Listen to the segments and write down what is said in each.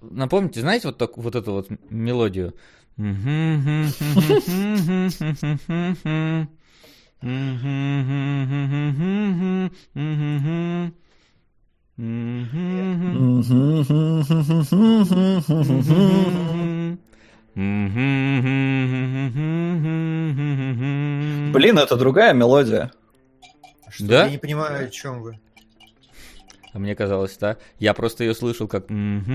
напомните, знаете вот, так, вот эту вот мелодию? Блин, это другая мелодия. Что, Да? Я не понимаю, о чем вы. А мне казалось, да. Я просто ее слышал как... Там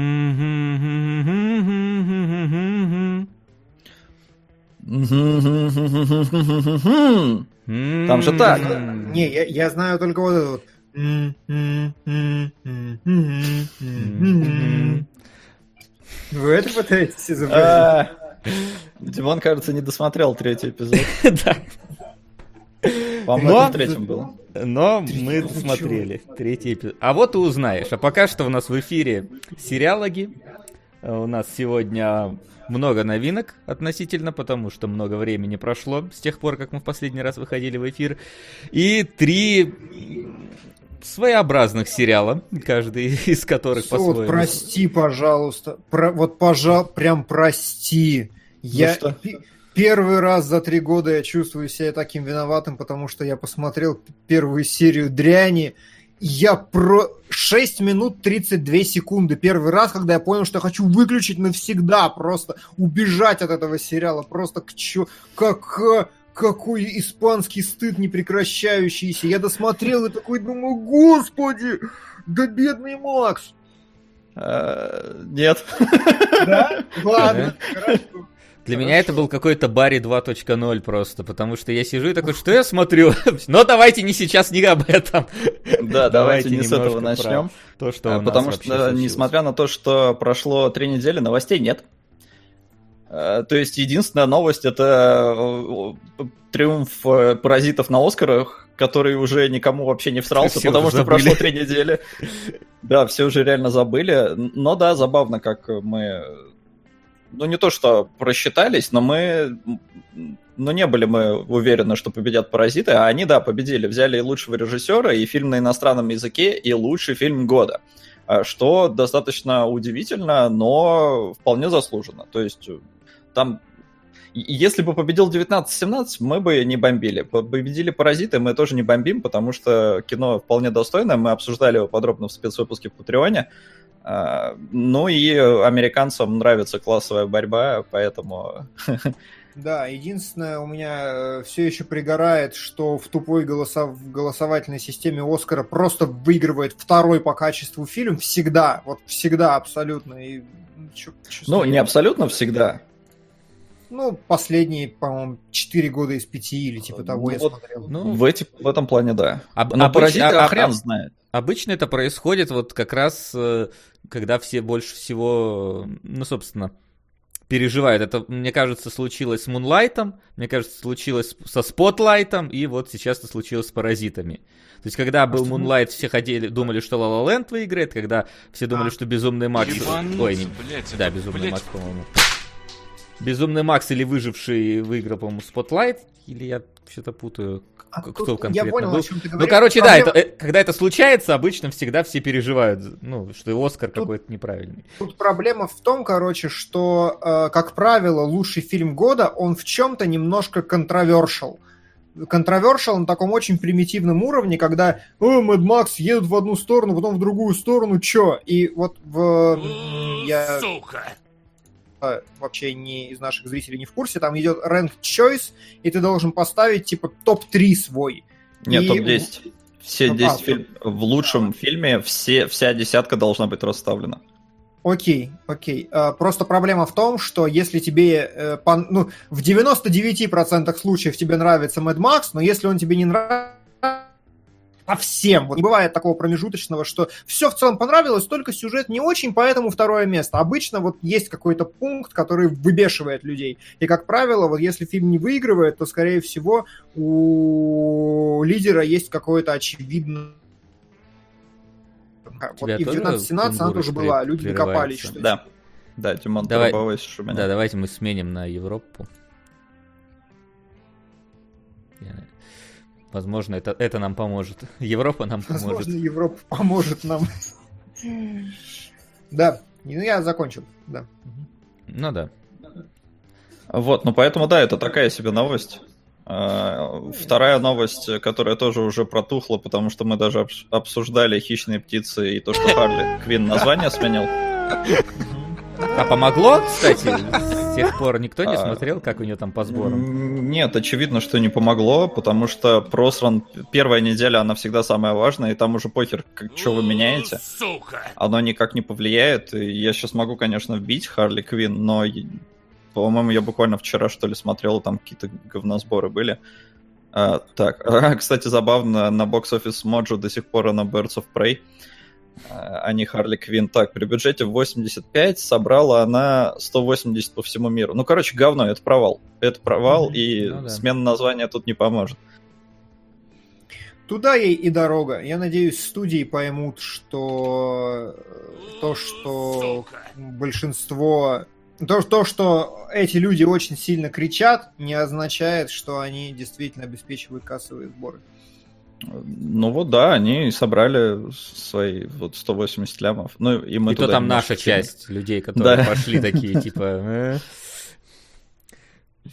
Там же так. Не, я, я знаю только вот это вот. Вы это пытаетесь изобразить? А, Димон, кажется, не досмотрел третий эпизод. Да. По-моему, в третьем был. Но мы Третий, смотрели третий эпизод. А вот и узнаешь. А пока что у нас в эфире сериалоги. А У нас сегодня много новинок относительно, потому что много времени прошло с тех пор, как мы в последний раз выходили в эфир. И три своеобразных сериала, каждый из которых Вот, по-своему. прости, пожалуйста. Про- вот, пожал, прям прости. Я что? Пе- первый раз за три года я чувствую себя таким виноватым, потому что я посмотрел первую серию дряни. Я про 6 минут 32 секунды. Первый раз, когда я понял, что я хочу выключить навсегда, просто убежать от этого сериала. Просто к чё... Как... э, Какой испанский стыд непрекращающийся. Я досмотрел и такой думаю, господи, да бедный Макс. А, Нет. Да? Ладно, хорошо. Для меня это был какой-то Барри 2.0 просто, потому что я сижу и такой, что я смотрю? Но давайте не сейчас, не об этом. Да, давайте не с этого начнем. То, что А, Потому что, случилось. несмотря на то, что прошло три недели, новостей нет. А, То есть единственная новость это э, триумф э, паразитов на Оскарах, который уже никому вообще не всрался, Все потому что забыли. прошло три недели. Да, все уже реально забыли. Но да, забавно, как мы... Ну, не то, что просчитались, но мы... Ну, не были мы уверены, что победят паразиты, а они, да, победили. Взяли и лучшего режиссера, и фильм на иностранном языке, и лучший фильм года. А, Что достаточно удивительно, но вполне заслуженно. То есть там если бы победил 19-17, мы бы не бомбили. Победили паразиты, мы тоже не бомбим, потому что кино вполне достойное. Мы обсуждали его подробно в спецвыпуске в Патреоне. А, Ну и американцам нравится классовая борьба, поэтому... Да, единственное, у меня все еще пригорает, что в тупой голосов... голосовательной системе Оскара просто выигрывает второй по качеству фильм всегда, вот всегда абсолютно. И, ну, чё- Ну, не абсолютно всегда. Ну, последние, по-моему, 4 года из 5 или типа того Ну, я вот, смотрел. Ну, В, эти, в этом плане, да. об- Но обыч- паразиты, а- а хрен а- знает. Обычно это происходит вот как раз, э, когда все больше всего, ну, собственно, переживают. Это, мне кажется, случилось с Moonlight ом, мне кажется, случилось со Spotlight ом, и вот сейчас это случилось с Паразитами. То есть, когда был Moonlight, все ходили, думали, что La La Land выиграет, когда все думали, А. что Безумный Макс... Ебануться, Ой, не- блядь, да, Безумный блядь, Макс, по-моему. Безумный Макс или Выживший выиграл, по-моему, Spotlight, или я что-то путаю, А к- тут кто конкретно я понял, был. о чем ты Ну, говоришь. короче, да, Проблема- это, э, когда это случается, обычно всегда все переживают, ну, что и Оскар Тут- какой-то неправильный. Тут проблема в том, короче, что, э, как правило, лучший фильм года, он в чем-то немножко контровершал. Контровершал на таком очень примитивном уровне, когда «О, Мэд Макс едут в одну сторону, потом в другую сторону, чё?» И вот в... Я Сука! Э, вообще не из наших зрителей не в курсе, там идет rank choice, и ты должен поставить, типа, топ-3 свой. Нет, И- топ-10. Все А, 10 а, фильм... В лучшем фильме все, вся десятка должна быть расставлена. Окей, окей. Э, Просто проблема в том, что если тебе, э, ну, в 99% случаев тебе нравится Mad Max, но если он тебе не нравится совсем, вот не бывает такого промежуточного, что все в целом понравилось, только сюжет не очень, поэтому второе место. Обычно вот есть какой-то пункт, который выбешивает людей. И, как правило, вот если фильм не выигрывает, то, скорее всего, у лидера есть какое-то очевидное вот и в тоже 19-17 она тоже была, люди докопались, что Да. Да, Тимон, Давай. Давай. у меня. Да, давайте мы сменим на Европу. Я- Возможно, это, это нам поможет. Европа нам поможет. Возможно, Европа поможет нам. Да. Ну, я закончил, да. Ну да. Вот, ну поэтому да, это такая себе новость. А, вторая новость, которая тоже уже протухла, потому что мы даже обсуждали «Хищные птицы» и то, что Харли Квин название сменил. А помогло, кстати? С тех пор никто не а, смотрел, как у нее там по сборам? Нет, очевидно, что не помогло, потому что просран первая неделя, она всегда самая важная, и там уже похер, как, что вы меняете. Сука! Оно никак не повлияет. И я сейчас могу, конечно, вбить Харли Квин, но по-моему, я буквально вчера, что ли, смотрел, там какие-то говносборы были. А, так, а, кстати, забавно, на Box Office Mojo до сих пор она Birds of Prey, а не Харли Квин. Так, при бюджете в 85 собрала она 180 по всему миру. Ну, короче, говно, это провал. Это провал, mm-hmm. и ну, да. смена названия тут не поможет. Туда ей и дорога. Я надеюсь, студии поймут, что то, что большинство то, то, что эти люди очень сильно кричат, не означает, что они действительно обеспечивают кассовые сборы. Ну вот да, они собрали свои вот 180 лямов. Ну и мы и то там наша часть людей, которые да. пошли такие, типа, «Э,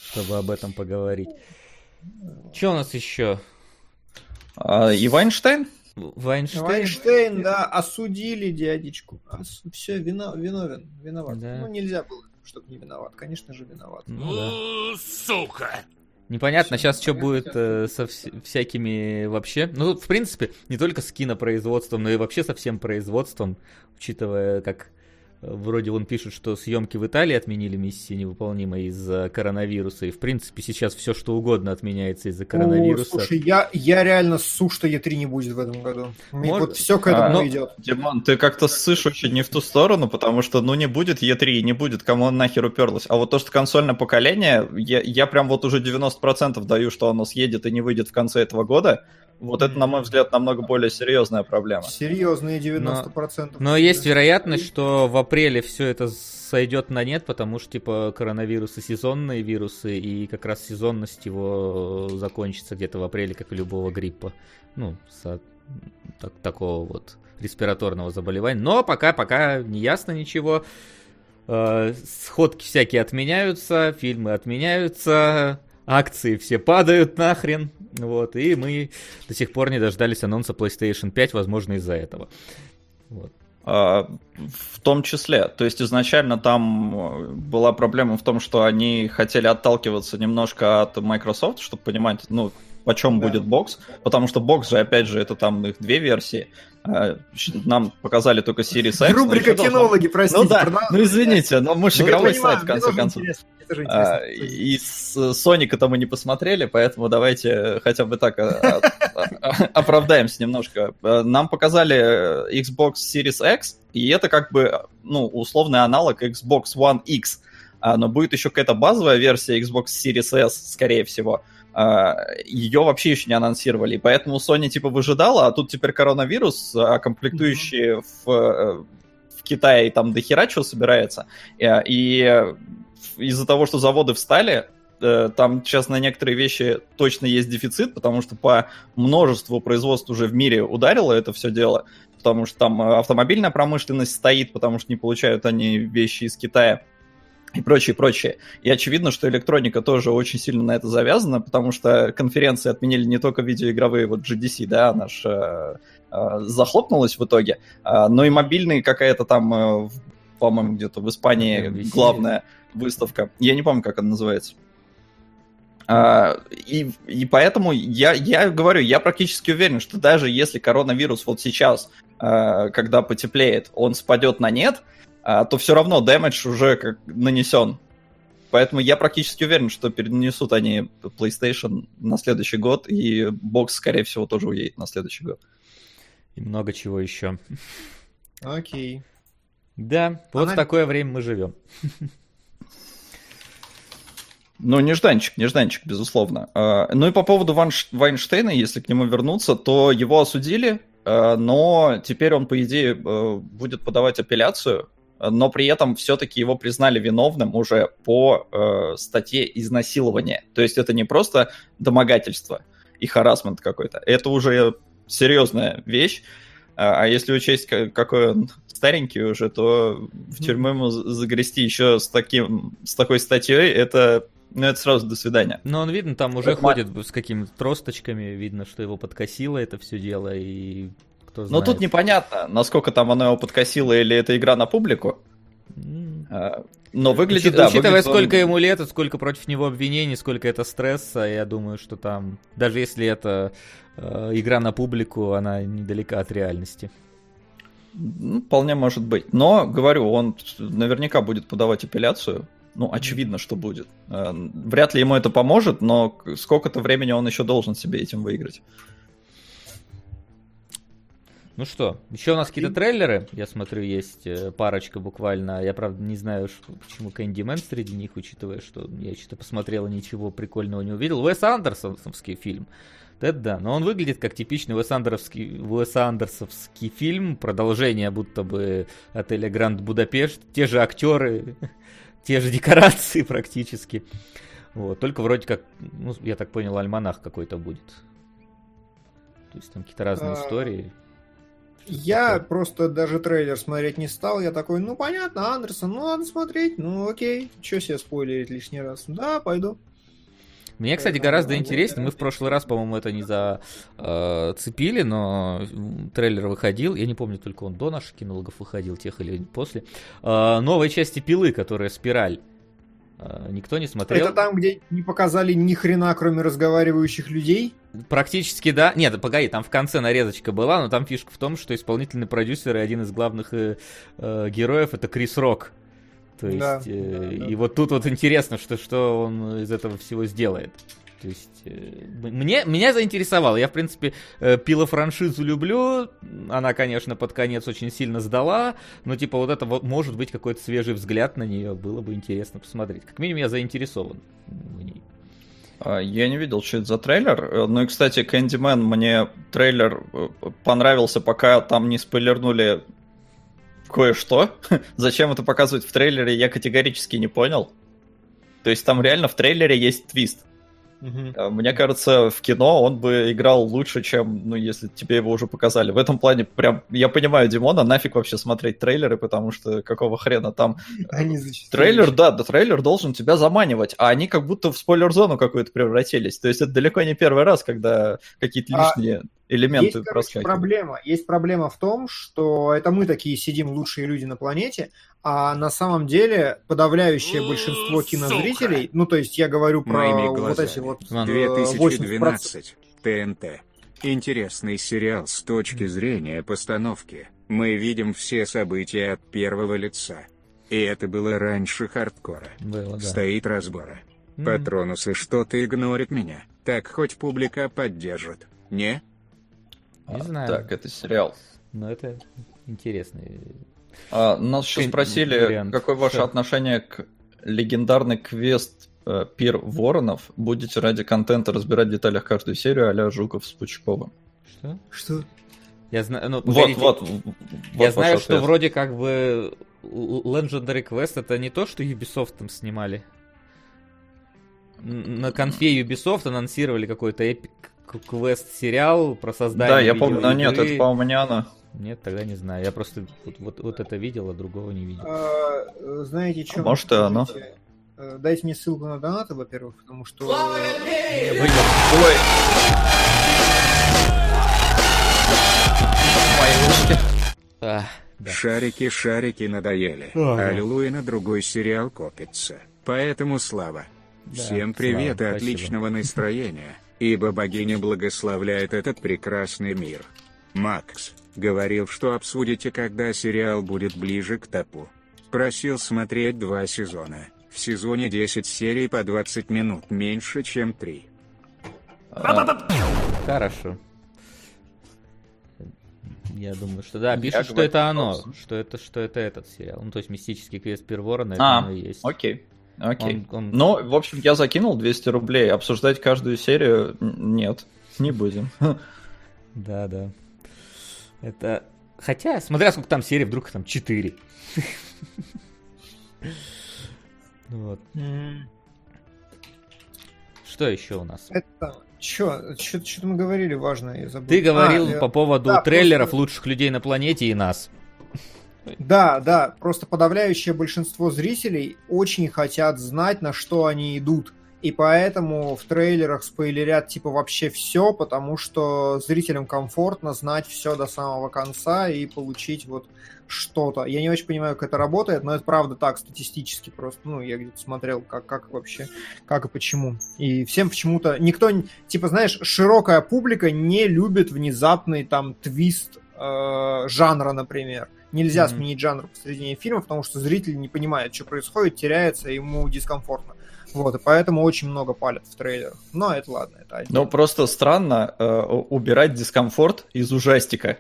чтобы об этом поговорить. Что у нас еще? А, и Вайнштейн? Вайнштейн. Вайнштейн, да, осудили дядечку. Ос... Все, вино... виновен, виноват. Да. Ну, нельзя было чтобы не виноват. Конечно же, виноват. Ну, да. Сука! Непонятно сейчас, что будет э, со вс- всякими вообще. Ну, в принципе, не только с кинопроизводством, но и вообще со всем производством, учитывая, как Вроде он пишет, что съемки в Италии отменили миссии невыполнимой из-за коронавируса. И, в принципе, сейчас все, что угодно отменяется из-за коронавируса. О, слушай, я, я реально ссу, что Е3 не будет в этом году. Может... вот все к этому а, идет. Димон, ты как-то ссышь очень не в ту сторону, потому что, ну, не будет Е3, не будет, кому он нахер уперлось. А вот то, что консольное поколение, я, я прям вот уже 90% даю, что оно съедет и не выйдет в конце этого года. Вот это, на мой взгляд, намного более серьезная проблема. Серьезные 90%. Но, но есть вероятность, что в апреле все это сойдет на нет, потому что, типа, коронавирусы сезонные вирусы, и как раз сезонность его закончится где-то в апреле, как и любого гриппа. Ну, со, так, такого вот респираторного заболевания. Но пока, пока не ясно ничего. Э, сходки всякие отменяются, фильмы отменяются, акции все падают нахрен, вот, и мы до сих пор не дождались анонса PlayStation 5, возможно, из-за этого. Вот. А, в том числе. То есть изначально там э, была проблема в том, что они хотели отталкиваться немножко от Microsoft, чтобы понимать, ну, почем да. будет бокс, потому что бокс же, опять же, это там их две версии. А, нам показали только Series X. Рубрика кинологи, простите. Ну да, ну извините, но мы же ну, игровой сайт, в конце концов. А, и с Соника-то мы не посмотрели, поэтому давайте хотя бы так а, оправдаемся немножко. Нам показали Xbox Series X, и это как бы, ну, условный аналог Xbox One X. Но будет еще какая-то базовая версия Xbox Series S, скорее всего ее вообще еще не анонсировали, поэтому Sony типа выжидала, а тут теперь коронавирус, а комплектующие mm-hmm. в, э, в Китае там дохера чего собирается, и, и из-за того, что заводы встали, э, там сейчас на некоторые вещи точно есть дефицит, потому что по множеству производств уже в мире ударило это все дело, потому что там автомобильная промышленность стоит, потому что не получают они вещи из Китая и прочее, прочее. И очевидно, что электроника тоже очень сильно на это завязана, потому что конференции отменили не только видеоигровые, вот GDC, да, она ж э, э, захлопнулась в итоге, э, но и мобильные какая-то там, э, по-моему, где-то в Испании главная выставка. Я не помню, как она называется. Uh, и, и поэтому я, я говорю, я практически уверен, что даже если коронавирус вот сейчас, uh, когда потеплеет, он спадет на нет, а, то все равно дэмэдж уже как нанесен. Поэтому я практически уверен, что перенесут они PlayStation на следующий год, и бокс, скорее всего, тоже уедет на следующий год. И много чего еще. Окей. Да, вот Она... в такое время мы живем. Ну, нежданчик, нежданчик, безусловно. А, ну и по поводу Вайнштейна, если к нему вернуться, то его осудили, а, но теперь он, по идее, э, будет подавать апелляцию но при этом все-таки его признали виновным уже по э, статье изнасилования. То есть это не просто домогательство и харасмент какой-то, это уже серьезная вещь. А, а если учесть, какой он старенький уже, то в тюрьму ему загрести еще с, таким, с такой статьей, это ну, это сразу до свидания. Но он, видно, там уже это ходит с какими-то тросточками, видно, что его подкосило это все дело, и кто знает. Но тут непонятно, насколько там оно его подкосило, или это игра на публику. Mm. Но выглядит, Учит, да. Учитывая, выглядит сколько он... ему лет, сколько против него обвинений, сколько это стресса, я думаю, что там, даже если это э, игра на публику, она недалека от реальности. Ну, вполне может быть. Но, говорю, он наверняка будет подавать апелляцию. Ну, очевидно, что будет. Э, вряд ли ему это поможет, но сколько-то времени он еще должен себе этим выиграть. Ну что, еще у нас какие-то трейлеры, я смотрю, есть э, парочка буквально. Я, правда, не знаю, почему Кэнди Мэн среди них, учитывая, что я что-то посмотрел и ничего прикольного не увидел. Уэс Андерсоновский фильм. Это да, но он выглядит как типичный Уэс, Андеровский, Уэс Андерсовский фильм, продолжение будто бы отеля Гранд Будапешт, те же актеры, те же декорации практически. Вот, только вроде как, ну, я так понял, альманах какой-то будет. То есть там какие-то разные а, истории. Я такое. просто даже трейлер смотреть не стал. Я такой, ну понятно, Андерсон, ну надо смотреть, ну окей, что себе спойлерить лишний раз? Да, пойду. Мне, кстати, гораздо интереснее. Мы в прошлый раз, по-моему, это не зацепили, э, но трейлер выходил. Я не помню, только он до наших кинологов выходил, тех или после. Э, новой части пилы, которая спираль. Э, никто не смотрел. Это там, где не показали ни хрена, кроме разговаривающих людей? Практически да. Нет, погоди, там в конце нарезочка была, но там фишка в том, что исполнительный продюсер и один из главных э, э, героев это Крис Рок. То есть, да, э, да, да. и вот тут вот интересно, что, что он из этого всего сделает. То есть, э, мне, меня заинтересовало. Я, в принципе, э, пила франшизу люблю. Она, конечно, под конец очень сильно сдала. Но, типа, вот это вот может быть какой-то свежий взгляд на нее. Было бы интересно посмотреть. Как минимум, я заинтересован в ней. А, я не видел, что это за трейлер. Ну и, кстати, Кэндимен, мне трейлер понравился, пока там не спойлернули кое-что. Зачем это показывать в трейлере, я категорически не понял. То есть там реально в трейлере есть твист. Угу. Мне кажется, в кино он бы играл лучше, чем, ну, если тебе его уже показали. В этом плане прям, я понимаю Димона, нафиг вообще смотреть трейлеры, потому что какого хрена там... Они трейлер, да, да, трейлер должен тебя заманивать, а они как будто в спойлер-зону какую-то превратились. То есть это далеко не первый раз, когда какие-то а лишние... А элементы есть, короче, проблема. Есть проблема в том, что это мы такие сидим лучшие люди на планете, а на самом деле подавляющее большинство кинозрителей, ну то есть я говорю про вот эти вот 2012 э, ТНТ. Интересный сериал с точки зрения постановки. Мы видим все события от первого лица. И это было раньше хардкора. Было, да. Стоит разбора. Патронусы что-то игнорит меня. Так хоть публика поддержит. Не? Не а, знаю. Так, это сериал. Но это интересный. А, нас еще спросили, вариант. какое ваше Что? отношение к легендарный квест э, Пир Воронов. Будете ради контента разбирать в деталях каждую серию а Жуков с Пучковым. Что? Что? Я знаю, ну, вот, вот, вот, Я знаю, что вроде как бы Legendary Quest это не то, что Ubisoft там снимали. На конфе Ubisoft анонсировали какой-то эпик квест-сериал про создание Да, я помню, но нет, это, по-моему, не оно. Нет, тогда не знаю. Я просто вот, вот, вот это видел, а другого не видел. А, знаете, что? А может, и оно. Э, дайте мне ссылку на донаты, во-первых, потому что... Ой! А, да. Шарики, шарики надоели. Ага. Аллилуйя на другой сериал копится. Поэтому слава. Да, Всем привет слава, и отличного спасибо. настроения ибо богиня благословляет этот прекрасный мир. Макс говорил, что обсудите, когда сериал будет ближе к топу. Просил смотреть два сезона. В сезоне 10 серий по 20 минут, меньше, чем 3. Хорошо. Я думаю, что да, пишут, что это оно, что это, что это этот сериал. Ну, то есть мистический квест Перворона, это а, есть. Окей. Окей. Он, он... Ну, в общем, я закинул 200 рублей. Обсуждать каждую серию нет, не будем. Да, да. Это... Хотя, смотря сколько там серий, вдруг там 4. Вот. Что еще у нас? Это Че, что-то мы говорили важное, я забыл. Ты говорил а, по поводу да, трейлеров просто... лучших людей на планете и нас. Да, да, просто подавляющее большинство зрителей очень хотят знать, на что они идут. И поэтому в трейлерах спойлерят типа вообще все, потому что зрителям комфортно знать все до самого конца и получить вот что-то. Я не очень понимаю, как это работает, но это правда так, статистически просто. Ну, я где-то смотрел, как, как вообще, как и почему. И всем почему-то... Никто, типа, знаешь, широкая публика не любит внезапный там твист э, жанра, например. Нельзя mm-hmm. сменить жанр посредине фильма, потому что зритель не понимает, что происходит, теряется, ему дискомфортно. Вот, и поэтому очень много палят в трейлерах. Но это ладно, это отдельно. Но просто странно э, убирать дискомфорт из ужастика.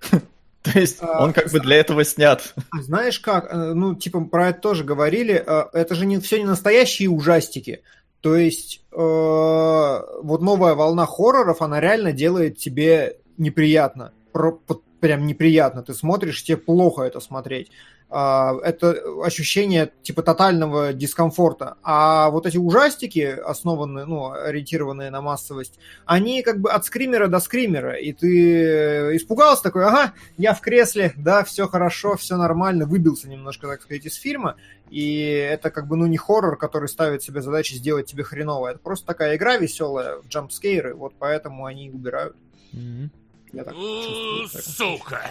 То есть а, он как бы для этого снят. Знаешь как, э, ну, типа, про это тоже говорили, э, это же не все не настоящие ужастики. То есть э, вот новая волна хорроров, она реально делает тебе неприятно. Про, прям неприятно. Ты смотришь, тебе плохо это смотреть. А, это ощущение типа тотального дискомфорта. А вот эти ужастики, основанные, ну, ориентированные на массовость, они как бы от скримера до скримера. И ты испугался такой, ага, я в кресле, да, все хорошо, все нормально, выбился немножко, так сказать, из фильма. И это как бы, ну, не хоррор, который ставит себе задачу сделать тебе хреново. Это просто такая игра веселая в джампскейры, вот поэтому они убирают. Mm-hmm. Я так чувствую. Сука!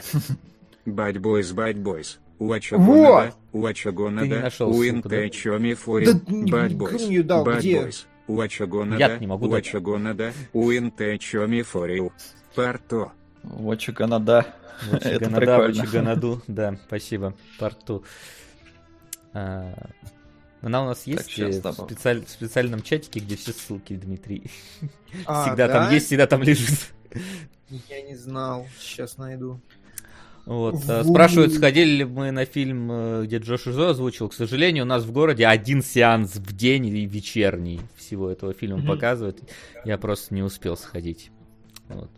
Bad boys, bad boys. Уачагонада, Уачагонада, Уинтечоми Фори, Bad Boys, Bad Boys, Уачагонада, Уачагонада, Уинтечоми Фори, Парто. Уачаганада. Это прикольно. Уачаганаду, да, спасибо, Парту. А, она у нас есть так, в, специаль... в специальном чатике, где все ссылки, Дмитрий. А, всегда да? там есть, всегда там лежит. Я не знал, сейчас найду. Вот. Э, спрашивают, сходили ли мы на фильм, э, где Джош Изо озвучил. К сожалению, у нас в городе один сеанс в день и вечерний всего этого фильма mm-hmm. показывают. Я просто не успел сходить. Вот.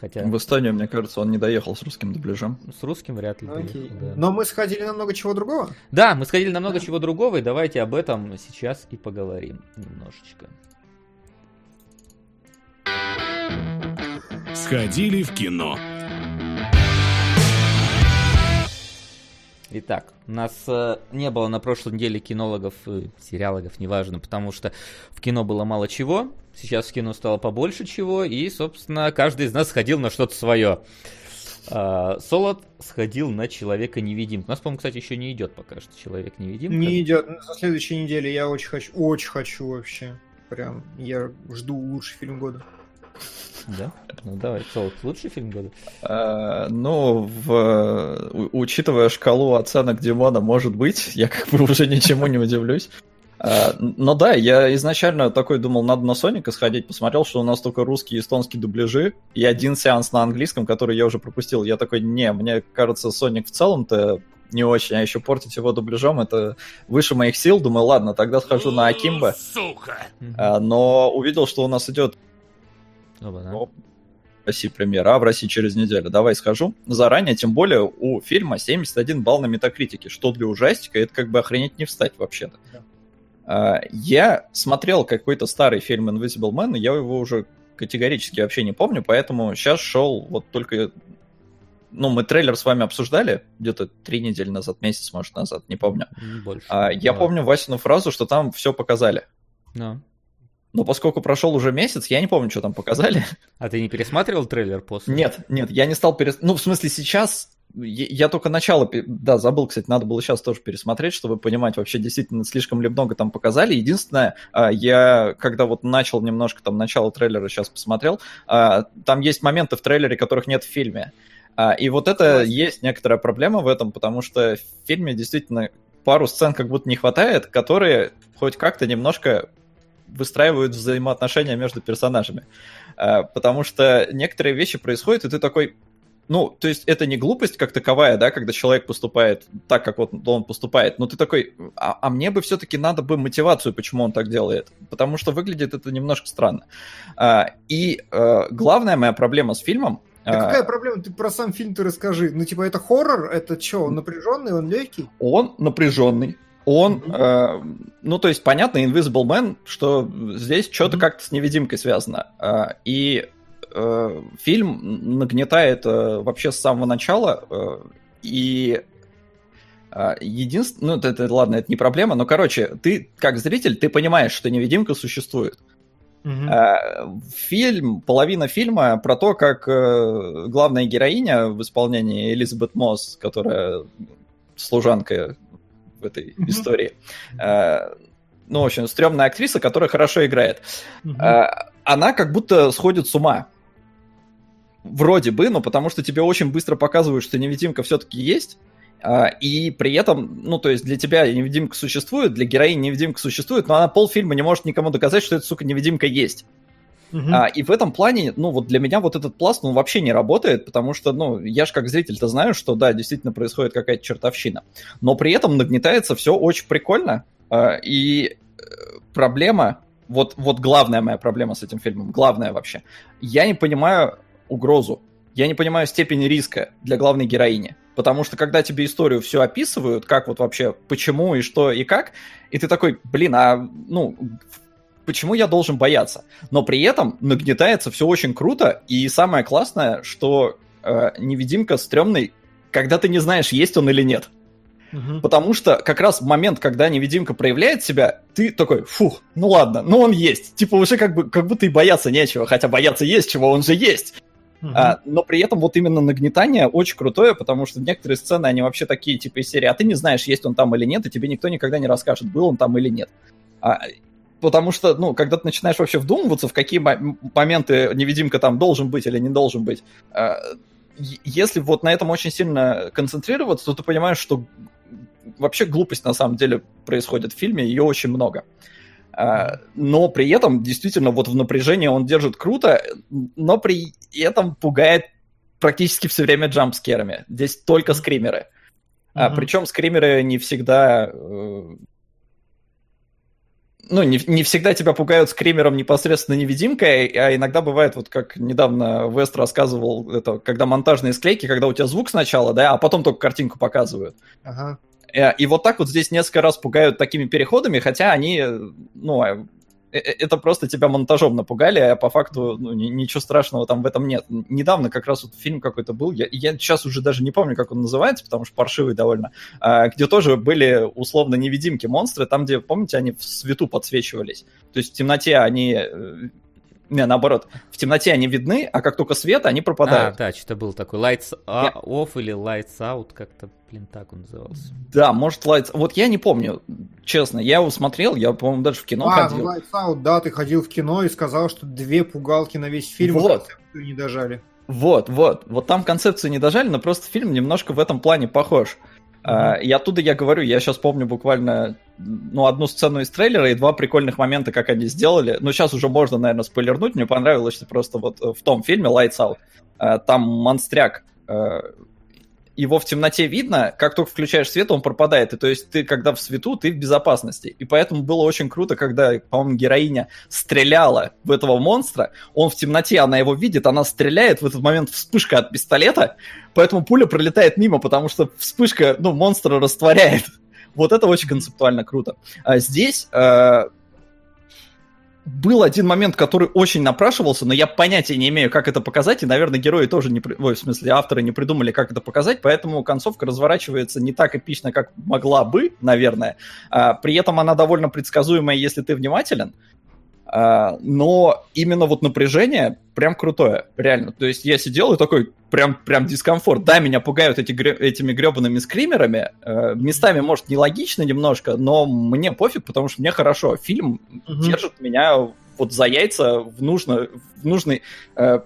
Хотя... В Эстонию, мне кажется, он не доехал с русским дубляжом. С русским вряд ли. Доехал, да. Но мы сходили на много чего другого? Да, мы сходили на много да. чего другого, и давайте об этом сейчас и поговорим немножечко. Сходили в кино. Итак, у нас э, не было на прошлой неделе кинологов, э, сериалогов, неважно, потому что в кино было мало чего, сейчас в кино стало побольше чего, и, собственно, каждый из нас сходил на что-то свое. Э, Солод сходил на Человека-невидимку. У нас, по-моему, кстати, еще не идет пока что Человек-невидимка. Не идет. За следующей неделе я очень хочу, очень хочу вообще. Прям, я жду лучший фильм года. Да? Ну давай, Солод, лучший фильм года? А, ну, в, учитывая шкалу оценок Димона, может быть, я как бы уже ничему не удивлюсь. А, но да, я изначально такой думал, надо на Соника сходить, посмотрел, что у нас только русские и эстонские дубляжи, и один сеанс на английском, который я уже пропустил. Я такой, не, мне кажется, Соник в целом-то не очень, а еще портить его дубляжом, это выше моих сил. Думаю, ладно, тогда схожу на Акимба. Сука! А, но увидел, что у нас идет Оба, да? в России премьера, а в России через неделю. Давай схожу заранее, тем более у фильма 71 балл на метакритике, что для ужастика это как бы охренеть не встать вообще-то. Да. А, я смотрел какой-то старый фильм Invisible Man, и я его уже категорически вообще не помню, поэтому сейчас шел вот только... Ну, мы трейлер с вами обсуждали где-то три недели назад, месяц, может, назад, не помню. Больше. А, я помню Васину фразу, что там все показали. Да. Но поскольку прошел уже месяц, я не помню, что там показали. А ты не пересматривал трейлер после? Нет, нет, я не стал пересматривать. Ну, в смысле, сейчас я только начало, да, забыл, кстати, надо было сейчас тоже пересмотреть, чтобы понимать, вообще действительно слишком ли много там показали. Единственное, а, я когда вот начал немножко там начало трейлера сейчас посмотрел, а, там есть моменты в трейлере, которых нет в фильме. А, и вот это есть некоторая проблема в этом, потому что в фильме действительно пару сцен как будто не хватает, которые хоть как-то немножко выстраивают взаимоотношения между персонажами. А, потому что некоторые вещи происходят, и ты такой, ну, то есть это не глупость как таковая, да, когда человек поступает так, как вот он поступает, но ты такой, а, а мне бы все-таки надо бы мотивацию, почему он так делает, потому что выглядит это немножко странно. А, и а, главная моя проблема с фильмом... Да а, какая проблема? Ты про сам фильм ты расскажи. Ну, типа, это хоррор? Это что, он напряженный, он легкий? Он напряженный, Он, э, ну, то есть, понятно, Invisible Man, что здесь что-то mm-hmm. как-то с невидимкой связано. Э, и э, фильм нагнетает э, вообще с самого начала, э, и э, единственное, ну, это, это, ладно, это не проблема, но, короче, ты, как зритель, ты понимаешь, что невидимка существует. Mm-hmm. Фильм, половина фильма про то, как э, главная героиня в исполнении Элизабет Мосс, которая служанка в этой mm-hmm. истории, э, ну, в общем, стрёмная актриса, которая хорошо играет, mm-hmm. она как будто сходит с ума. Вроде бы, но потому что тебе очень быстро показывают, что невидимка все-таки есть, а, и при этом, ну, то есть для тебя невидимка существует, для героини невидимка существует, но она полфильма не может никому доказать, что эта, сука, невидимка есть. Uh-huh. А, и в этом плане, ну, вот для меня вот этот пласт, ну, вообще не работает, потому что, ну, я же как зритель-то знаю, что, да, действительно происходит какая-то чертовщина. Но при этом нагнетается все очень прикольно. А, и э, проблема, вот, вот главная моя проблема с этим фильмом, главная вообще, я не понимаю угрозу, я не понимаю степень риска для главной героини. Потому что когда тебе историю все описывают, как вот вообще, почему и что и как, и ты такой, блин, а ну, почему я должен бояться? Но при этом нагнетается все очень круто, и самое классное, что э, невидимка стрёмный, когда ты не знаешь, есть он или нет. Угу. Потому что как раз в момент, когда невидимка проявляет себя, ты такой, фух, ну ладно, ну он есть. Типа уже как, бы, как будто и бояться нечего, хотя бояться есть чего, он же есть. Uh-huh. А, но при этом вот именно нагнетание очень крутое, потому что некоторые сцены, они вообще такие, типа из серии, а ты не знаешь, есть он там или нет, и тебе никто никогда не расскажет, был он там или нет. А, потому что, ну, когда ты начинаешь вообще вдумываться, в какие моменты невидимка там должен быть или не должен быть, а, если вот на этом очень сильно концентрироваться, то ты понимаешь, что вообще глупость на самом деле происходит в фильме, ее очень много. А, но при этом действительно вот в напряжении он держит круто, но при этом пугает практически все время джампскерами. Здесь только скримеры. Mm-hmm. А, причем скримеры не всегда... Э, ну, не, не всегда тебя пугают скримером непосредственно невидимкой, а иногда бывает, вот как недавно Вест рассказывал, это когда монтажные склейки, когда у тебя звук сначала, да, а потом только картинку показывают. Ага. Э, и вот так вот здесь несколько раз пугают такими переходами, хотя они, ну, э, это просто тебя монтажом напугали, а по факту ну, ничего страшного там в этом нет. Недавно как раз вот фильм какой-то был, я, я сейчас уже даже не помню, как он называется, потому что паршивый довольно, а, где тоже были условно невидимки монстры, там, где, помните, они в свету подсвечивались. То есть в темноте они не, наоборот. В темноте они видны, а как только свет, они пропадают. А, да, что-то был такой lights off или lights out, как-то, блин, так он назывался. Да, может lights... Вот я не помню, честно. Я его смотрел, я, по-моему, даже в кино а, ходил. А, lights out, да, ты ходил в кино и сказал, что две пугалки на весь фильм вот. не дожали. Вот, вот. Вот там концепцию не дожали, но просто фильм немножко в этом плане похож. Uh, и оттуда я говорю, я сейчас помню буквально ну, одну сцену из трейлера и два прикольных момента, как они сделали. Ну, сейчас уже можно, наверное, спойлернуть. Мне понравилось, что просто вот в том фильме Lights Out uh, там монстряк его в темноте видно, как только включаешь свет, он пропадает. И то есть ты, когда в свету, ты в безопасности. И поэтому было очень круто, когда, по-моему, героиня стреляла в этого монстра, он в темноте, она его видит, она стреляет, в этот момент вспышка от пистолета, поэтому пуля пролетает мимо, потому что вспышка, ну, монстра растворяет. Вот это очень концептуально круто. А здесь э, был один момент, который очень напрашивался, но я понятия не имею, как это показать, и, наверное, герои тоже не... Ой, в смысле, авторы не придумали, как это показать, поэтому концовка разворачивается не так эпично, как могла бы, наверное. А, при этом она довольно предсказуемая, если ты внимателен. А, но именно вот напряжение прям крутое, реально. То есть я сидел и такой, прям, прям дискомфорт. Да, меня пугают эти, этими гребаными скримерами. Э, местами, может, нелогично немножко, но мне пофиг, потому что мне хорошо. Фильм угу. держит меня вот за яйца в, нужно, в нужный... Э,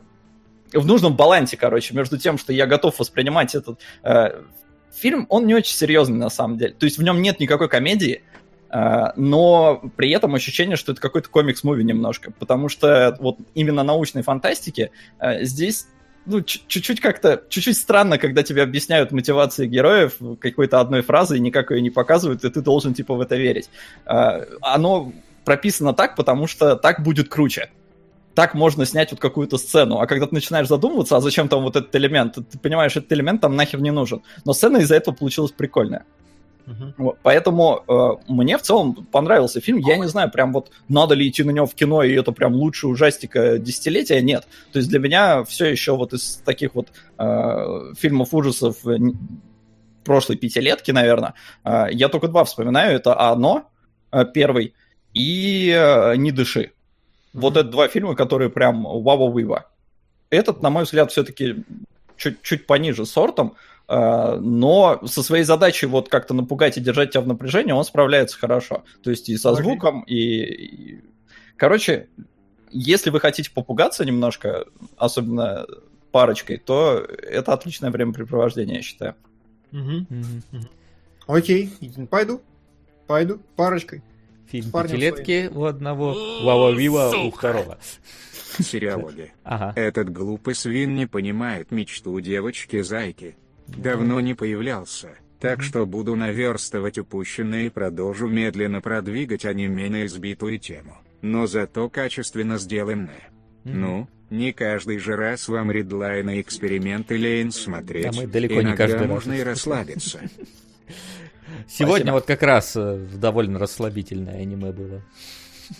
в нужном балансе, короче, между тем, что я готов воспринимать этот э, фильм, он не очень серьезный на самом деле. То есть в нем нет никакой комедии, но при этом ощущение, что это какой-то комикс-муви немножко, потому что вот именно научной фантастики а, здесь ну, чуть-чуть как-то, чуть-чуть странно, когда тебе объясняют мотивации героев какой-то одной фразой, никак ее не показывают, и ты должен, типа, в это верить. А, оно прописано так, потому что так будет круче. Так можно снять вот какую-то сцену. А когда ты начинаешь задумываться, а зачем там вот этот элемент, ты понимаешь, этот элемент там нахер не нужен. Но сцена из-за этого получилась прикольная. Вот, поэтому э, мне в целом понравился фильм. Я не знаю, прям вот надо ли идти на него в кино, и это прям лучший ужастика десятилетия. Нет. То есть для меня все еще вот из таких вот э, фильмов ужасов э, прошлой пятилетки, наверное, э, я только два вспоминаю. Это «Оно», э, первый, и э, «Не дыши». Mm-hmm. Вот это два фильма, которые прям вау-вау-вива. Этот, на мой взгляд, все-таки чуть-чуть пониже сортом, но со своей задачей вот как-то напугать и держать тебя в напряжении он справляется хорошо. То есть и со звуком, и... Короче, если вы хотите попугаться немножко, особенно парочкой, то это отличное времяпрепровождение, я считаю. Окей, пойду. Пойду парочкой. Фильм «Пятилетки» у одного, «Вава Вива» у второго. Сериалоги. Ага. Этот глупый свин не понимает мечту девочки-зайки. Давно не появлялся, так что буду наверстывать упущенное и продолжу медленно продвигать аниме на избитую тему, но зато качественно сделанное. Ну, не каждый же раз вам редлайны эксперименты Лейн смотреть. Да мы далеко Иногда не каждый можно раз. и расслабиться. Сегодня вот как раз э, довольно расслабительное аниме было.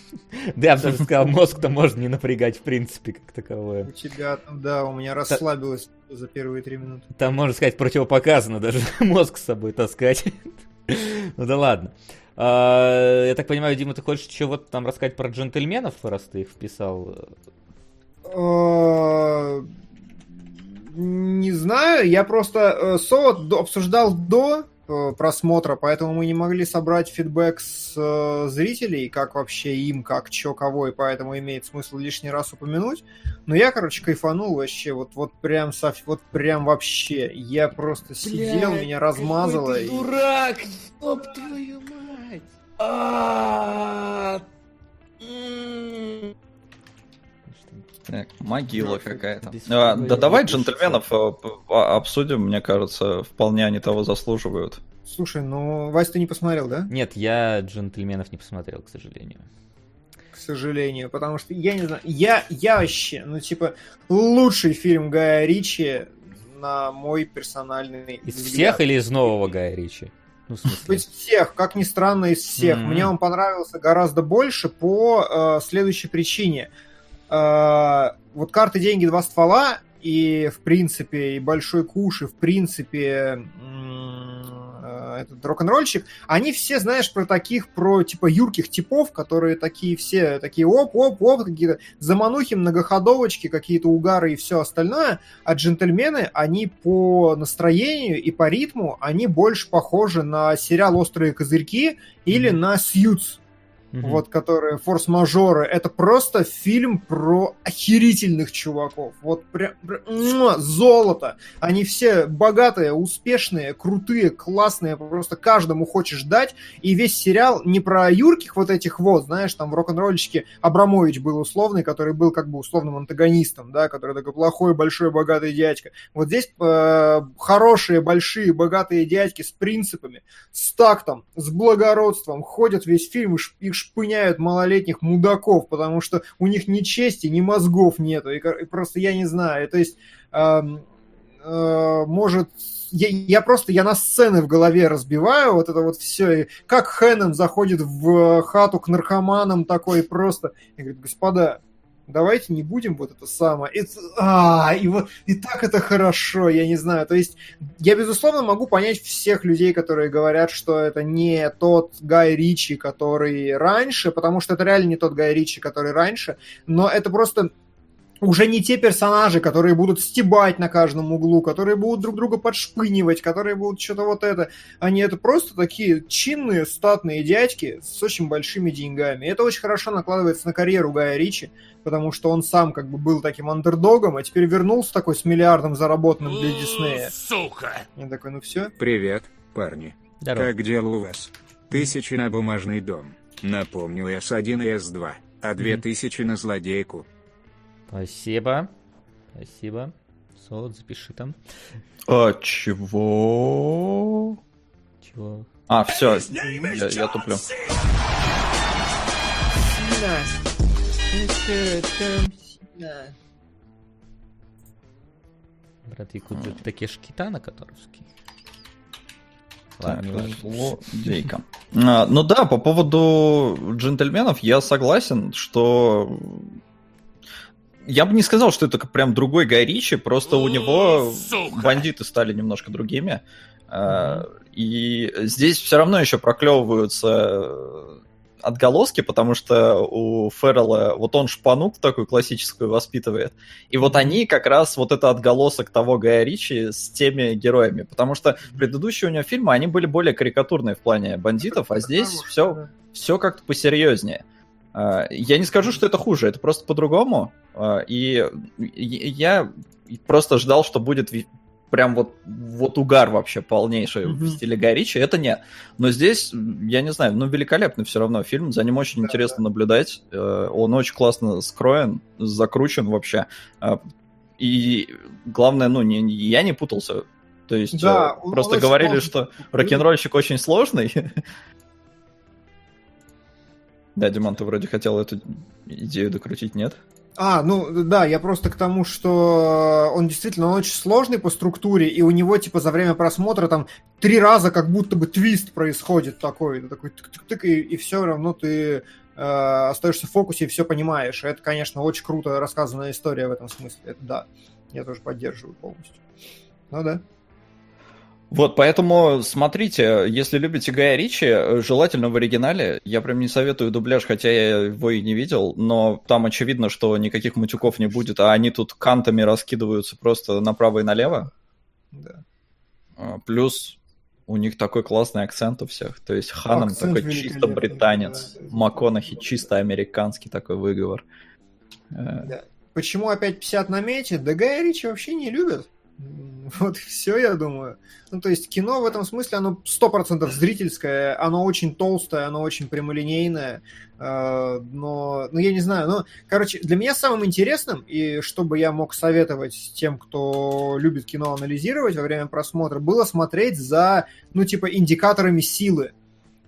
Да, я бы даже сказал, мозг-то можно не напрягать в принципе как таковое. У тебя там, да, у меня расслабилось за первые три минуты. Там, можно сказать, противопоказано даже мозг с собой таскать. Ну да ладно. А, я так понимаю, Дима, ты хочешь еще вот там рассказать про джентльменов, раз ты их вписал? А, не знаю, я просто э, Солод обсуждал до просмотра, поэтому мы не могли собрать фидбэк с э, зрителей, как вообще им, как чё, кого, и поэтому имеет смысл лишний раз упомянуть. Но я, короче, кайфанул вообще, вот, вот прям вот прям вообще. Я просто Блядь, сидел, меня размазало. Ты и... дурак! Ёб твою мать! А так, могила какая-то. А, да давай джентльменов э, обсудим, мне кажется, вполне они того заслуживают. Слушай, ну, Вась, ты не посмотрел, да? Нет, я джентльменов не посмотрел, к сожалению. К сожалению, потому что я не знаю, я, я вообще, ну, типа, лучший фильм Гая Ричи на мой персональный Из взгляд. всех или из нового Гая Ричи? Ну, из всех, как ни странно, из всех. Mm-hmm. Мне он понравился гораздо больше по э, следующей причине. Э, вот карты, деньги, два ствола и, в принципе, и большой куш, и, в принципе, э, этот рок-н-ролльщик, они все, знаешь, про таких, про, типа, юрких типов, которые такие все, такие оп-оп-оп, какие-то заманухи, многоходовочки, какие-то угары и все остальное, а джентльмены, они по настроению и по ритму, они больше похожи на сериал «Острые козырьки» или mm-hmm. на «Сьюз», mm-hmm. вот, которые форс-мажоры, это просто фильм про охерительных чуваков. Вот прям, прям золото. Они все богатые, успешные, крутые, классные, просто каждому хочешь дать. И весь сериал не про юрких вот этих вот, знаешь, там в рок-н-ролльчике Абрамович был условный, который был как бы условным антагонистом, да, который такой плохой, большой, богатый дядька. Вот здесь э, хорошие, большие, богатые дядьки с принципами, с тактом, с благородством, ходят весь фильм, и их шпыняют малолетних мудаков, потому что у них ни чести, ни мозгов нету. И, и просто я не знаю. То есть, э, э, может, я, я просто, я на сцены в голове разбиваю вот это вот все. И как Хэннон заходит в хату к наркоманам такой просто. И говорит, господа, давайте не будем вот это самое. И, а, и, вот, и так это хорошо, я не знаю. То есть я, безусловно, могу понять всех людей, которые говорят, что это не тот Гай Ричи, который раньше, потому что это реально не тот Гай Ричи, который раньше, но это просто уже не те персонажи, которые будут стебать на каждом углу, которые будут друг друга подшпынивать, которые будут что-то вот это. Они это просто такие чинные, статные дядьки с очень большими деньгами. И это очень хорошо накладывается на карьеру Гая Ричи, потому что он сам как бы был таким андердогом, а теперь вернулся такой с миллиардом заработанным для Диснея. Сука! Я такой, ну все. Привет, парни. Здорово. Как дела у вас? Тысячи на бумажный дом. Напомню, S1 и S2, а две тысячи на злодейку. Спасибо. Спасибо. Солод, запиши там. А, чего? Чего? А, все, я, я туплю. Брат Якудза Такеш Китана, которовский. Ладно, так, злодейка. А, ну да, по поводу джентльменов я согласен, что я бы не сказал, что это прям другой Гай Ричи, просто у него Сука. бандиты стали немножко другими. Mm-hmm. И здесь все равно еще проклевываются отголоски, потому что у Феррелла вот он шпанук такой классическую воспитывает. И вот они как раз вот это отголосок того Гая Ричи с теми героями. Потому что предыдущие у него фильмы, они были более карикатурные в плане бандитов, а здесь все, все как-то посерьезнее. А, я не скажу, что это хуже, это просто по-другому. А, и я просто ждал, что будет прям вот, вот угар вообще полнейший mm-hmm. в стиле Горичи, это нет. Но здесь, я не знаю, ну, великолепный все равно фильм, за ним очень да, интересно да. наблюдать, э, он очень классно скроен, закручен вообще, э, и главное, ну, не, я не путался, то есть да, э, просто говорили, сложный. что рок-н-ролльщик очень сложный. Да, Димон, ты вроде хотел эту идею докрутить, нет? А, ну да, я просто к тому, что он действительно он очень сложный по структуре, и у него типа за время просмотра там три раза как будто бы твист происходит такой, такой тык-тык-тык, и, и все равно ты э, остаешься в фокусе и все понимаешь. Это, конечно, очень круто рассказанная история в этом смысле. Это да, я тоже поддерживаю полностью. Ну да. Вот, поэтому смотрите, если любите Гая Ричи, желательно в оригинале. Я прям не советую дубляж, хотя я его и не видел, но там очевидно, что никаких матюков не будет, а они тут кантами раскидываются просто направо и налево. Да. А, плюс у них такой классный акцент у всех. То есть Ханом такой чисто британец, да, МакКонахи чисто американский такой выговор. Э. Да. Почему опять 50 на мете? Да Гая Ричи вообще не любят. Вот все, я думаю. Ну, то есть кино в этом смысле, оно сто процентов зрительское, оно очень толстое, оно очень прямолинейное, э, но, ну, я не знаю, ну, короче, для меня самым интересным, и чтобы я мог советовать тем, кто любит кино анализировать во время просмотра, было смотреть за, ну, типа, индикаторами силы.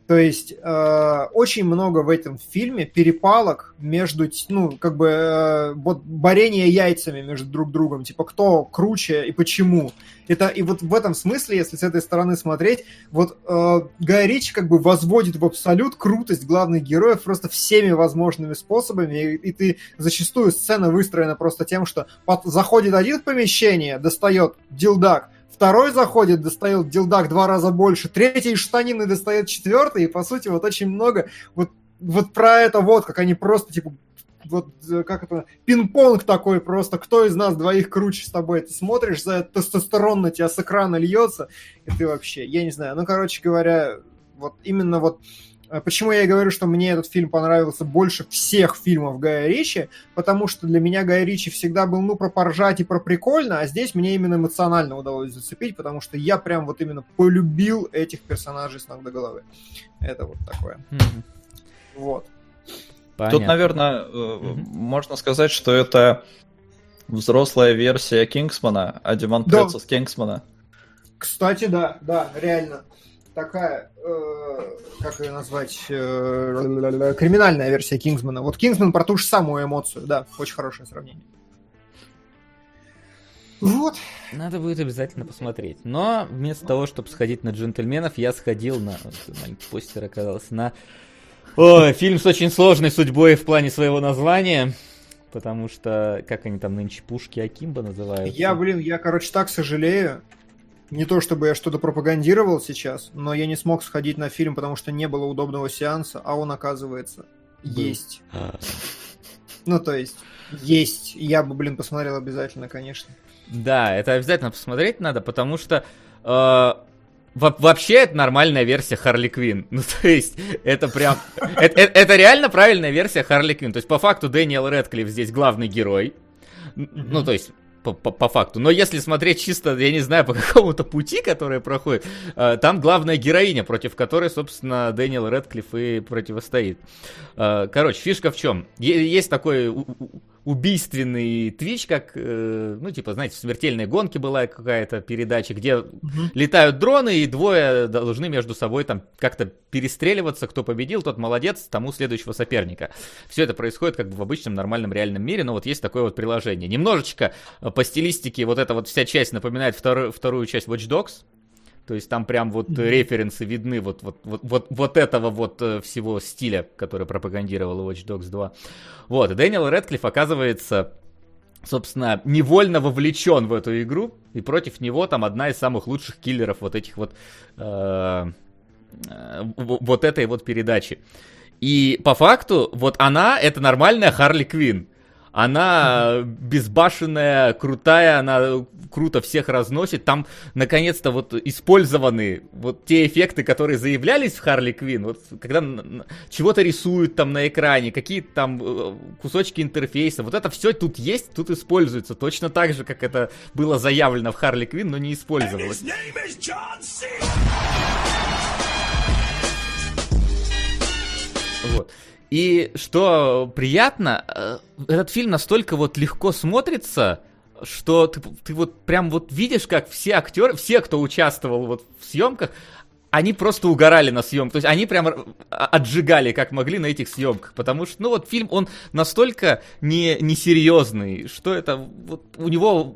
То есть э, очень много в этом фильме перепалок между, ну, как бы, э, вот борение яйцами между друг другом, типа, кто круче и почему. Это, и вот в этом смысле, если с этой стороны смотреть, вот э, Гай Ричи как бы возводит в абсолют крутость главных героев просто всеми возможными способами, и, и ты зачастую сцена выстроена просто тем, что под, заходит один в помещение, достает дилдак, Второй заходит, достает дилдак два раза больше. Третий штанины достает четвертый. И, по сути, вот очень много вот, вот про это вот, как они просто, типа, вот как это, пинг-понг такой просто, кто из нас двоих круче с тобой, ты смотришь, за тестостерон на тебя с экрана льется, и ты вообще, я не знаю, ну, короче говоря, вот именно вот почему я и говорю, что мне этот фильм понравился больше всех фильмов Гая Ричи, потому что для меня Гая Ричи всегда был, ну, про поржать и про прикольно, а здесь мне именно эмоционально удалось зацепить, потому что я прям вот именно полюбил этих персонажей с ног до головы. Это вот такое. Mm-hmm. Вот. Понятно. Тут, наверное, mm-hmm. можно сказать, что это взрослая версия Кингсмана, а Димон да. с Кингсмана. Кстати, да, да, реально такая, э, как ее назвать, э, криминальная версия Кингсмана. Вот Кингсман про ту же самую эмоцию, да, очень хорошее сравнение. Вот. Надо будет обязательно посмотреть. Но вместо того, чтобы сходить на джентльменов, я сходил на... Маленький постер оказался на... Ой, фильм с очень сложной судьбой в плане своего названия. Потому что, как они там нынче, пушки Акимба называют? Я, блин, я, короче, так сожалею. Не то чтобы я что-то пропагандировал сейчас, но я не смог сходить на фильм, потому что не было удобного сеанса, а он, оказывается, Был. есть. А. Ну, то есть, есть. Я бы, блин, посмотрел обязательно, конечно. Да, это обязательно посмотреть надо, потому что э, вообще это нормальная версия Харли Квин. Ну, то есть, это прям... это, это, это реально правильная версия Харли Квин. То есть, по факту, Дэниел Редклифф здесь главный герой. Ну, то есть, по, факту. Но если смотреть чисто, я не знаю, по какому-то пути, который проходит, э, там главная героиня, против которой, собственно, Дэниел Редклифф и противостоит. Э, короче, фишка в чем? Есть такой убийственный твич, как, э, ну, типа, знаете, в смертельной гонке была какая-то передача, где угу. летают дроны, и двое должны между собой там как-то перестреливаться, кто победил, тот молодец, тому следующего соперника. Все это происходит как бы в обычном нормальном реальном мире, но вот есть такое вот приложение. Немножечко по стилистике вот эта вот вся часть напоминает вторую, вторую часть Watch Dogs, То есть там прям вот mm-hmm. референсы видны вот, вот, вот, вот, вот этого вот э, всего стиля, который пропагандировал Watch Dogs 2. Вот, и Дэниел Редклифф оказывается собственно, невольно вовлечен в эту игру, и против него там одна из самых лучших киллеров вот этих вот э, э, вот этой вот передачи. И по факту, вот она это нормальная Харли Квин. Она безбашенная, крутая, она круто всех разносит. Там, наконец-то, вот использованы вот те эффекты, которые заявлялись в Харли Квин. Вот когда чего-то рисуют там на экране, какие-то там э, кусочки интерфейса. Вот это все тут есть, тут используется. Точно так же, как это было заявлено в Харли Квин, но не использовалось. Вот. И что приятно, э, этот фильм настолько вот легко смотрится, что ты, ты вот прям вот видишь, как все актеры, все, кто участвовал вот в съемках, они просто угорали на съемках. То есть они прям отжигали, как могли, на этих съемках. Потому что, ну вот фильм, он настолько не, несерьезный, что это вот у него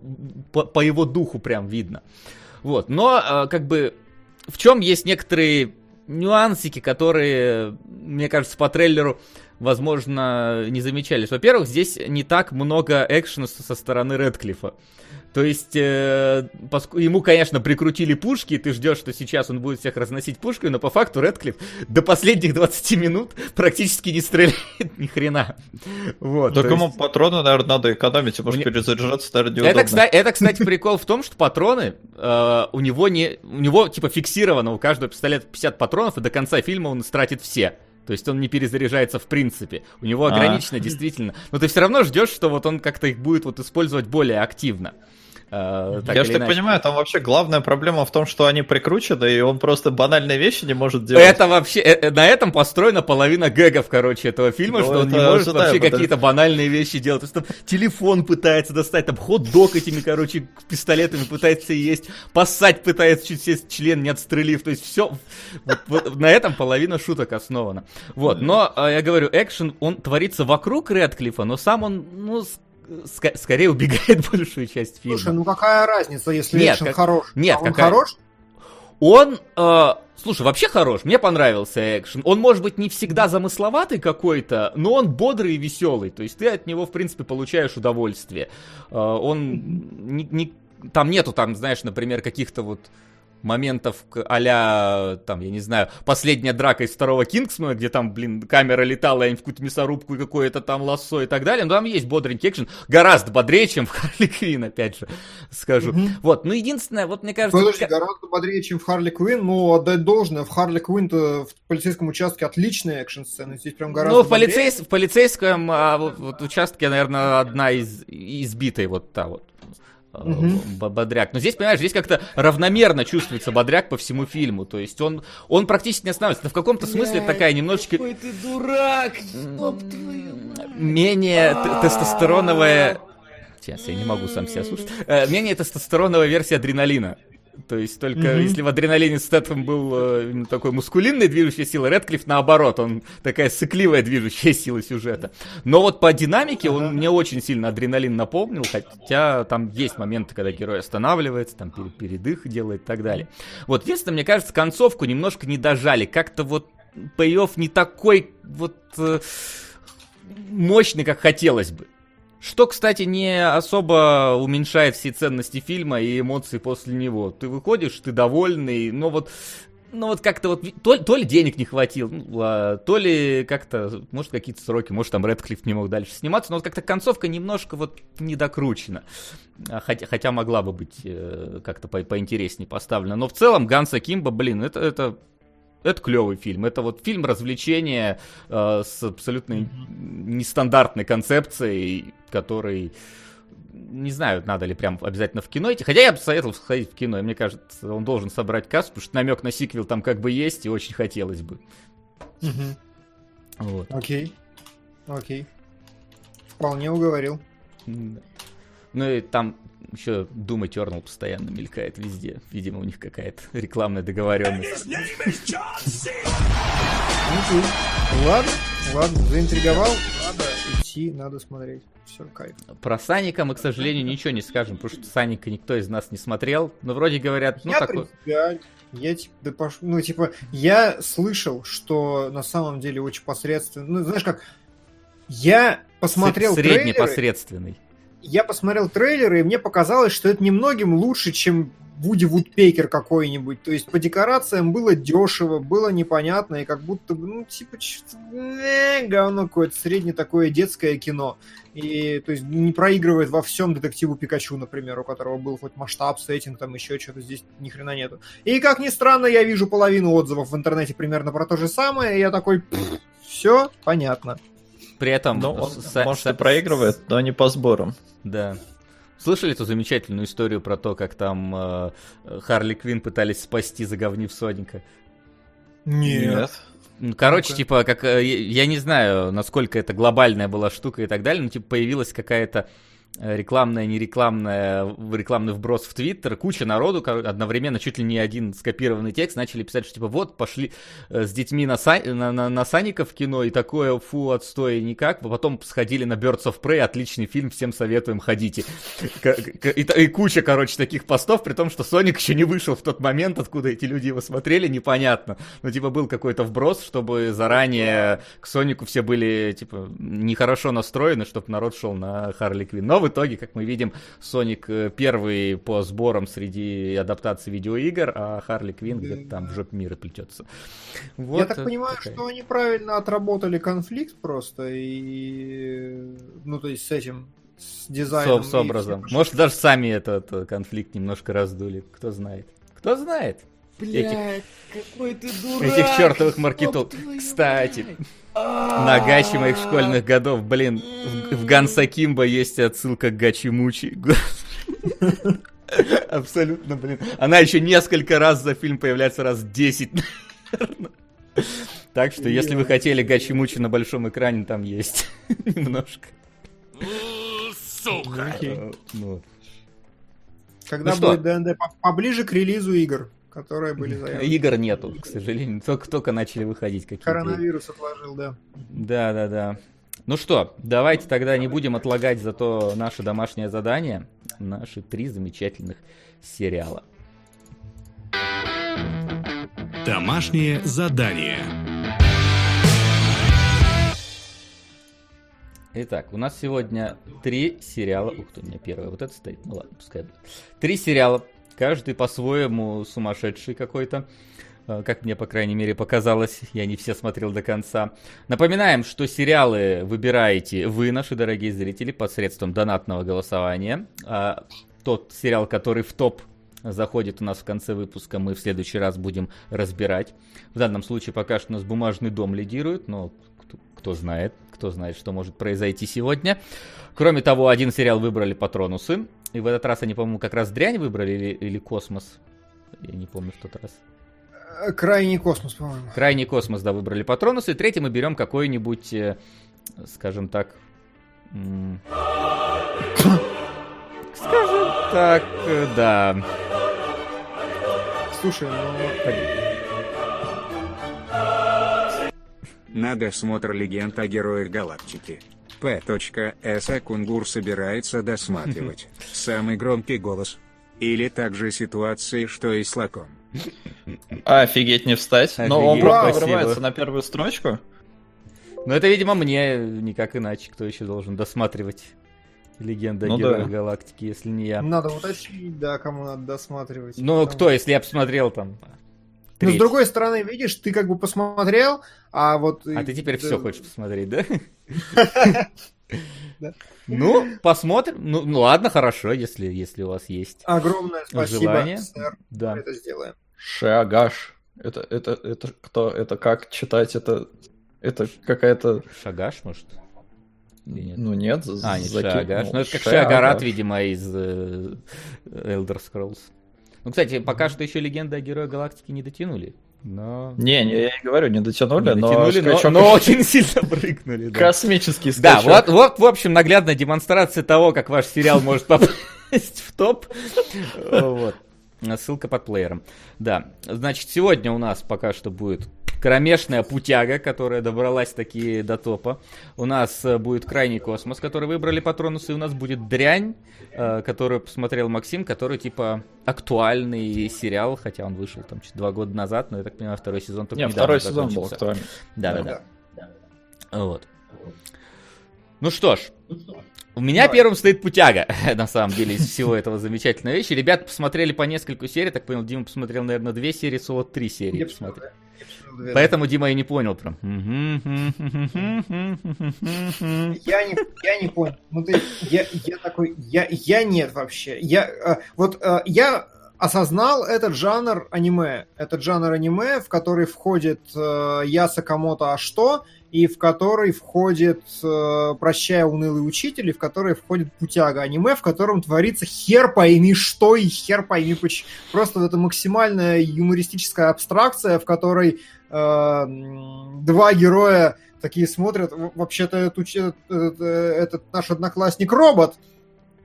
по, по его духу прям видно. Вот. Но, э, как бы, в чем есть некоторые нюансики, которые, мне кажется, по трейлеру, возможно, не замечались. Во-первых, здесь не так много экшена со стороны Редклифа. То есть, э, поск... ему, конечно, прикрутили пушки, и ты ждешь, что сейчас он будет всех разносить пушкой, но по факту Редклифф до последних 20 минут практически не стреляет ни хрена. Вот, так ему есть... патроны, наверное, надо экономить, потому что перезаряжаться, наверное, неудобно. Это, кстати, это, кстати, прикол в том, что патроны э, у него не... У него, типа, фиксировано у каждого пистолета 50 патронов, и до конца фильма он стратит все. То есть он не перезаряжается в принципе. У него а. ограничено, а. действительно. Но ты все равно ждешь, что вот он как-то их будет вот использовать более активно. Э, так Я же так понимаю, там вообще главная проблема в том, что они прикручены, и он просто банальные вещи не может делать. Это вообще, э, э, на этом построена половина гэгов, короче, этого фильма, ну, что он не может вообще какие-то банальные вещи делать. То есть там телефон пытается достать, там хот-дог этими, короче, пистолетами пытается есть, поссать пытается чуть себе член не отстрелив. То есть все, вот, вот, на этом половина шуток основана. Вот, но я говорю, экшен, он творится вокруг Редклифа, но сам он, ну, ск- скорее убегает большую часть фильма. Слушай, ну какая разница, если нет, экшен как... хорош? Нет, а он какая... хорош? Он, э, слушай, вообще хорош, мне понравился экшен. Он, может быть, не всегда замысловатый какой-то, но он бодрый и веселый. То есть ты от него, в принципе, получаешь удовольствие. Э, он не, не, там нету, там, знаешь, например, каких-то вот моментов а там, я не знаю, последняя драка из второго Кингсмана, где там, блин, камера летала им в какую-то мясорубку и какое-то там лассо и так далее, но там есть бодренький экшен, гораздо бодрее, чем в Харли Квин, опять же, скажу. Mm-hmm. Вот, ну, единственное, вот мне кажется... Подожди, гораздо бодрее, чем в Харли Квин, но отдать должное, в Харли Квин-то в полицейском участке отличная экшн-сцена, здесь прям гораздо Ну, в, полицейс... в полицейском а, вот, вот, участке, наверное, одна из избитой вот та вот угу. бодряк. Но здесь, понимаешь, здесь как-то равномерно чувствуется бодряк по всему фильму. То есть он, он практически не останавливается. Но в каком-то смысле такая немножечко... Какой ты дурак! Менее тестостероновая... Сейчас, я не могу сам себя слушать. Э, менее тестостероновая версия адреналина. То есть только mm-hmm. если в адреналине Стэтхэм был э, такой мускулинной движущей силой, Редклифф наоборот, он такая сыкливая движущая сила сюжета. Но вот по динамике он мне очень сильно адреналин напомнил, хотя там есть моменты, когда герой останавливается, там передых делает и так далее. Вот единственное, мне кажется, концовку немножко не дожали, как-то вот пей не такой вот э, мощный, как хотелось бы. Что, кстати, не особо уменьшает все ценности фильма и эмоции после него. Ты выходишь, ты довольный, но вот ну вот как-то вот, то, то ли денег не хватило, ну, то ли как-то, может, какие-то сроки, может, там Редклифф не мог дальше сниматься, но вот как-то концовка немножко вот недокручена. А, хотя, хотя могла бы быть э, как-то по поинтереснее поставлена. Но в целом Ганса Кимба, блин, это, это это клевый фильм. Это вот фильм развлечения э, с абсолютно нестандартной концепцией, который не знаю, надо ли прям обязательно в кино идти. Хотя я бы советовал сходить в кино. И мне кажется, он должен собрать кассу, потому что намек на сиквел там как бы есть, и очень хотелось бы. Угу. Вот. Окей. Окей. Вполне уговорил. Ну и там еще Doom Eternal постоянно мелькает везде. Видимо, у них какая-то рекламная договоренность. Ладно, ладно, заинтриговал. Надо идти, надо смотреть. Все, кайф. Про Саника мы, к сожалению, ничего не скажем, потому что Саника никто из нас не смотрел. Но вроде говорят, ну Я такой... Я типа, да пош... ну типа, я слышал, что на самом деле очень посредственно, ну знаешь как, я посмотрел Средний трейлеры, посредственный. Я посмотрел трейлеры, и мне показалось, что это немногим лучше, чем Вуди Вудпекер какой-нибудь. То есть по декорациям было дешево, было непонятно, и как будто ну, типа, э, говно какое-то, среднее такое детское кино. И, то есть, не проигрывает во всем детективу Пикачу, например, у которого был хоть масштаб, сеттинг, там еще что-то, здесь ни хрена нету. И, как ни странно, я вижу половину отзывов в интернете примерно про то же самое, и я такой, все понятно. При этом... Ну, он, с- может, с- и проигрывает, но не по сборам. Да. Слышали эту замечательную историю про то, как там э, Харли Квин пытались спасти, заговнив Соника? Ну, Короче, Ну-ка. типа, как э, я не знаю, насколько это глобальная была штука и так далее, но типа появилась какая-то не рекламная, в- рекламный вброс в Твиттер, куча народу одновременно, чуть ли не один скопированный текст, начали писать, что типа вот, пошли э, с детьми на, Са- на, на, на Саника в кино, и такое, фу, отстой, никак, потом сходили на Birds of Prey, отличный фильм, всем советуем, ходите. И, и куча, короче, таких постов, при том, что Соник еще не вышел в тот момент, откуда эти люди его смотрели, непонятно. Ну, типа, был какой-то вброс, чтобы заранее к Сонику все были, типа, нехорошо настроены, чтобы народ шел на Харли Квин. Но в итоге, как мы видим, Соник э, первый по сборам среди адаптаций видеоигр, а Харли Квин где-то там в жопе мира плетется. Вот я так это понимаю, такая. что они правильно отработали конфликт просто и ну то есть с этим с дизайном С, с образом. Может, даже сами этот э, конфликт немножко раздули. Кто знает. Кто знает? Этих, какой ты дурак! этих чертовых маркетов. Кстати, на гачи моих школьных годов, блин, в, Ганса Кимба есть отсылка к Гачи Мучи. Абсолютно, блин. Она еще несколько раз за фильм появляется, раз 10, наверное. Так что, если вы хотели Гачи Мучи на большом экране, там есть немножко. Сука! Ну, Когда Ну будет ДНД по- поближе к релизу игр, которые были заявлены. Игр нету, к сожалению. Только, только начали выходить какие-то. Коронавирус отложил, да. Да, да, да. Ну что, давайте тогда не будем отлагать зато наше домашнее задание. Наши три замечательных сериала. Домашнее задание. Итак, у нас сегодня три сериала. Ух ты, у меня первое вот это стоит. Ну ладно, пускай будет. Три сериала. Каждый по-своему сумасшедший какой-то. Э, Как мне, по крайней мере, показалось. Я не все смотрел до конца. Напоминаем, что сериалы выбираете вы, наши дорогие зрители, посредством донатного голосования. А Тот сериал, который в топ заходит у нас в конце выпуска, мы в следующий раз будем разбирать. В данном случае пока что у нас «Бумажный дом» лидирует, но кто, кто знает, кто знает, что может произойти сегодня. Кроме того, один сериал выбрали «Патронусы», и в этот раз они, по-моему, как раз «Дрянь» выбрали или, или «Космос». Я не помню в тот раз. Э, Крайний космос, по-моему. Крайний космос, да, выбрали патронусы. И третий мы берем какой-нибудь, э, скажем так... Скажем так, э, да. Слушай, ну... На досмотр легенд о героях галактики. П.С. Кунгур собирается досматривать. Самый громкий голос. Или также ситуации, что и с лаком. Офигеть, не встать. Но он Офигеть, правда спасибо. врывается на первую строчку. Но это, видимо, мне никак иначе. Кто еще должен досматривать легенда Ну о героях да. галактики, если не я. Надо уточнить, да, кому надо досматривать. Ну, Потому- кто, если я посмотрел там... Ну, с треть. другой стороны, видишь, ты как бы посмотрел, а вот... А ты теперь да, все хочешь посмотреть, да? Да. Ну, посмотрим. Ну, ну ладно, хорошо, если, если у вас есть Огромное спасибо, желание. сэр. Да. Мы это сделаем. Шагаш. Это, это, это кто? Это как читать? Это, это какая-то... Шагаш, может? Или нет? Ну нет. а, нет, заки- Шагаш. ну, Ну, это как Шагаш. Шагарат, видимо, из э, Elder Scrolls. Ну, кстати, пока что еще легенда о герое галактики не дотянули. Но... Не, не, я и говорю, не дотянули, Не но, дотянули, но, скачок но очень сильно прыгнули. Да. Космический Да, скачок. вот, вот, в общем, наглядная демонстрация того, как ваш сериал может попасть в топ. Вот. Ссылка под плеером. Да, значит, сегодня у нас пока что будет кромешная путяга, которая добралась таки до топа. У нас э, будет крайний космос, который выбрали патронусы, и у нас будет дрянь, э, которую посмотрел Максим, который типа актуальный сериал, хотя он вышел там чуть два года назад, но я так понимаю, второй сезон только Не, второй сезон был актуальный. Да, да, да. Вот. Ну что ж, у меня Давай. первым стоит путяга, на самом деле, из всего этого замечательной вещи. Ребята посмотрели по нескольку серий, так понял, Дима посмотрел, наверное, две серии, Соло три серии я посмотрел. Поэтому Дима и не понял прям. Я не, я не понял. Ну ты, я, я такой, я, я нет вообще. Я, э, вот э, я осознал этот жанр аниме. Этот жанр аниме, в который входит э, Я Сакамото А что, и в который входит э, «Прощая, унылый учитель», и в который входит «Путяга» аниме, в котором творится хер пойми что и хер пойми почему. Просто это максимальная юмористическая абстракция, в которой э, два героя такие смотрят, вообще-то этот, этот, этот, этот наш одноклассник робот,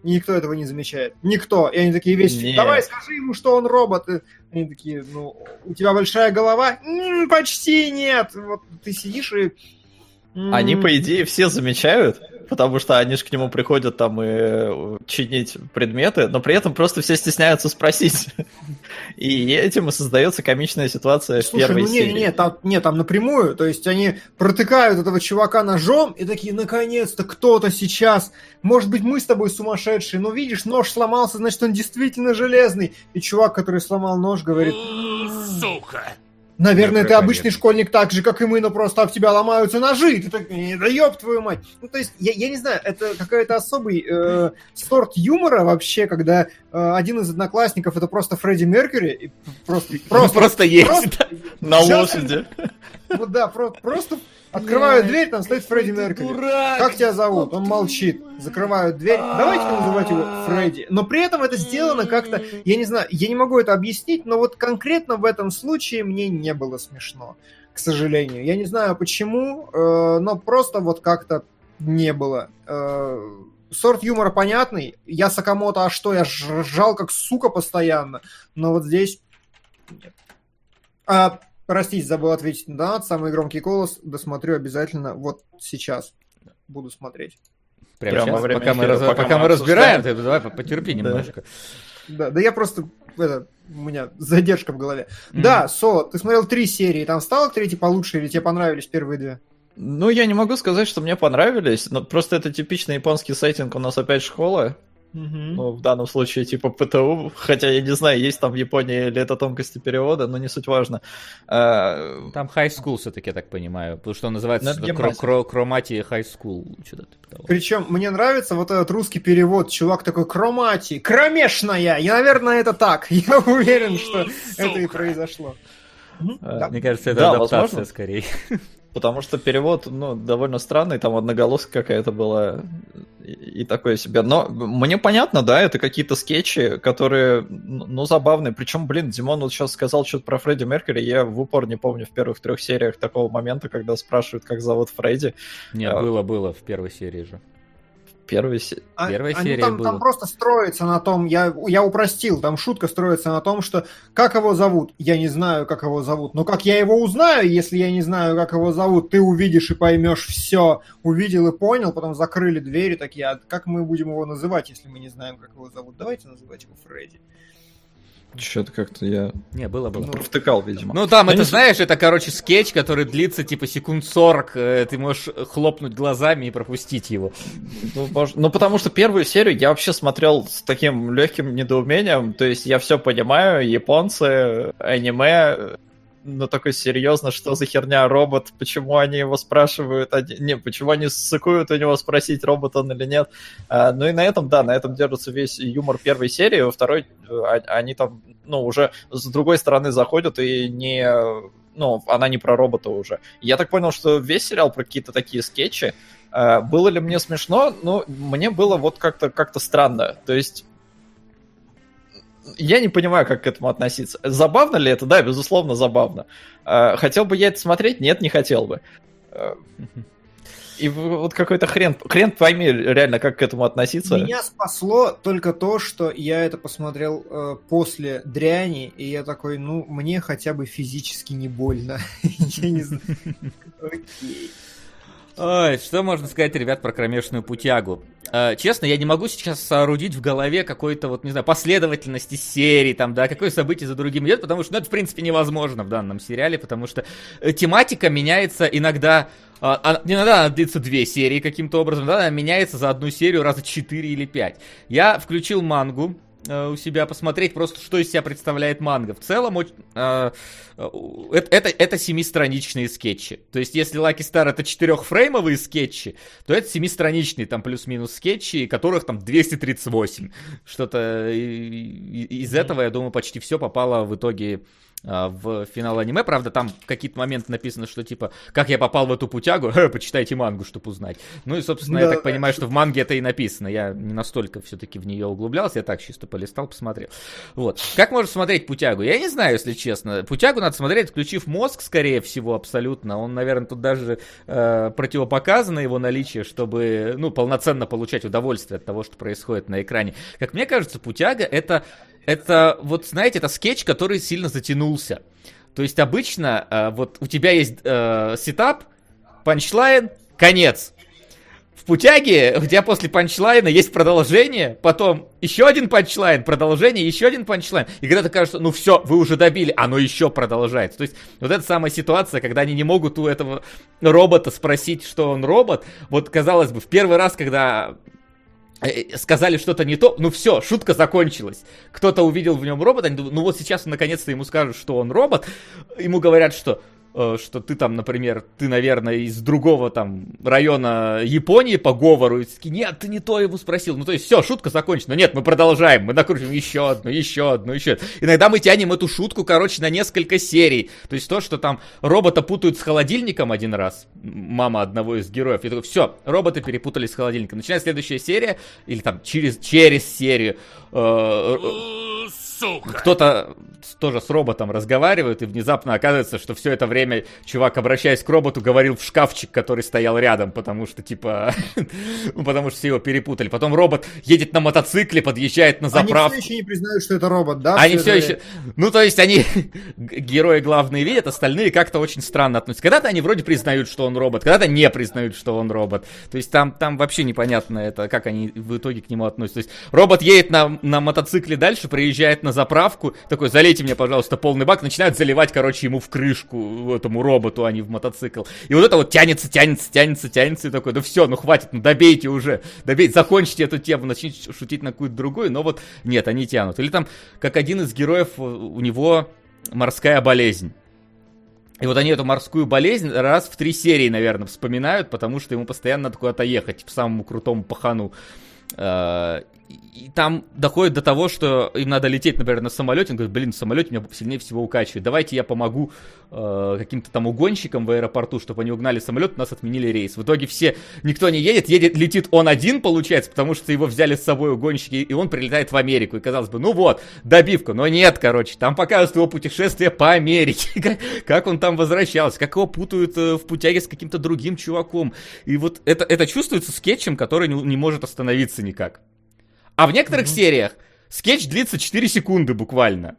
и никто этого не замечает. Никто. И они такие весь, Нет. давай скажи ему, что он робот. И они такие, ну, у тебя большая голова? М-м, почти нет. Вот ты сидишь и они, по идее, все замечают, потому что они же к нему приходят там и э, чинить предметы, но при этом просто все стесняются спросить. И этим и создается комичная ситуация Слушай, в первой ну, не, серии. Не, там, не, там напрямую, то есть они протыкают этого чувака ножом и такие, наконец-то кто-то сейчас, может быть, мы с тобой сумасшедшие, но видишь, нож сломался, значит, он действительно железный. И чувак, который сломал нож, говорит... Сука! Наверное, ты обычный школьник так же, как и мы, но просто об тебя ломаются ножи. И ты так, да ёб твою мать. Ну, то есть, я, я не знаю, это какой-то особый э, сорт юмора вообще, когда э, один из одноклассников это просто Фредди Меркьюри. И просто, просто, просто есть. На лошади. Вот да, просто Открывают дверь, там стоит Фредди Меркьюри. Дурак, как тебя зовут? Он молчит. Закрывают дверь. Давайте называть его Фредди. Но при этом это сделано как-то, я не знаю, я не могу это объяснить, но вот конкретно в этом случае мне не было смешно, к сожалению. Я не знаю почему, э, но просто вот как-то не было. Э, сорт юмора понятный. Я Сакамото, а что? Я ржал как сука постоянно. Но вот здесь нет. А, Простите, забыл ответить на донат. Самый громкий голос досмотрю обязательно вот сейчас. Буду смотреть. Прямо, Прямо сейчас, время пока, мы, раз, пока, пока мы разбираем, ты давай потерпи немножко. Да, да я просто это, у меня задержка в голове. Mm-hmm. Да, Соло, ты смотрел три серии, там стало к третьей получше или тебе понравились первые две? Ну, я не могу сказать, что мне понравились, но просто это типичный японский сеттинг, у нас опять школа, ну, в данном случае, типа ПТУ, хотя я не знаю, есть там в Японии или это тонкости перевода, но не суть важно. А... Там high school все-таки, я так понимаю, потому что он называется что кро- кро- Кромати high school. Что-то типа Причем мне нравится вот этот русский перевод, чувак такой Кромати, кромешная, и, наверное, это так. Я уверен, что это и произошло. Мне кажется, это адаптация скорее. Потому что перевод, ну, довольно странный, там одноголоска какая-то была и, и такое себе. Но мне понятно, да, это какие-то скетчи, которые, ну, забавные. Причем, блин, Димон вот сейчас сказал что-то про Фредди Меркьюри, я в упор не помню в первых трех сериях такого момента, когда спрашивают, как зовут Фредди. Нет, а... было, было в первой серии же. Первой, а, Первая они серия там, было. там просто строится на том, я, я упростил, там шутка строится на том, что как его зовут, я не знаю, как его зовут, но как я его узнаю, если я не знаю, как его зовут, ты увидишь и поймешь все. Увидел и понял, потом закрыли двери такие, а как мы будем его называть, если мы не знаем, как его зовут? Давайте называть его Фредди. Что-то как-то я... Не, было, было. Ну, провтыкал, видимо. Ну, там, Но это, не... знаешь, это, короче, скетч, который длится, типа, секунд 40. Э, ты можешь хлопнуть глазами и пропустить его. Ну, может... ну, потому что первую серию я вообще смотрел с таким легким недоумением. То есть я все понимаю, японцы, аниме, ну, такой серьезно, что за херня робот, почему они его спрашивают, они, не, почему они ссыкуют у него спросить, робот он или нет. А, ну и на этом, да, на этом держится весь юмор первой серии, во второй а, они там, ну, уже с другой стороны заходят и не ну, она не про робота уже. Я так понял, что весь сериал про какие-то такие скетчи. А, было ли мне смешно? Ну, мне было вот как-то как странно. То есть я не понимаю, как к этому относиться. Забавно ли это? Да, безусловно, забавно. А, хотел бы я это смотреть? Нет, не хотел бы. А, И вот какой-то хрен, хрен пойми реально, как к этому относиться. Меня спасло только то, что я это посмотрел э, после дряни, и я такой, ну, мне хотя бы физически не больно. Я не знаю. Окей. Ой, что можно сказать, ребят, про кромешную путягу? Э, честно, я не могу сейчас соорудить в голове какой-то, вот, не знаю, последовательности серий, там, да, какое событие за другим идет, потому что, ну, это, в принципе, невозможно в данном сериале, потому что э, тематика меняется иногда, а, иногда она длится две серии каким-то образом, да, она меняется за одну серию раза четыре или пять. Я включил мангу, у себя посмотреть просто, что из себя представляет манга. В целом, э, э, это, это, это семистраничные скетчи. То есть, если Lucky Star это четырехфреймовые скетчи, то это семистраничные там плюс-минус скетчи, которых там 238. Что-то из этого, я думаю, почти все попало в итоге в финал аниме. Правда, там в какие-то моменты написано, что типа, как я попал в эту путягу, почитайте мангу, чтобы узнать. Ну и, собственно, да, я так понимаю, что в манге это и написано. Я не настолько все-таки в нее углублялся, я так чисто полистал, посмотрел. Вот. Как можно смотреть путягу? Я не знаю, если честно. Путягу надо смотреть, включив мозг, скорее всего, абсолютно. Он, наверное, тут даже э, противопоказано его наличие, чтобы, ну, полноценно получать удовольствие от того, что происходит на экране. Как мне кажется, путяга это это вот, знаете, это скетч, который сильно затянулся. То есть обычно э, вот у тебя есть э, сетап, панчлайн, конец. В путяге у тебя после панчлайна есть продолжение, потом еще один панчлайн, продолжение, еще один панчлайн. И когда ты кажется, ну все, вы уже добили, оно еще продолжается. То есть вот эта самая ситуация, когда они не могут у этого робота спросить, что он робот. Вот казалось бы, в первый раз, когда сказали что-то не то, ну все, шутка закончилась. Кто-то увидел в нем робота, они думают, ну вот сейчас наконец-то ему скажут, что он робот. Ему говорят, что Э, что ты там, например, ты, наверное, из другого там района Японии по говору, и нет, ты не то его спросил. Ну, то есть, все, шутка закончена. Нет, мы продолжаем, мы накрутим еще одну, еще одну, еще. Иногда мы тянем эту шутку, короче, на несколько серий. То есть, то, что там робота путают с холодильником один раз, мама одного из героев, и такой, все, роботы перепутались с холодильником. Начинает следующая серия, или там через, через серию, э, сука! Кто-то тоже с роботом разговаривает, и внезапно оказывается, что все это время чувак, обращаясь к роботу, говорил в шкафчик, который стоял рядом, потому что, типа, ну, потому что все его перепутали. Потом робот едет на мотоцикле, подъезжает на заправку. Они все еще не признают, что это робот, да? Они все, все еще... Ну, то есть они, герои главные видят, остальные как-то очень странно относятся. Когда-то они вроде признают, что он робот, когда-то не признают, что он робот. То есть там, там вообще непонятно это, как они в итоге к нему относятся. То есть робот едет на, на мотоцикле дальше, приезжает на заправку, такой, залейте мне, пожалуйста, полный бак, начинают заливать, короче, ему в крышку, этому роботу, а не в мотоцикл. И вот это вот тянется, тянется, тянется, тянется, и такой, да все, ну хватит, ну добейте уже, добейте, закончите эту тему, начните шутить на какую-то другую, но вот нет, они тянут. Или там, как один из героев, у него морская болезнь. И вот они эту морскую болезнь раз в три серии, наверное, вспоминают, потому что ему постоянно надо куда-то ехать, по самому крутому пахану. И там доходит до того, что им надо лететь, например, на самолете. Он говорит, блин, в самолете меня сильнее всего укачивает. Давайте я помогу э, каким-то там угонщикам в аэропорту, чтобы они угнали самолет, нас отменили рейс. В итоге все, никто не едет, едет, летит он один, получается, потому что его взяли с собой угонщики, и он прилетает в Америку. И казалось бы, ну вот, добивка. Но нет, короче, там показывают его путешествие по Америке. как, он там возвращался, как его путают э, в путяге с каким-то другим чуваком. И вот это, это чувствуется скетчем, который не, не может остановиться никак. А в некоторых mm-hmm. сериях скетч длится 4 секунды буквально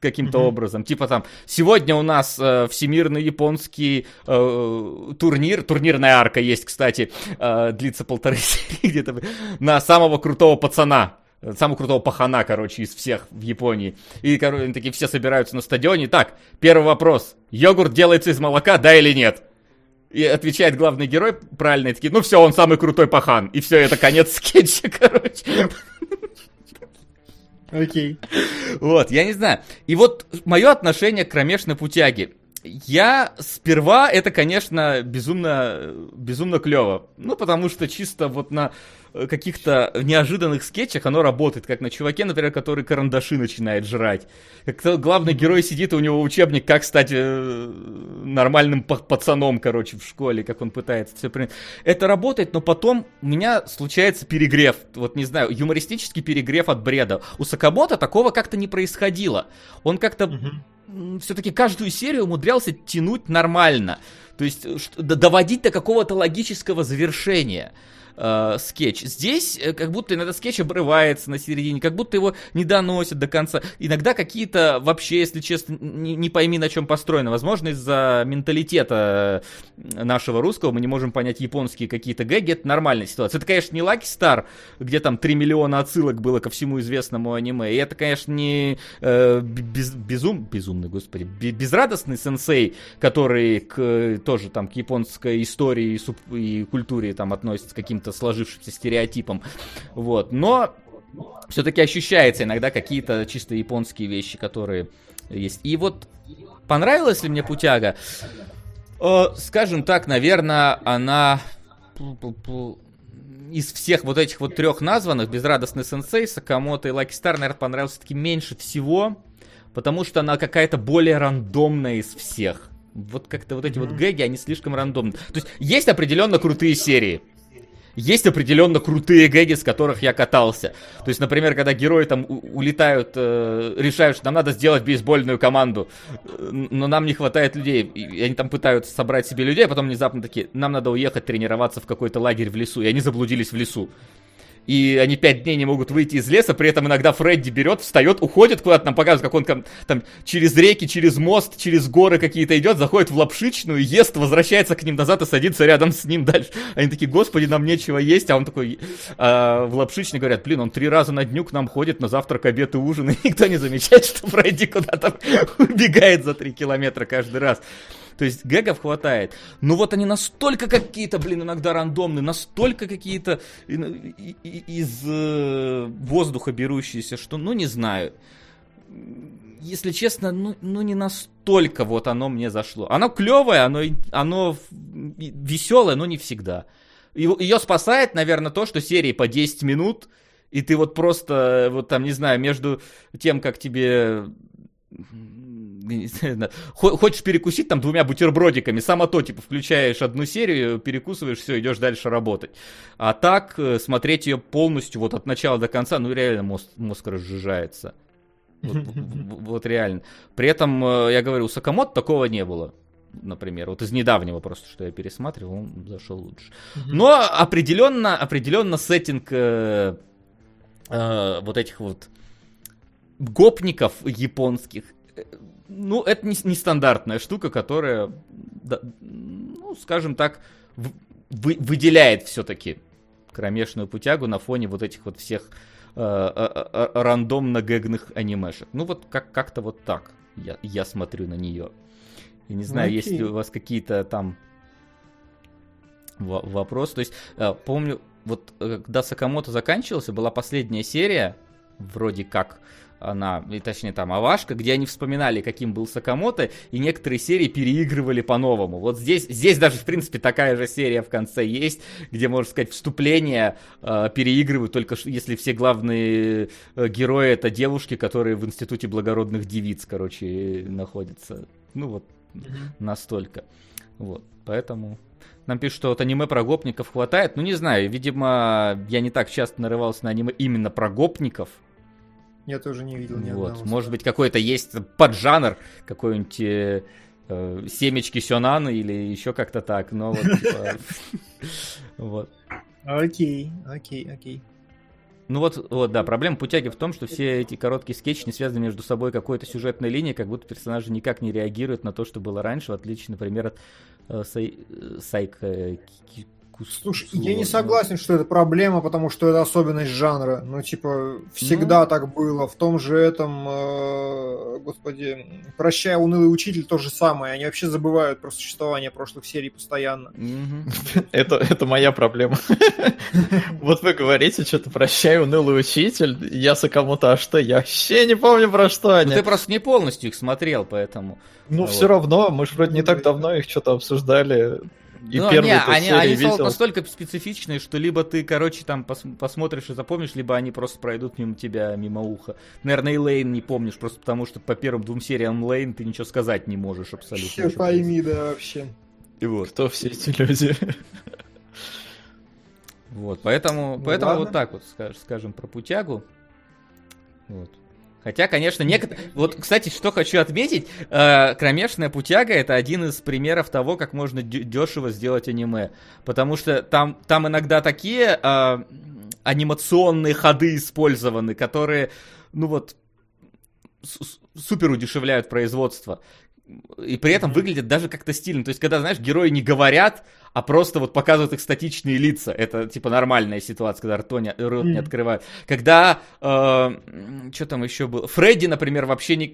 каким-то mm-hmm. образом. Типа там, сегодня у нас э, всемирный японский э, турнир, турнирная арка есть, кстати, э, длится полторы серии где-то, на самого крутого пацана. Самого крутого пахана, короче, из всех в Японии. И, короче, такие все собираются на стадионе. Так, первый вопрос. Йогурт делается из молока, да или нет? И отвечает главный герой правильно, и такие, ну все, он самый крутой пахан. И все, это конец скетча, короче. Окей. Вот, я не знаю. И вот мое отношение к кромешной путяге. Я сперва это, конечно, безумно, безумно клево. Ну, потому что чисто вот на Э, каких-то неожиданных скетчах оно работает, как на чуваке, например, который карандаши начинает жрать. Как главный герой сидит, и у него учебник, как стать э, нормальным пацаном, короче, в школе, как он пытается все принять. Это работает, но потом у меня случается перегрев, вот не знаю, юмористический перегрев от бреда. У Сакабота такого как-то не происходило. Он как-то... Угу все-таки каждую серию умудрялся тянуть нормально. То есть доводить до какого-то логического завершения э, скетч. Здесь э, как будто иногда скетч обрывается на середине, как будто его не доносят до конца. Иногда какие-то вообще, если честно, не, не пойми, на чем построено. Возможно, из-за менталитета э, нашего русского мы не можем понять японские какие-то гэги. Это нормальная ситуация. Это, конечно, не Lucky Star, где там 3 миллиона отсылок было ко всему известному аниме. И это, конечно, не э, без, безум, безумный, господи, безрадостный сенсей, который к, тоже там к японской истории и, суп, и культуре там относится каким-то каким-то сложившимся стереотипом. Вот. Но все-таки ощущается иногда какие-то чисто японские вещи, которые есть. И вот понравилась ли мне Путяга? Э, скажем так, наверное, она из всех вот этих вот трех названных, Безрадостный Сенсей, Сакамото и Лаки Стар, наверное, понравился таки меньше всего, потому что она какая-то более рандомная из всех. Вот как-то вот эти mm-hmm. вот гэги, они слишком рандомные. То есть есть определенно крутые серии есть определенно крутые гэги, с которых я катался. То есть, например, когда герои там улетают, э, решают, что нам надо сделать бейсбольную команду, э, но нам не хватает людей, и они там пытаются собрать себе людей, а потом внезапно такие, нам надо уехать тренироваться в какой-то лагерь в лесу, и они заблудились в лесу и они пять дней не могут выйти из леса, при этом иногда Фредди берет, встает, уходит куда-то, нам показывает, как он там, там через реки, через мост, через горы какие-то идет, заходит в лапшичную, ест, возвращается к ним назад и садится рядом с ним дальше. Они такие, господи, нам нечего есть, а он такой, а, в лапшичной говорят, блин, он три раза на дню к нам ходит на завтрак, обед и ужин, и никто не замечает, что Фредди куда-то убегает за три километра каждый раз. То есть гэгов хватает. Но вот они настолько какие-то, блин, иногда рандомные, настолько какие-то из э, воздуха берущиеся, что, ну, не знаю. Если честно, ну, ну не настолько вот оно мне зашло. Оно клевое, оно, оно веселое, но не всегда. Ее спасает, наверное, то, что серии по 10 минут, и ты вот просто, вот там, не знаю, между тем, как тебе хочешь перекусить там двумя бутербродиками, само то, типа, включаешь одну серию, перекусываешь, все, идешь дальше работать. А так, э, смотреть ее полностью, вот от начала до конца, ну, реально мозг, мозг разжижается. Вот, вот реально. При этом, э, я говорю, у Сакамото такого не было например. Вот из недавнего просто, что я пересматривал, он зашел лучше. Но определенно, определенно сеттинг э, э, вот этих вот гопников японских ну, это не, не стандартная штука, которая, да, ну, скажем так, в, вы, выделяет все-таки кромешную путягу на фоне вот этих вот всех э, э, э, рандомно гэгных анимешек. Ну, вот как- как-то вот так я, я смотрю на нее. Я не знаю, okay. есть ли у вас какие-то там вопросы. То есть, э, помню, вот э, когда Сакамото заканчивался, была последняя серия, вроде как, она, и точнее там Авашка, где они вспоминали, каким был Сакамото, и некоторые серии переигрывали по-новому. Вот здесь, здесь даже, в принципе, такая же серия в конце есть, где, можно сказать, вступление э, переигрывают, только если все главные э, герои это девушки, которые в Институте благородных девиц, короче, находятся. Ну вот, mm-hmm. настолько. Вот, поэтому... Нам пишут, что вот аниме про гопников хватает. Ну, не знаю, видимо, я не так часто нарывался на аниме именно про гопников, я тоже не видел ни вот. Может быть, какой-то есть поджанр, какой-нибудь э, э, семечки сёнана или еще как-то так, но вот, типа, вот. Окей, окей, окей. Ну вот, вот, да, проблема путяги в том, что все эти короткие скетчи не связаны между собой какой-то сюжетной линией, как будто персонажи никак не реагируют на то, что было раньше, в отличие, например, от э, сай, э, Слушай, я не согласен, что это проблема, потому что это особенность жанра. Ну, типа, всегда ну... так было. В том же этом, э, господи, «Прощай, унылый учитель» то же самое. Они вообще забывают про существование прошлых серий постоянно. Это, это моя проблема. Вот вы говорите что-то «Прощай, унылый учитель», я кому-то, а что? Я вообще не помню, про что они. Ну, ты просто не полностью их смотрел, поэтому... Ну, все равно, мы же вроде не так давно их что-то обсуждали. И ну, не, они, они видел. настолько специфичные, что либо ты, короче, там пос, посмотришь и запомнишь, либо они просто пройдут мимо тебя, мимо уха. Наверное, и Лейн не помнишь, просто потому что по первым двум сериям Лейн ты ничего сказать не можешь абсолютно. Все пойми, да, вообще. И вот. Кто все эти люди? Вот, поэтому, ну, поэтому вот так вот скажем, скажем про путягу. Вот. Хотя, конечно, некоторые... Вот, кстати, что хочу отметить, э, «Кромешная путяга» — это один из примеров того, как можно дешево сделать аниме. Потому что там, там иногда такие э, анимационные ходы использованы, которые, ну вот, супер удешевляют производство. И при этом выглядят даже как-то стильно. То есть, когда, знаешь, герои не говорят, а просто вот показывают их статичные лица. Это, типа, нормальная ситуация, когда рот не, рот не открывают. Когда, э, что там еще было? Фредди, например, вообще не,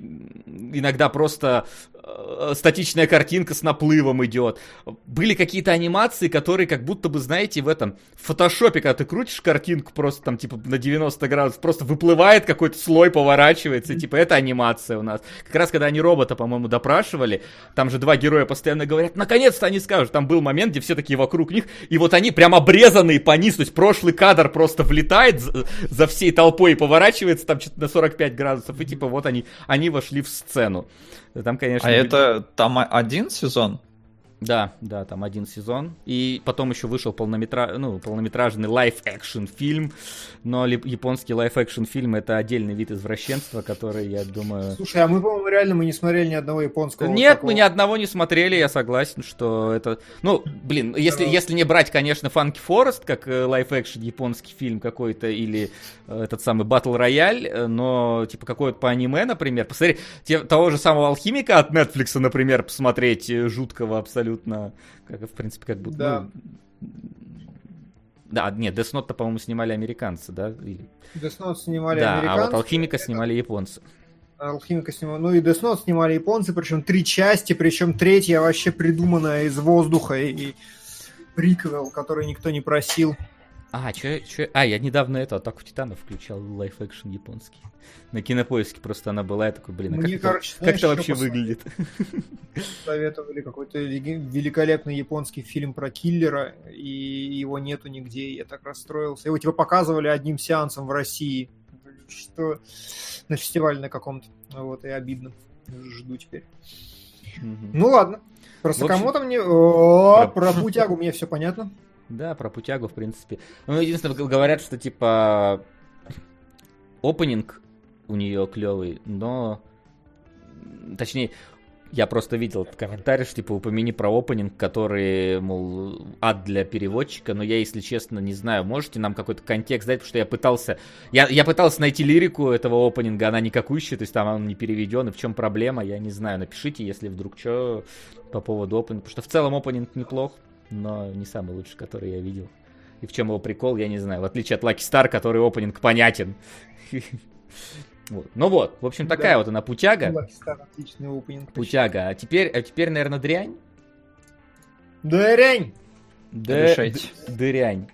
иногда просто э, статичная картинка с наплывом идет. Были какие-то анимации, которые как будто бы, знаете, в этом, в фотошопе, когда ты крутишь картинку просто там, типа, на 90 градусов, просто выплывает какой-то слой, поворачивается, и, типа, это анимация у нас. Как раз, когда они робота, по-моему, допрашивали, там же два героя постоянно говорят, наконец-то они скажут, там был момент, где все такие вокруг них, и вот они прям обрезанные по низу, то есть прошлый кадр просто влетает за, за всей толпой и поворачивается там что-то на 45 градусов, и типа вот они, они вошли в сцену. Там, конечно... А это там один сезон? Да, да, там один сезон. И потом еще вышел полнометра... ну, полнометражный live-action фильм. Но японский live-action фильм это отдельный вид извращенства, который, я думаю... Слушай, а мы, по-моему, реально мы не смотрели ни одного японского. Нет, такого... мы ни одного не смотрели, я согласен, что это... Ну, блин, если, если не брать, конечно, Funky Forest, как э, live-action японский фильм какой-то, или э, этот самый Battle Royale, э, но, типа, какой-то по аниме, например. Посмотри, те, того же самого Алхимика от Netflix, например, посмотреть жуткого абсолютно абсолютно, как, в принципе, как будто... Да. Ну, да, нет, Death Note-то, по-моему, снимали американцы, да? Или... Death Note снимали да, американцы. а вот Алхимика снимали японцы. Алхимика снимали, ну и Death Note снимали японцы, причем три части, причем третья вообще придуманная из воздуха и приквел, который никто не просил. А, чё, чё... а, я недавно это Атаку Титанов включал, live-action японский. На кинопоиске просто она была, я такой, блин, а Мне, как, короче, это, знаешь, как это вообще выглядит? Советовали какой-то великолепный японский фильм про киллера, и его нету нигде, я так расстроился. Его типа показывали одним сеансом в России, что на фестивале на каком-то. Вот, и обидно. Жду теперь. Ну ладно. Про Сакамото мне... Про Путягу мне все понятно. Да, про путягу, в принципе. Ну, единственное, говорят, что типа опенинг у нее клевый, но точнее, я просто видел этот комментарий, что типа упомяни про опенинг, который, мол, ад для переводчика, но я, если честно, не знаю, можете нам какой-то контекст дать, потому что я пытался, я, я пытался найти лирику этого опенинга, она никакущая, то есть там он не переведен, и в чем проблема, я не знаю, напишите, если вдруг что по поводу опенинга, потому что в целом опенинг неплох, но не самый лучший, который я видел. И в чем его прикол, я не знаю. В отличие от Lucky Star, который опенинг понятен. Вот. Ну вот, в общем, такая да. вот она путяга. Star, отличный опенинг. Путяга. А теперь, а теперь, наверное, дрянь. Дрянь! Решайте. Дрянь.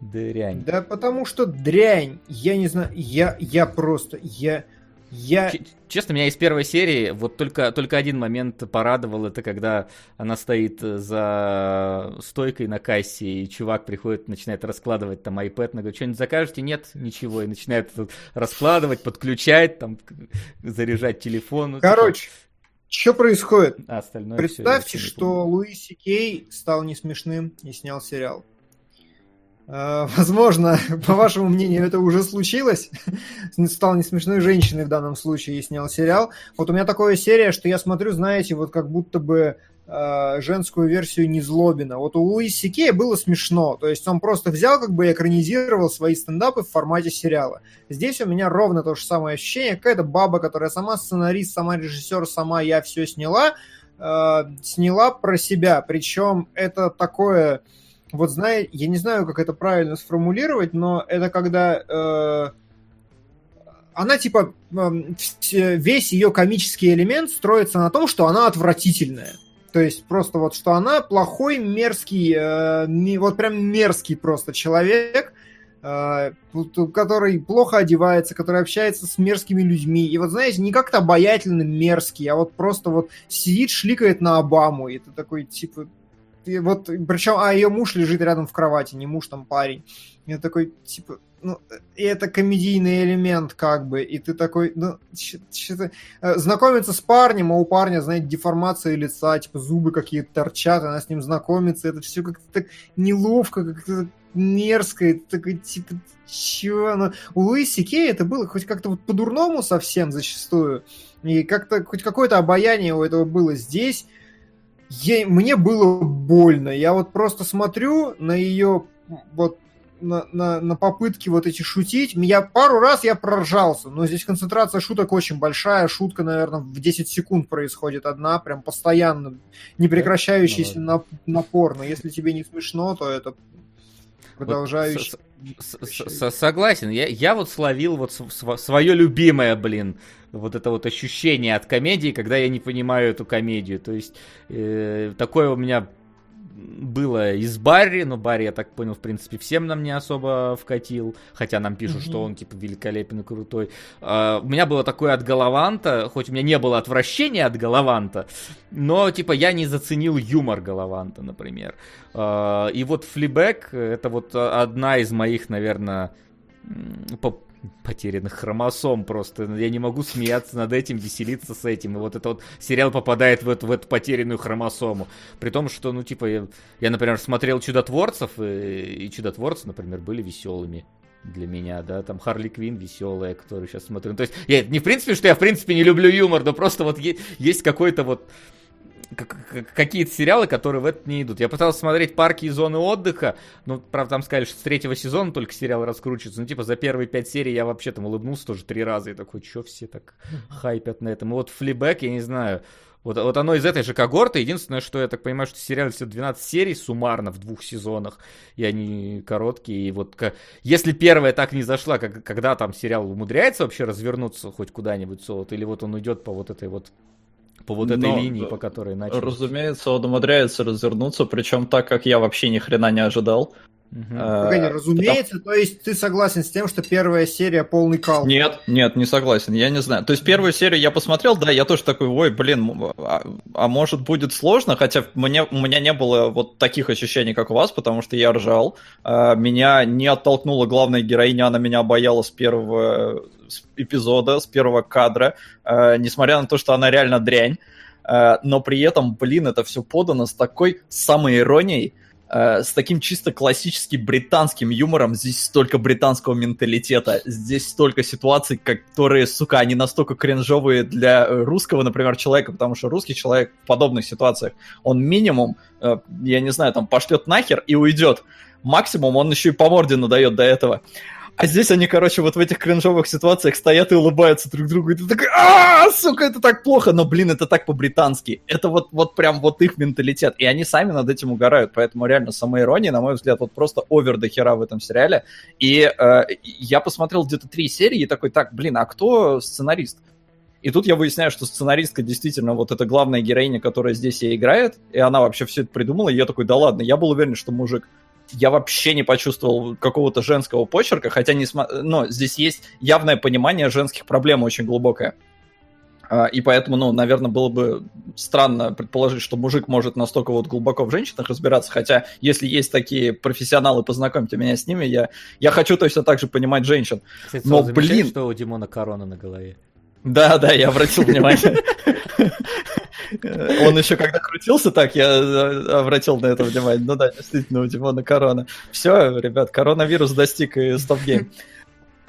Дрянь. Да потому что дрянь. Я не знаю, я, я просто, я... Я... Честно, меня из первой серии вот только, только один момент порадовал, это когда она стоит за стойкой на кассе, и чувак приходит, начинает раскладывать там iPad, она говорит, что-нибудь закажете? Нет, ничего, и начинает раскладывать, подключать, там, заряжать телефон. Ну, типа Короче, что происходит? А остальное Представьте, все, что Луиси Кей стал не смешным и снял сериал. Э, возможно, по вашему мнению, это уже случилось. Стал не смешной женщиной в данном случае и снял сериал. Вот у меня такое серия, что я смотрю, знаете, вот как будто бы э, женскую версию Незлобина. Вот у Луиси Кея было смешно. То есть он просто взял, как бы экранизировал свои стендапы в формате сериала. Здесь у меня ровно то же самое ощущение. Какая-то баба, которая сама сценарист, сама режиссер, сама я все сняла, э, сняла про себя. Причем это такое вот знаете, я не знаю, как это правильно сформулировать, но это когда э, она типа э, весь ее комический элемент строится на том, что она отвратительная. То есть просто вот, что она плохой, мерзкий, э, вот прям мерзкий просто человек, э, который плохо одевается, который общается с мерзкими людьми. И вот, знаете, не как-то обаятельно мерзкий, а вот просто вот сидит, шликает на Обаму. И ты такой, типа, и вот, причем, а ее муж лежит рядом в кровати, не муж, там парень. Я такой, типа, ну, и это комедийный элемент, как бы, и ты такой, ну, что-то... Э, знакомиться с парнем, а у парня, знаете, деформация лица, типа зубы какие-то торчат, она с ним знакомится, это все как-то так неловко, как-то мерзко, это такой, типа, чё? Ну, у Луиси Кей это было хоть как-то вот по-дурному совсем зачастую, и как-то хоть какое-то обаяние у этого было здесь, ей, мне было больно. Я вот просто смотрю на ее вот на, на, на попытки вот эти шутить. Я пару раз я проржался, но здесь концентрация шуток очень большая. Шутка, наверное, в 10 секунд происходит одна, прям постоянно, непрекращающийся да? напор. Но если тебе не смешно, то это продолжающий. Вот, согласен. Я, я вот словил вот свое любимое, блин, вот это вот ощущение от комедии, когда я не понимаю эту комедию. То есть э, такое у меня было из Барри, но Барри, я так понял, в принципе, всем нам не особо вкатил, хотя нам пишут, mm-hmm. что он, типа, великолепен и крутой. Uh, у меня было такое от Галаванта, хоть у меня не было отвращения от Галаванта, но, типа, я не заценил юмор Галаванта, например. Uh, и вот Флибек, это вот одна из моих, наверное, потерянных хромосом просто. Я не могу смеяться над этим, веселиться с этим. И вот это вот сериал попадает в эту, в эту потерянную хромосому. При том, что, ну, типа, я, я например, смотрел Чудотворцев, и, и Чудотворцы, например, были веселыми для меня, да, там Харли Квин веселая, которую сейчас смотрю. Ну, то есть, я, не в принципе, что я в принципе не люблю юмор, но просто вот есть какой-то вот какие-то сериалы, которые в это не идут. Я пытался смотреть парки и зоны отдыха, ну, правда, там сказали, что с третьего сезона только сериал раскручивается. Ну, типа, за первые пять серий я вообще там улыбнулся тоже три раза и такой, что все так хайпят на этом. И вот флибэк, я не знаю, вот, вот оно из этой же когорты. Единственное, что я так понимаю, что сериал все 12 серий суммарно в двух сезонах, и они короткие. И вот если первая так не зашла, как, когда там сериал умудряется вообще развернуться хоть куда-нибудь, вот, или вот он идет по вот этой вот по вот этой Но, линии, по которой начал. Разумеется, он умудряется развернуться, причем так, как я вообще ни хрена не ожидал. Угу. А, разумеется, потому... то есть ты согласен с тем, что первая серия полный кал? Нет, нет, не согласен, я не знаю. То есть первую серию я посмотрел, да, я тоже такой, ой, блин, а, а может будет сложно, хотя мне, у меня не было вот таких ощущений, как у вас, потому что я ржал. А, меня не оттолкнула главная героиня, она меня обаяла с первого эпизода, с первого кадра, а, несмотря на то, что она реально дрянь. А, но при этом, блин, это все подано с такой самой иронией, Э, с таким чисто классическим британским юмором. Здесь столько британского менталитета, здесь столько ситуаций, которые, сука, они настолько кринжовые для русского, например, человека, потому что русский человек в подобных ситуациях, он минимум, э, я не знаю, там пошлет нахер и уйдет. Максимум он еще и по морде надает до этого. А здесь они, короче, вот в этих кринжовых ситуациях стоят и улыбаются друг другу, и ты такой, а, сука, это так плохо, но, блин, это так по-британски. Это вот, вот прям вот их менталитет, и они сами над этим угорают, поэтому реально самоирония, на мой взгляд, вот просто овер до хера в этом сериале. И э, я посмотрел где-то три серии и такой, так, блин, а кто сценарист? И тут я выясняю, что сценаристка действительно вот эта главная героиня, которая здесь и играет, и она вообще все это придумала, и я такой, да ладно, я был уверен, что мужик я вообще не почувствовал какого-то женского почерка, хотя не см... но здесь есть явное понимание женских проблем очень глубокое. А, и поэтому, ну, наверное, было бы странно предположить, что мужик может настолько вот глубоко в женщинах разбираться, хотя если есть такие профессионалы, познакомьте меня с ними, я, я хочу точно так же понимать женщин. Кстати, Но, блин... что у Димона корона на голове? Да, да, я обратил внимание. Он еще когда крутился так, я э, обратил на это внимание. Ну да, действительно, у Димона корона. Все, ребят, коронавирус достиг и стоп-гейм.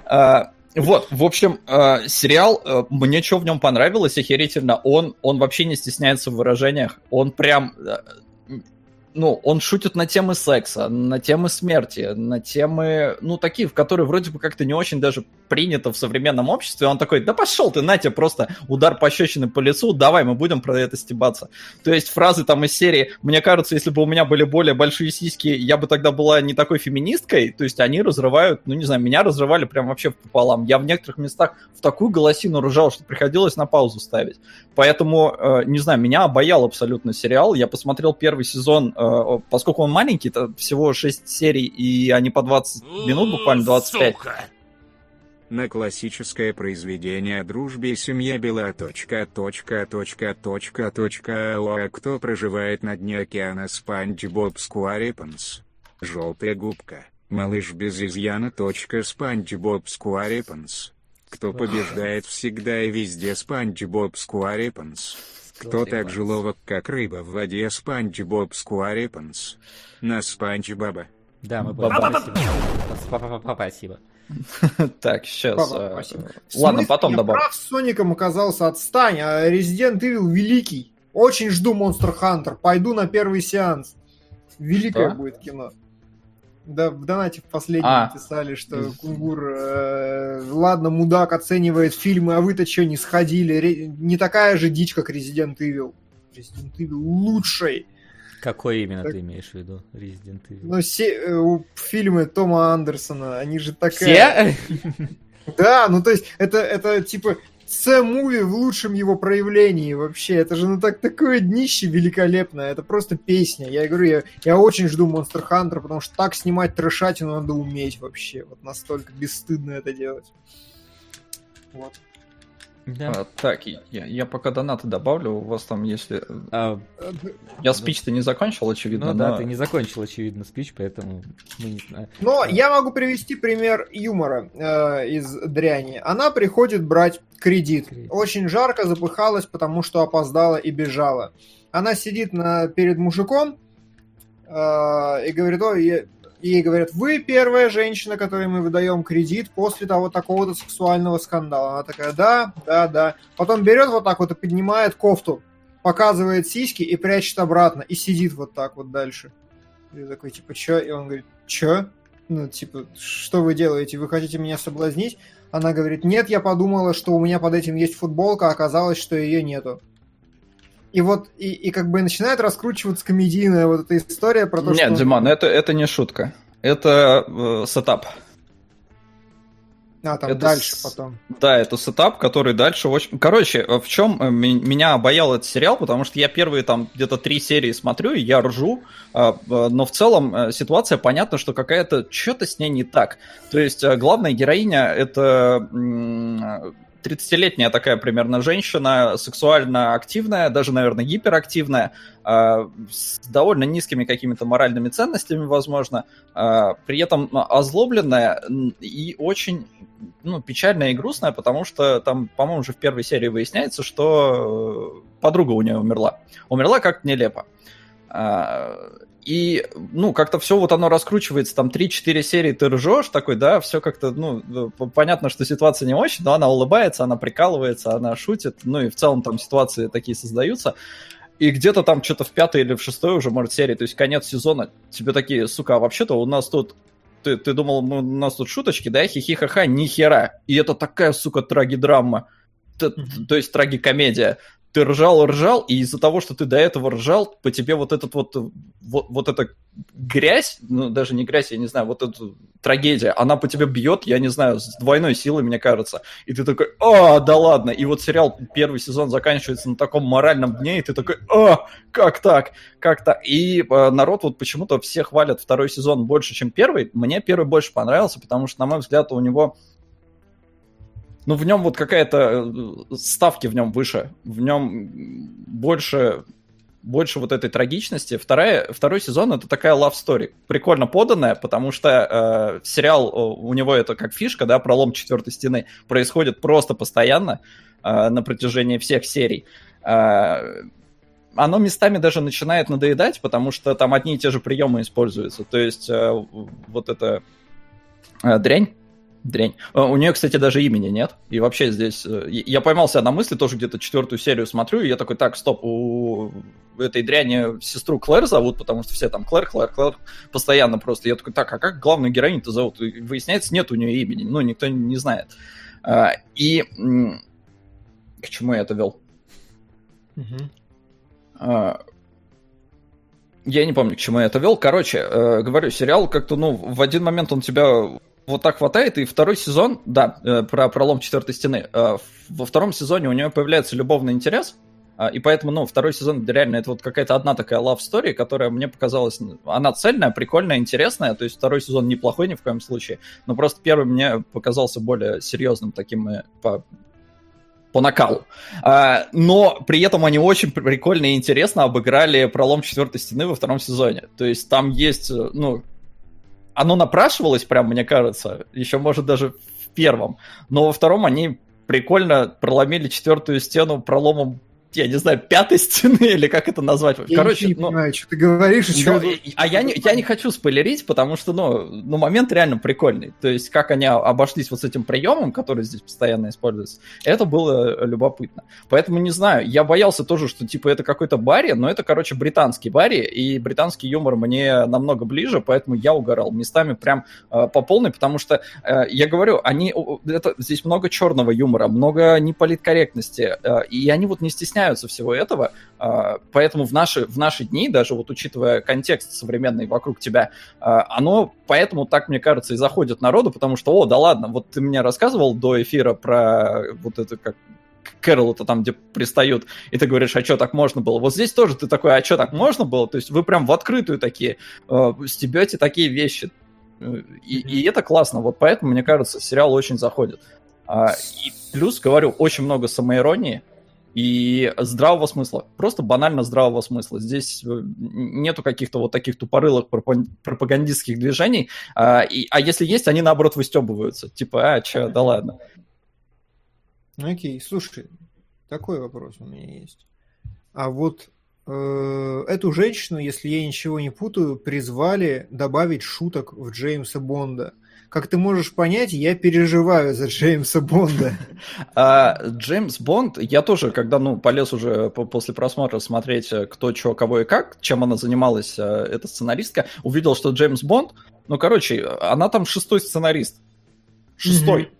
А, вот, в общем, э, сериал, э, мне что в нем понравилось охерительно, он, он вообще не стесняется в выражениях, он прям ну, он шутит на темы секса, на темы смерти, на темы, ну, такие, в которые вроде бы как-то не очень даже принято в современном обществе. Он такой, да пошел ты, на тебе просто удар пощечины по лицу, давай, мы будем про это стебаться. То есть фразы там из серии, мне кажется, если бы у меня были более большие сиськи, я бы тогда была не такой феминисткой, то есть они разрывают, ну, не знаю, меня разрывали прям вообще пополам. Я в некоторых местах в такую голосину ржал, что приходилось на паузу ставить. Поэтому, э, не знаю, меня обаял абсолютно сериал. Я посмотрел первый сезон э, поскольку он маленький, это всего 6 серий, и они по 20 минут, буквально 25. Сука. На классическое произведение о дружбе и семье бела точка, точка, точка, точка, точка, а кто проживает на дне океана Спанч Боб Скуарипанс? Желтая губка. Малыш без изъяна. SpongeBob SquarePants. Кто побеждает всегда и везде SpongeBob SquarePants. Кто так же ловок, как рыба в воде SpongeBob SquarePants. На Спанч Баба. Да, мы поняли. Спасибо. Спасибо. Так, сейчас. Э, ладно, потом добавлю. прав с Соником оказался, отстань, а Resident Evil великий. Очень жду Monster Hunter. Пойду на первый сеанс. Великое будет кино. Да, в донате в последнем а. писали, что Кунгур, э, ладно, мудак оценивает фильмы, а вы-то что, не сходили? Ре... Не такая же дичь, как Resident Evil. Resident Evil лучший. Какой именно так... ты имеешь в виду, Resident Evil? Ну, все, э, фильмы Тома Андерсона, они же такая... Все? Да, ну то есть это, это типа С-муви в лучшем его проявлении вообще. Это же ну так такое днище великолепное. Это просто песня. Я говорю, я, я очень жду Monster Hunter, потому что так снимать трешатину надо уметь вообще. Вот настолько бесстыдно это делать. Вот. Да. А, так, я, я пока донаты добавлю. У вас там, если... А, я спич-то не закончил, очевидно. Ну но... да, ты не закончил, очевидно, спич, поэтому мы не знаем. Но а. я могу привести пример юмора э, из дряни. Она приходит брать кредит. кредит. Очень жарко, запыхалась, потому что опоздала и бежала. Она сидит на, перед мужиком э, и говорит, ой, и говорят, вы первая женщина, которой мы выдаем кредит после того такого-то сексуального скандала. Она такая, да, да, да. Потом берет вот так вот и поднимает кофту, показывает сиськи и прячет обратно, и сидит вот так вот дальше. И такой, типа, чё? И он говорит, чё? Ну, типа, что вы делаете? Вы хотите меня соблазнить? Она говорит, нет, я подумала, что у меня под этим есть футболка, а оказалось, что ее нету. И вот, и, и как бы начинает раскручиваться комедийная вот эта история про то, Нет, что... Нет, Диман, это, это не шутка. Это э, сетап. А, там это дальше с... потом. Да, это сетап, который дальше очень... Короче, в чем э, меня обаял этот сериал, потому что я первые там где-то три серии смотрю, и я ржу, а, э, но в целом э, ситуация понятна, что какая-то... Что-то с ней не так. То есть главная героиня — это 30-летняя такая примерно женщина, сексуально активная, даже, наверное, гиперактивная, э, с довольно низкими какими-то моральными ценностями, возможно, э, при этом озлобленная и очень ну, печальная и грустная, потому что там, по-моему, уже в первой серии выясняется, что подруга у нее умерла. Умерла как-то нелепо. И, ну, как-то все вот оно раскручивается, там 3-4 серии ты ржешь такой, да, все как-то, ну, понятно, что ситуация не очень, но она улыбается, она прикалывается, она шутит, ну, и в целом там ситуации такие создаются. И где-то там что-то в пятой или в шестой уже, может, серии, то есть конец сезона, тебе такие, сука, а вообще-то у нас тут ты, ты думал, у нас тут шуточки, да, хихихаха, ни хера. И это такая, сука, трагидрама. То, то есть трагикомедия ты ржал, ржал, и из-за того, что ты до этого ржал, по тебе вот этот вот, вот, вот эта грязь, ну, даже не грязь, я не знаю, вот эта трагедия, она по тебе бьет, я не знаю, с двойной силой, мне кажется. И ты такой, а, да ладно. И вот сериал первый сезон заканчивается на таком моральном дне, и ты такой, а, как так, как так. И э, народ вот почему-то все хвалят второй сезон больше, чем первый. Мне первый больше понравился, потому что, на мой взгляд, у него ну, в нем вот какая-то э, ставки в нем выше, в нем больше больше вот этой трагичности. Вторая, второй сезон это такая love story, прикольно поданная, потому что э, сериал у него это как фишка, да, пролом четвертой стены происходит просто постоянно э, на протяжении всех серий. Э, оно местами даже начинает надоедать, потому что там одни и те же приемы используются. То есть э, вот эта э, дрянь дрянь. А, у нее, кстати, даже имени нет. И вообще здесь... Э, я поймался на мысли, тоже где-то четвертую серию смотрю, и я такой, так, стоп, у этой дряни сестру Клэр зовут, потому что все там Клэр, Клэр, Клэр постоянно просто. Я такой, так, а как главную героиню-то зовут? И выясняется, нет у нее имени, ну, никто не знает. А, и к чему я это вел? Угу. Я не помню, к чему я это вел. Короче, э, говорю, сериал как-то, ну, в один момент он тебя вот так хватает, и второй сезон, да, э, про пролом четвертой стены, э, во втором сезоне у нее появляется любовный интерес, э, и поэтому, ну, второй сезон реально это вот какая-то одна такая love story, которая мне показалась, она цельная, прикольная, интересная, то есть второй сезон неплохой ни в коем случае, но просто первый мне показался более серьезным таким по, по накалу. но при этом они очень прикольно и интересно обыграли пролом четвертой стены во втором сезоне. То есть там есть, ну, оно напрашивалось прям, мне кажется, еще, может, даже в первом. Но во втором они прикольно проломили четвертую стену проломом я не знаю, пятой стены или как это назвать. Я Короче, не ну, понимаю, что ты говоришь. Ну, а я не, я не хочу спойлерить, потому что, ну, ну, момент реально прикольный. То есть, как они обошлись вот с этим приемом, который здесь постоянно используется, это было любопытно. Поэтому, не знаю, я боялся тоже, что, типа, это какой-то Барри, но это, короче, британский Барри, и британский юмор мне намного ближе, поэтому я угорал местами прям э, по полной, потому что, э, я говорю, они, это, здесь много черного юмора, много неполиткорректности, э, и они вот не стесняются стесняются всего этого, а, поэтому в наши, в наши дни, даже вот учитывая контекст современный вокруг тебя, а, оно поэтому так, мне кажется, и заходит народу, потому что, о, да ладно, вот ты мне рассказывал до эфира про вот это как Кэрол это там, где пристают, и ты говоришь, а что так можно было? Вот здесь тоже ты такой, а что так можно было? То есть вы прям в открытую такие э, стебете такие вещи. И, и это классно. Вот поэтому, мне кажется, сериал очень заходит. А, и плюс, говорю, очень много самоиронии и здравого смысла. Просто банально здравого смысла. Здесь э, нету каких-то вот таких тупорылых пропагандистских движений. А, и, а если есть, они наоборот выстебываются. Типа, а, че, да ладно. Окей, слушай, такой вопрос у меня есть. А вот э, эту женщину, если я ничего не путаю, призвали добавить шуток в Джеймса Бонда – как ты можешь понять, я переживаю за Джеймса Бонда. А, Джеймс Бонд, я тоже, когда ну, полез уже после просмотра смотреть, э, кто, что, кого и как, чем она занималась, э, эта сценаристка, увидел, что Джеймс Бонд, ну, короче, она там шестой сценарист. Шестой. Mm-hmm.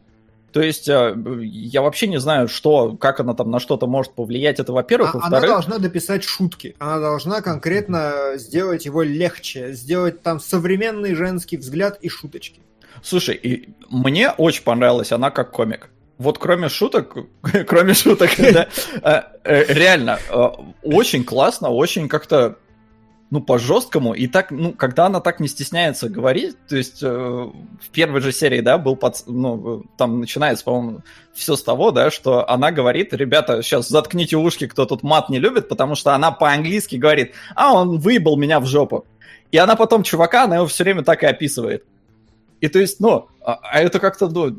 То есть э, я вообще не знаю, что, как она там на что-то может повлиять. Это, во-первых. А, во-вторых... Она должна дописать шутки. Она должна конкретно сделать его легче, сделать там современный женский взгляд и шуточки. Слушай, и мне очень понравилась она как комик. Вот кроме шуток, кроме шуток, да, э, э, реально, э, очень классно, очень как-то ну, по-жесткому, и так, ну, когда она так не стесняется говорить, то есть э, в первой же серии, да, был, под, ну, там начинается, по-моему, все с того, да, что она говорит, ребята, сейчас заткните ушки, кто тут мат не любит, потому что она по-английски говорит, а, он выебал меня в жопу. И она потом чувака, она его все время так и описывает. И то есть, ну, а, а это как-то, ну,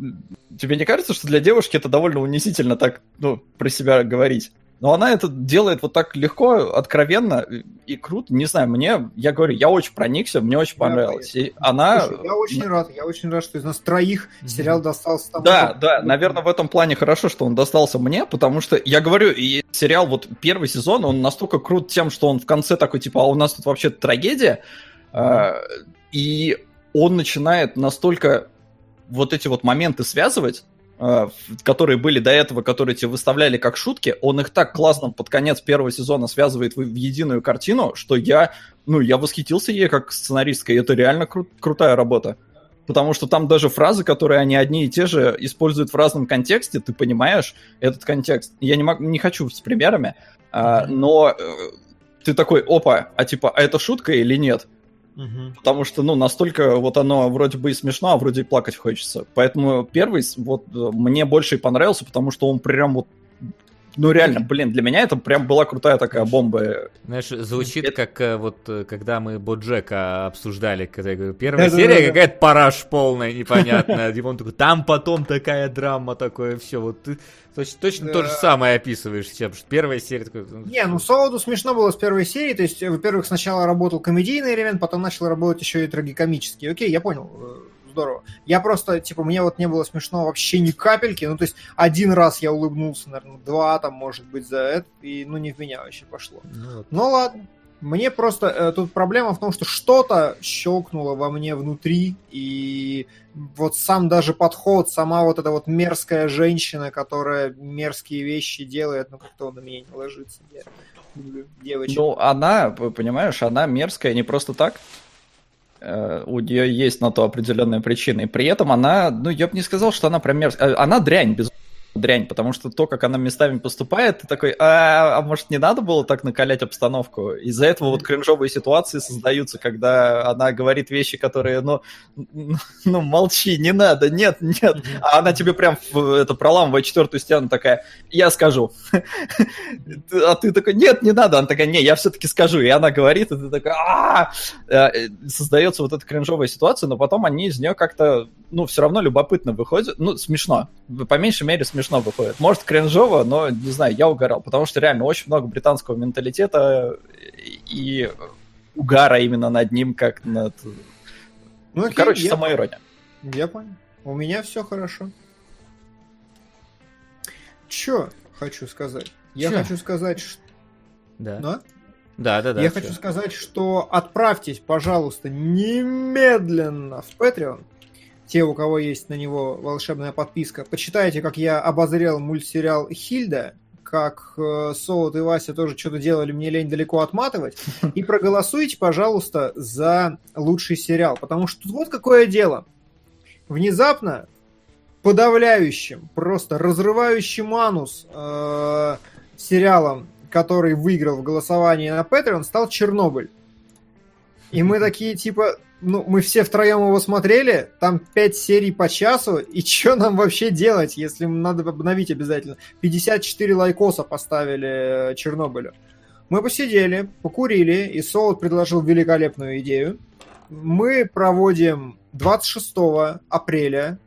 тебе не кажется, что для девушки это довольно унизительно так, ну, про себя говорить? Но она это делает вот так легко, откровенно и круто. Не знаю, мне, я говорю, я очень проникся, мне очень понравилось. И она... Слушай, я очень рад, я очень рад, что из нас троих сериал достался тому. Да, да, наверное, в этом плане хорошо, что он достался мне, потому что, я говорю, и сериал, вот первый сезон, он настолько крут тем, что он в конце такой, типа, а у нас тут вообще трагедия, mm-hmm. и он начинает настолько вот эти вот моменты связывать, э, которые были до этого, которые тебе выставляли как шутки, он их так классно под конец первого сезона связывает в, единую картину, что я, ну, я восхитился ей как сценаристкой, и это реально кру- крутая работа. Потому что там даже фразы, которые они одни и те же используют в разном контексте, ты понимаешь этот контекст. Я не, мог, не хочу с примерами, а, но э, ты такой, опа, а типа, а это шутка или нет? Угу. Потому что, ну, настолько вот оно вроде бы и смешно, а вроде и плакать хочется. Поэтому первый вот мне больше и понравился, потому что он прям вот ну реально, блин, для меня это прям была крутая такая бомба. Знаешь, звучит это... как э, вот э, когда мы Боджека обсуждали, когда я говорю, первая серия какая-то параш полная, непонятная. И он такой, там потом такая драма, такое все. Вот ты точно, точно то же самое описываешь, чем первая серия. Такой, ну, не, ну Солоду смешно было с первой серии. То есть, во-первых, сначала работал комедийный элемент, потом начал работать еще и трагикомический. Окей, я понял здорово. Я просто, типа, мне вот не было смешно вообще ни капельки. Ну, то есть, один раз я улыбнулся, наверное, два там, может быть, за это, и, ну, не в меня вообще пошло. Ну, вот. ну ладно. Мне просто э, тут проблема в том, что что-то щелкнуло во мне внутри, и вот сам даже подход, сама вот эта вот мерзкая женщина, которая мерзкие вещи делает, ну как-то он на меня не ложится. Я люблю девочек. Ну, она, понимаешь, она мерзкая не просто так. Э, у нее есть на то определенная причина. И при этом она, ну, я бы не сказал, что она прям мерзкая. Э, она дрянь, без дрянь, потому что то, как она местами поступает, ты такой, а, а может не надо было так накалять обстановку? Из-за этого вот кринжовые ситуации создаются, когда она говорит вещи, которые, ну, ну молчи, не надо, нет, нет. А она тебе прям это проламывает четвертую стену такая, я скажу. А ты такой, нет, не надо. Она такая, не, я все-таки скажу. И она говорит, и ты такой, а Создается вот эта кринжовая ситуация, но потом они из нее как-то, ну, все равно любопытно выходят. Ну, смешно. По меньшей мере смешно выходит. Может, кринжово, но, не знаю, я угорал. Потому что реально очень много британского менталитета и угара именно над ним, как над... Ну, окей, Короче, я... самоирония. Я понял. У меня все хорошо. Че хочу сказать? Я Чё? хочу сказать, что... Да. Да? Да, да, да. Я хочу сказать, что отправьтесь, пожалуйста, немедленно в Patreon. Те, у кого есть на него волшебная подписка, почитайте, как я обозрел мультсериал Хильда, как э, Солод и Вася тоже что-то делали, мне лень далеко отматывать. И проголосуйте, пожалуйста, за лучший сериал. Потому что тут вот какое дело. Внезапно подавляющим, просто разрывающим анус э, сериалом который выиграл в голосовании на Patreon, стал Чернобыль. И мы такие, типа, ну, мы все втроем его смотрели, там 5 серий по часу, и что нам вообще делать, если надо обновить обязательно? 54 лайкоса поставили э, Чернобылю. Мы посидели, покурили, и Солод предложил великолепную идею. Мы проводим 26 апреля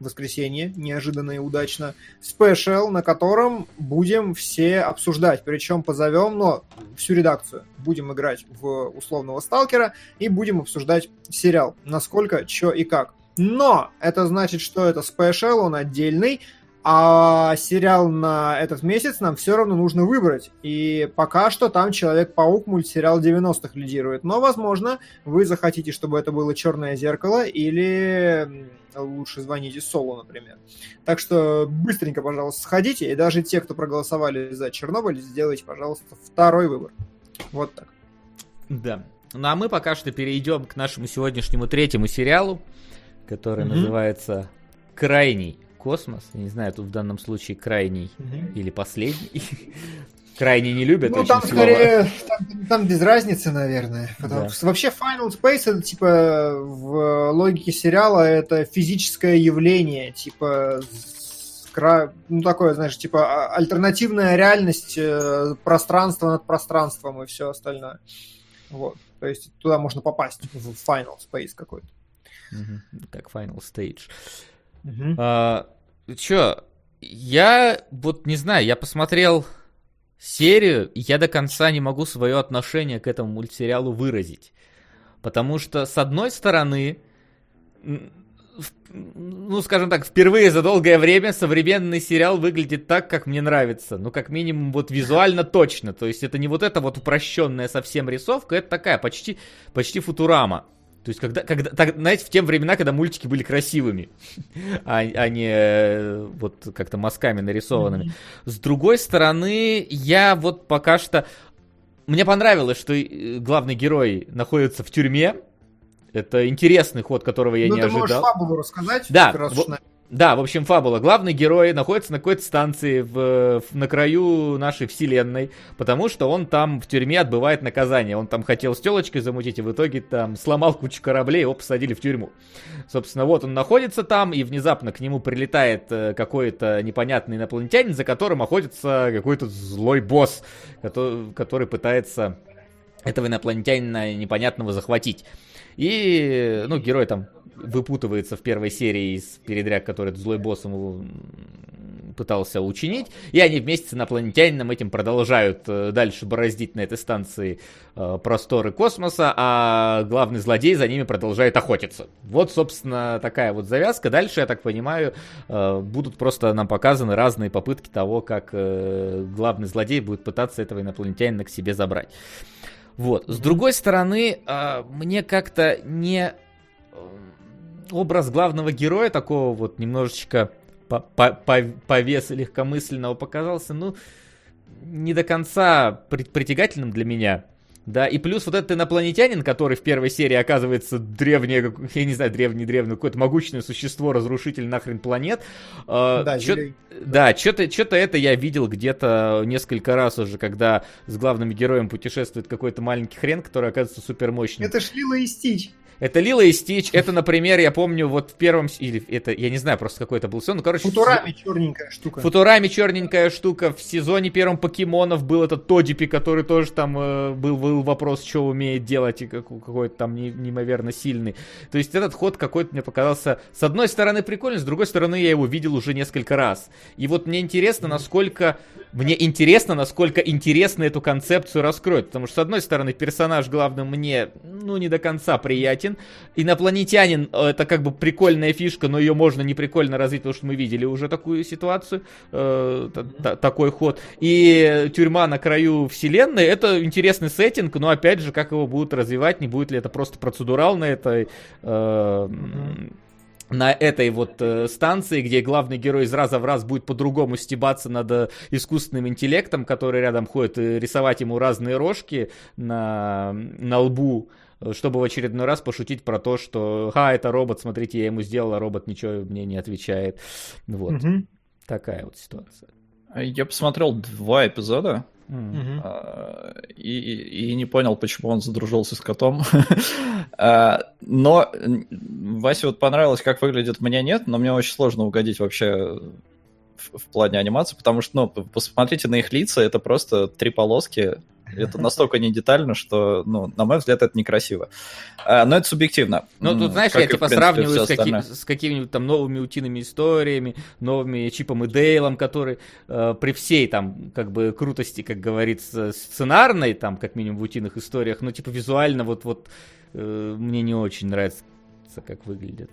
воскресенье, неожиданно и удачно, special, на котором будем все обсуждать. Причем позовем, но всю редакцию. Будем играть в условного сталкера и будем обсуждать сериал. Насколько, что и как. Но это значит, что это special, он отдельный, а сериал на этот месяц нам все равно нужно выбрать. И пока что там Человек-паук мультсериал 90-х лидирует. Но, возможно, вы захотите, чтобы это было Черное зеркало или лучше звоните Солу, например. Так что быстренько, пожалуйста, сходите. И даже те, кто проголосовали за Чернобыль, сделайте, пожалуйста, второй выбор. Вот так. Да. Ну а мы пока что перейдем к нашему сегодняшнему третьему сериалу, который mm-hmm. называется Крайний космос. Я не знаю, тут в данном случае крайний угу. или последний. Крайне не любят ну, там слово. скорее, там, там без разницы, наверное. Потому да. что вообще Final Space это типа в логике сериала это физическое явление, типа ну такое, знаешь, типа а, альтернативная реальность, э, пространство над пространством и все остальное. Вот. То есть туда можно попасть в Final Space какой-то. Угу. Как Final Stage. Угу. А, чё, я вот не знаю, я посмотрел серию, и я до конца не могу свое отношение к этому мультсериалу выразить. Потому что, с одной стороны, ну, скажем так, впервые за долгое время современный сериал выглядит так, как мне нравится. Ну, как минимум, вот визуально точно. То есть это не вот эта вот упрощенная совсем рисовка, это такая почти, почти футурама. То есть, когда, когда так, знаете, в те времена, когда мультики были красивыми, а, а не э, вот как-то мазками нарисованными. Mm-hmm. С другой стороны, я вот пока что... Мне понравилось, что э, главный герой находится в тюрьме. Это интересный ход, которого я ну, не ты ожидал. Можешь фабулу рассказать? Да, в... Да, в общем, фабула. Главный герой находится на какой-то станции в, в, на краю нашей вселенной, потому что он там в тюрьме отбывает наказание. Он там хотел с телочкой замутить, и в итоге там сломал кучу кораблей, его посадили в тюрьму. Собственно, вот он находится там, и внезапно к нему прилетает э, какой-то непонятный инопланетянин, за которым охотится какой-то злой босс, который, который пытается этого инопланетянина непонятного захватить. И, ну, герой там выпутывается в первой серии из передряг, который этот злой босс ему пытался учинить, и они вместе с инопланетянином этим продолжают э, дальше бороздить на этой станции э, просторы космоса, а главный злодей за ними продолжает охотиться. Вот, собственно, такая вот завязка. Дальше, я так понимаю, э, будут просто нам показаны разные попытки того, как главный злодей будет пытаться этого инопланетянина к себе забрать. Вот. С другой стороны, мне как-то не образ главного героя, такого вот немножечко по, по, по, по весу легкомысленного показался, ну, не до конца притягательным для меня. Да, и плюс вот этот инопланетянин, который в первой серии оказывается древнее, я не знаю, древний древний какое-то могучное существо, разрушитель нахрен планет. Э, да, чё, да, что-то что это я видел где-то несколько раз уже, когда с главными героем путешествует какой-то маленький хрен, который оказывается супермощным. Это Шлила и Стич. Это Лила и Стич. Это, например, я помню, вот в первом... Или это, я не знаю, просто какой-то был сон. Ну, короче... Футурами черненькая штука. Футурами черненькая штука. В сезоне первом покемонов был этот Тодипи, который тоже там э, был, был вопрос, что умеет делать, и какой-то там неимоверно сильный. То есть этот ход какой-то мне показался, с одной стороны, прикольный, с другой стороны, я его видел уже несколько раз. И вот мне интересно, насколько... Мне интересно, насколько интересно эту концепцию раскроют. Потому что, с одной стороны, персонаж главный мне, ну, не до конца приятен непонятен. Инопланетянин э, это как бы прикольная фишка, но ее можно не прикольно развить, потому что мы видели уже такую ситуацию, э, такой ход. И тюрьма на краю вселенной это интересный сеттинг, но опять же, как его будут развивать, не будет ли это просто процедурал на этой э, на этой вот э, станции, где главный герой из раза в раз будет по-другому стебаться над искусственным интеллектом, который рядом ходит, и рисовать ему разные рожки на, на лбу, чтобы в очередной раз пошутить про то, что «Ха, это робот, смотрите, я ему сделал, а робот ничего мне не отвечает». Вот. Угу. Такая вот ситуация. Я посмотрел два эпизода, Uh-huh. И, и, и не понял, почему он задружился с котом. А, но Васе вот понравилось, как выглядит «Мне нет», но мне очень сложно угодить вообще в, в плане анимации, потому что, ну, посмотрите на их лица, это просто три полоски, это настолько не детально, что, ну, на мой взгляд, это некрасиво. А, но это субъективно. Ну, тут, знаешь, я типа принципе, сравниваю с, каким, с какими-нибудь там новыми утиными историями, новыми Чипом и Дейлом, который э, при всей там, как бы, крутости, как говорится, сценарной, там, как минимум в утиных историях, но, типа, визуально вот, вот э, мне не очень нравится, как выглядит.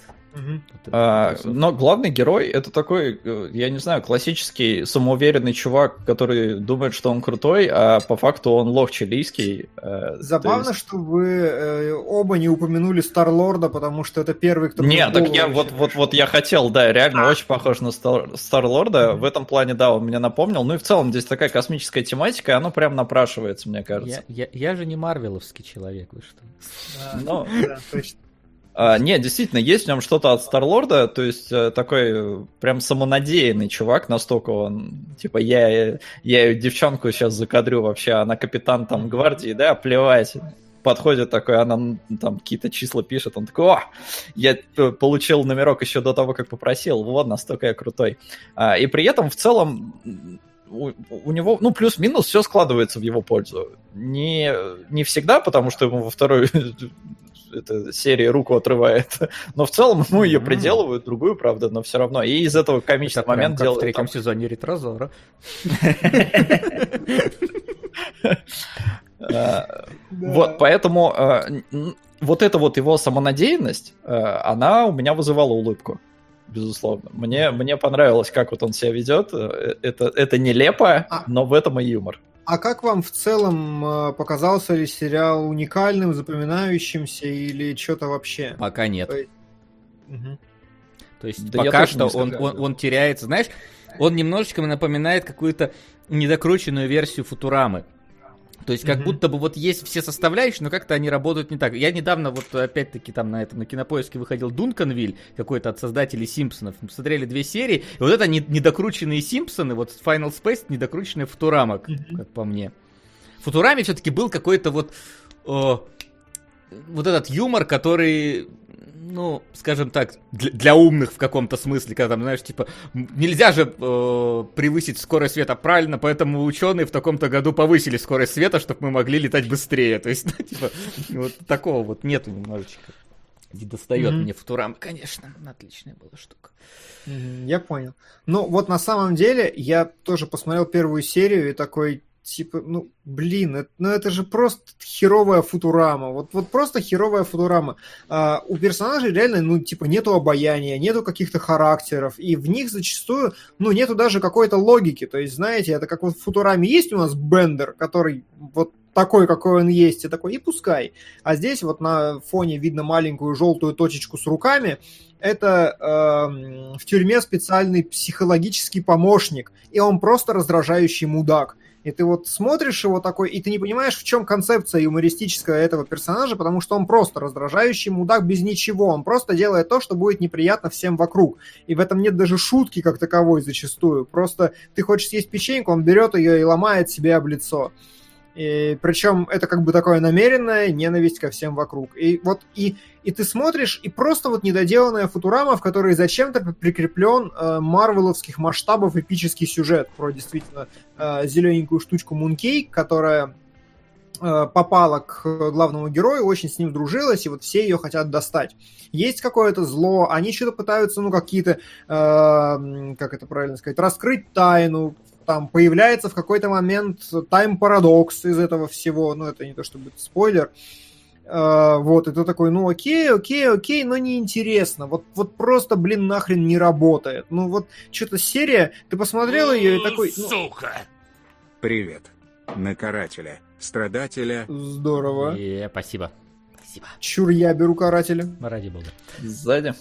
А, но главный герой это такой, э, я не знаю, классический самоуверенный чувак, который думает, что он крутой, а по факту он лох чилийский. Э, Забавно, есть... что вы э, оба не упомянули Старлорда, потому что это первый, кто... Нет, так я вот, вот, вот я хотел, да, реально а. очень похож на Стар, Старлорда. В этом плане, да, он меня напомнил. Ну и в целом здесь такая космическая тематика, и оно прям напрашивается, мне кажется. Я, я, я же не марвеловский человек, вы что? Ну, да, точно. А, нет, действительно, есть в нем что-то от Старлорда, то есть э, такой э, прям самонадеянный чувак, настолько он, типа, я, я девчонку сейчас закадрю вообще, она капитан там гвардии, да, плевать. Подходит такой, она там какие-то числа пишет, он такой, о, я получил номерок еще до того, как попросил, вот, настолько я крутой. А, и при этом в целом у, у него, ну, плюс-минус все складывается в его пользу. Не, не всегда, потому что ему во второй эта серия руку отрывает. Но в целом ему ее приделывают, другую, правда, но все равно. И из этого комичный это момент делают. в третьем там... сезоне Ретрозора. А, вот, поэтому а, вот эта вот его самонадеянность, а, она у меня вызывала улыбку безусловно. Мне, мне понравилось, как вот он себя ведет. Э, это, это нелепо, но в этом и юмор. А как вам в целом э, показался ли сериал уникальным, запоминающимся или что-то вообще? Пока нет. То есть, угу. То есть да пока что он, он, он теряется. Знаешь, он немножечко напоминает какую-то недокрученную версию Футурамы. То есть как mm-hmm. будто бы вот есть все составляющие, но как-то они работают не так. Я недавно вот опять-таки там на этом на кинопоиске выходил Дунканвиль, какой-то от создателей Симпсонов. Мы посмотрели две серии, и вот это недокрученные Симпсоны, вот Final Space, недокрученная Футурама, mm-hmm. как по мне. В Футураме все-таки был какой-то вот о, вот этот юмор, который ну, скажем так, для, для умных в каком-то смысле, когда там, знаешь, типа, нельзя же э, превысить скорость света правильно, поэтому ученые в таком-то году повысили скорость света, чтобы мы могли летать быстрее. То есть, ну, типа, вот такого вот нету немножечко. Не достает mm-hmm. мне Футурам, конечно, отличная была штука. Mm-hmm, я понял. Ну, вот на самом деле, я тоже посмотрел первую серию и такой, типа, ну, блин, это, ну это же просто херовая футурама. Вот, вот просто херовая футурама. А, у персонажей реально, ну, типа, нету обаяния, нету каких-то характеров, и в них зачастую, ну, нету даже какой-то логики. То есть, знаете, это как вот в футураме есть у нас Бендер, который вот такой, какой он есть, и такой, и пускай. А здесь вот на фоне видно маленькую желтую точечку с руками, это э, в тюрьме специальный психологический помощник, и он просто раздражающий мудак. И ты вот смотришь его такой, и ты не понимаешь, в чем концепция юмористическая этого персонажа, потому что он просто раздражающий мудак без ничего. Он просто делает то, что будет неприятно всем вокруг. И в этом нет даже шутки как таковой зачастую. Просто ты хочешь съесть печеньку, он берет ее и ломает себе об лицо. И, причем это как бы такое намеренная ненависть ко всем вокруг. И вот и, и ты смотришь, и просто вот недоделанная Футурама, в которой зачем-то прикреплен э, марвеловских масштабов эпический сюжет про действительно э, зелененькую штучку Мункей, которая э, попала к главному герою, очень с ним дружилась, и вот все ее хотят достать. Есть какое-то зло, они что-то пытаются, ну, какие-то, э, как это правильно сказать, раскрыть тайну, там появляется в какой-то момент тайм-парадокс из этого всего, ну, это не то чтобы спойлер, Uh, вот, это такой, ну окей, окей, окей, но неинтересно. Вот, вот просто, блин, нахрен не работает. Ну вот, что-то серия, ты посмотрел ее и такой... Ну... Сука! Привет. На карателя, страдателя. Здорово. И, спасибо. Спасибо. Чур, я беру карателя. Ради бога. Сзади.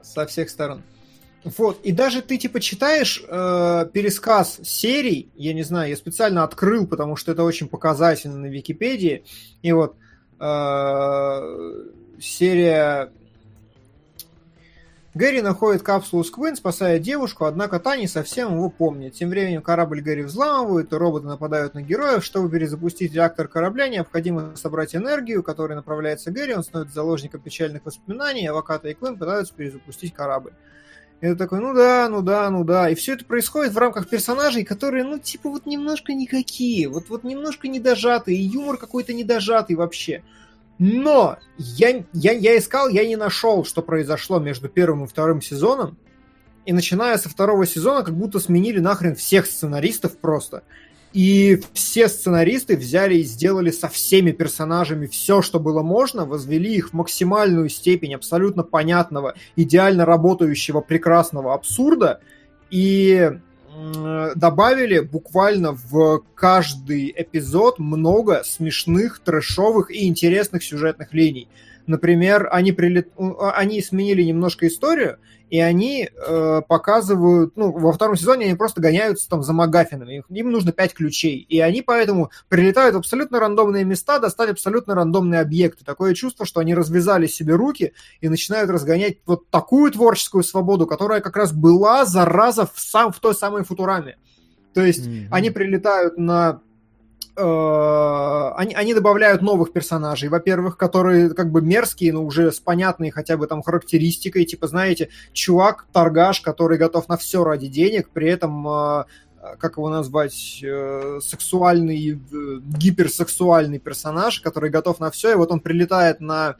Со всех сторон. Вот, и даже ты типа читаешь э, пересказ серий, я не знаю, я специально открыл, потому что это очень показательно на Википедии, и вот э, серия Гэри находит капсулу с Квин, спасая девушку, однако та не совсем его помнит. Тем временем корабль Гэри взламывают, и роботы нападают на героев. Чтобы перезапустить реактор корабля, необходимо собрать энергию, которая направляется Гэри. Он становится заложником печальных воспоминаний, а Ваката и Квин пытаются перезапустить корабль. И ты такой, ну да, ну да, ну да. И все это происходит в рамках персонажей, которые, ну, типа, вот немножко никакие, вот, вот немножко недожатые, и юмор какой-то недожатый вообще. Но я, я, я искал, я не нашел, что произошло между первым и вторым сезоном. И начиная со второго сезона, как будто сменили нахрен всех сценаристов просто. И все сценаристы взяли и сделали со всеми персонажами все, что было можно, возвели их в максимальную степень абсолютно понятного, идеально работающего, прекрасного абсурда, и добавили буквально в каждый эпизод много смешных, трэшовых и интересных сюжетных линий. Например, они, прилет... они сменили немножко историю, и они э, показывают, ну, во втором сезоне они просто гоняются там за магафинами, им нужно пять ключей, и они поэтому прилетают в абсолютно рандомные места, достали абсолютно рандомные объекты. Такое чувство, что они развязали себе руки и начинают разгонять вот такую творческую свободу, которая как раз была, зараза, в, сам, в той самой Футураме. То есть mm-hmm. они прилетают на они, они добавляют новых персонажей, во-первых, которые как бы мерзкие, но уже с понятной хотя бы там характеристикой, типа, знаете, чувак, торгаш, который готов на все ради денег, при этом э, как его назвать, э, сексуальный, гиперсексуальный персонаж, который готов на все, и вот он прилетает на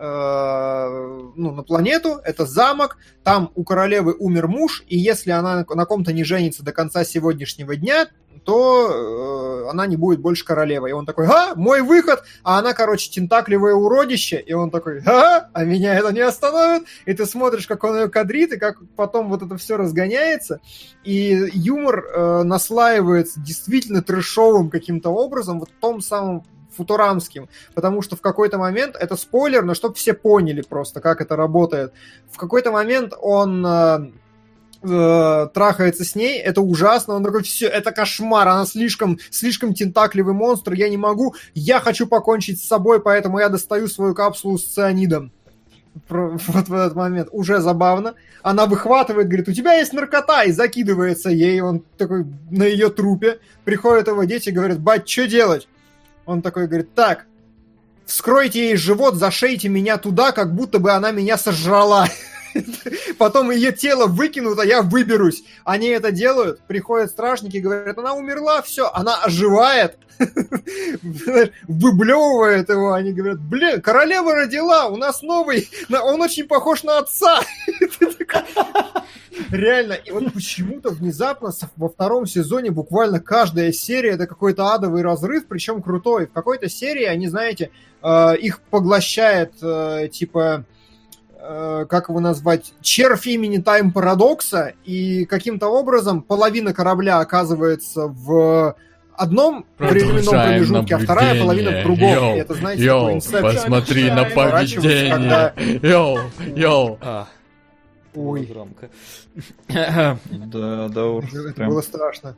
ну, на планету, это замок, там у королевы умер муж, и если она на ком-то не женится до конца сегодняшнего дня, то э, она не будет больше королевой. И он такой, а, мой выход! А она, короче, тентакливое уродище. И он такой, а, а меня это не остановит. И ты смотришь, как он ее кадрит, и как потом вот это все разгоняется. И юмор э, наслаивается действительно трешовым каким-то образом, вот в том самом футурамским, потому что в какой-то момент, это спойлер, но чтобы все поняли просто, как это работает, в какой-то момент он э, э, трахается с ней, это ужасно, он такой, все, это кошмар, она слишком, слишком тентакливый монстр, я не могу, я хочу покончить с собой, поэтому я достаю свою капсулу с цианидом. Вот в этот момент. Уже забавно. Она выхватывает, говорит, у тебя есть наркота, и закидывается ей, он такой на ее трупе. Приходят его дети, говорят, бать, что делать? Он такой говорит, так, вскройте ей живот, зашейте меня туда, как будто бы она меня сожрала. Потом ее тело выкинут, а я выберусь. Они это делают, приходят стражники, говорят, она умерла, все, она оживает, выблевывает его, они говорят, блин, королева родила, у нас новый, он очень похож на отца. Реально, и вот почему-то внезапно во втором сезоне буквально каждая серия это какой-то адовый разрыв, причем крутой. В какой-то серии они, знаете, э, их поглощает, э, типа, Э, как его назвать, червь имени Time Парадокса, и каким-то образом половина корабля оказывается в одном временном промежутке, а вторая половина в другом. Йоу, это, знаете, йоу, посмотри на поведение. Когда... Йоу, йоу. А. Ой. громко. Да, да уж. Это прям. было страшно.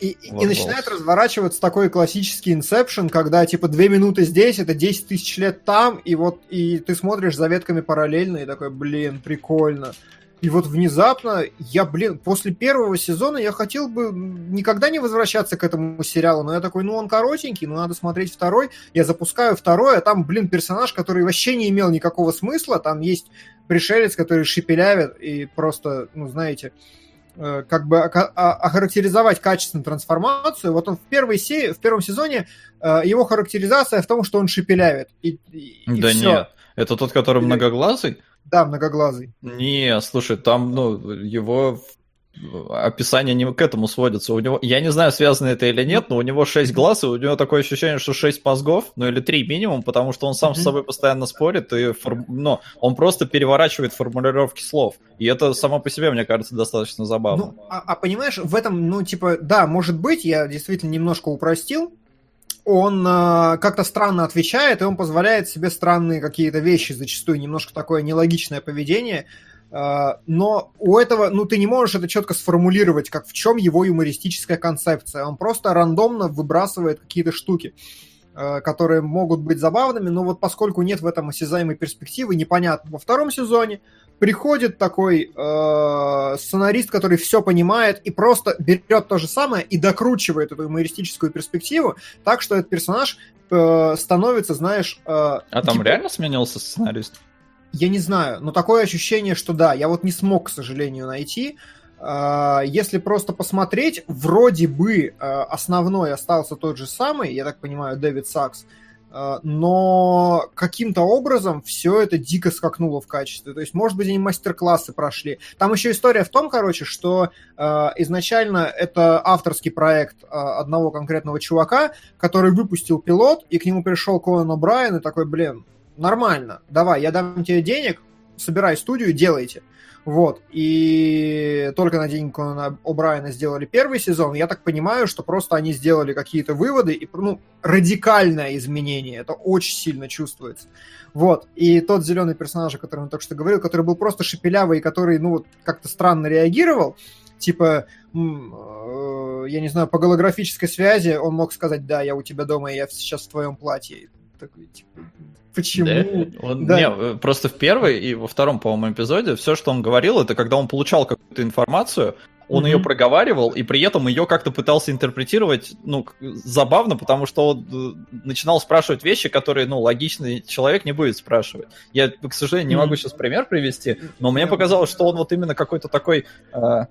И, и- и начинает разворачиваться такой классический инсепшн, когда типа две минуты здесь, это 10 тысяч лет там, и вот и ты смотришь за ветками параллельно, и такой, блин, прикольно. И вот внезапно я, блин, после первого сезона я хотел бы никогда не возвращаться к этому сериалу, но я такой, ну он коротенький, ну надо смотреть второй. Я запускаю второй, а там, блин, персонаж, который вообще не имел никакого смысла. Там есть пришелец, который шепелявит и просто, ну знаете, э, как бы а- охарактеризовать качественную трансформацию. Вот он в, первой се- в первом сезоне, э, его характеризация в том, что он шепелявит. И, и- и Да всё. нет. Это тот, который многоглазый? Да, многоглазый. Не, слушай, там, ну, его описание не к этому сводится. У него, я не знаю, связано это или нет, но у него шесть глаз, и у него такое ощущение, что шесть мозгов, ну или три минимум, потому что он сам с собой постоянно спорит, и форм- ну, он просто переворачивает формулировки слов. И это само по себе, мне кажется, достаточно забавно. Ну, а, а понимаешь, в этом, ну, типа, да, может быть, я действительно немножко упростил. Он э, как-то странно отвечает, и он позволяет себе странные какие-то вещи, зачастую немножко такое нелогичное поведение. Э, но у этого, ну, ты не можешь это четко сформулировать, как в чем его юмористическая концепция. Он просто рандомно выбрасывает какие-то штуки э, которые могут быть забавными, но вот поскольку нет в этом осязаемой перспективы, непонятно. Во втором сезоне приходит такой э, сценарист, который все понимает и просто берет то же самое и докручивает эту юмористическую перспективу, так что этот персонаж э, становится, знаешь... э, А там типа- реально сменился сценарист? Я не знаю, но такое ощущение, что да, я вот не смог, к сожалению, найти. Если просто посмотреть, вроде бы а, основной остался тот же самый, я так понимаю, Дэвид Сакс, а, но каким-то образом все это дико скакнуло в качестве. То есть, может быть, они мастер-классы прошли. Там еще история в том, короче, что а, изначально это авторский проект а, одного конкретного чувака, который выпустил пилот, и к нему пришел Конан О'Брайен и такой, блин, нормально, давай, я дам тебе денег, собирай студию, делайте. Вот, и только на деньги Конана О'Брайена сделали первый сезон. Я так понимаю, что просто они сделали какие-то выводы и, ну, радикальное изменение. Это очень сильно чувствуется. Вот, и тот зеленый персонаж, о котором я только что говорил, который был просто шепелявый, который, ну, вот как-то странно реагировал, типа, э, я не знаю, по голографической связи он мог сказать, да, я у тебя дома, и я сейчас в твоем платье. Такой, типа, почему? Да? Он- Да. Не, э, просто в первой и во втором, по-моему, эпизоде все, что он говорил, это когда он получал какую-то информацию, он Мгм. ее проговаривал, и при этом ее как-то пытался интерпретировать, ну, забавно, потому что он э, начинал спрашивать вещи, которые, ну, логичный человек не будет спрашивать. Я, к сожалению, не могу сейчас пример привести, но мне показалось, что он вот именно какой-то такой, э,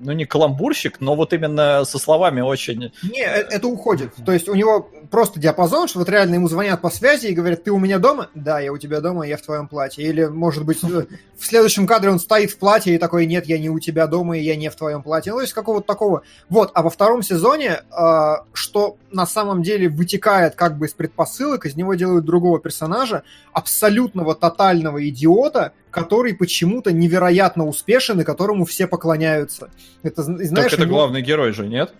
ну, не каламбурщик, но вот именно со словами очень... Не, э- это уходит. То есть у него просто диапазон, что вот реально ему звонят по связи и говорят, ты у меня дома? Да, я у тебя дома, я в твоем платье. Или, может быть, в следующем кадре он стоит в платье и такой, нет, я не у тебя дома, и я не в твоем платье. Ну, то есть какого-то такого. Вот, а во втором сезоне, э, что на самом деле вытекает как бы из предпосылок, из него делают другого персонажа, абсолютного тотального идиота, который почему-то невероятно успешен и которому все поклоняются. Это, зн- знаешь, так это него- главный герой же, нет?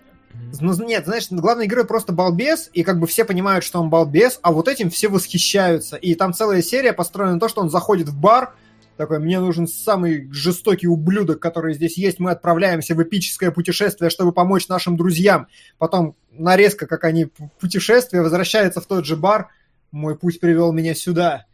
ну, нет, знаешь, главный герой просто балбес, и как бы все понимают, что он балбес, а вот этим все восхищаются. И там целая серия построена на то, что он заходит в бар, такой, мне нужен самый жестокий ублюдок, который здесь есть, мы отправляемся в эпическое путешествие, чтобы помочь нашим друзьям. Потом нарезка, как они путешествие, возвращается в тот же бар, мой путь привел меня сюда.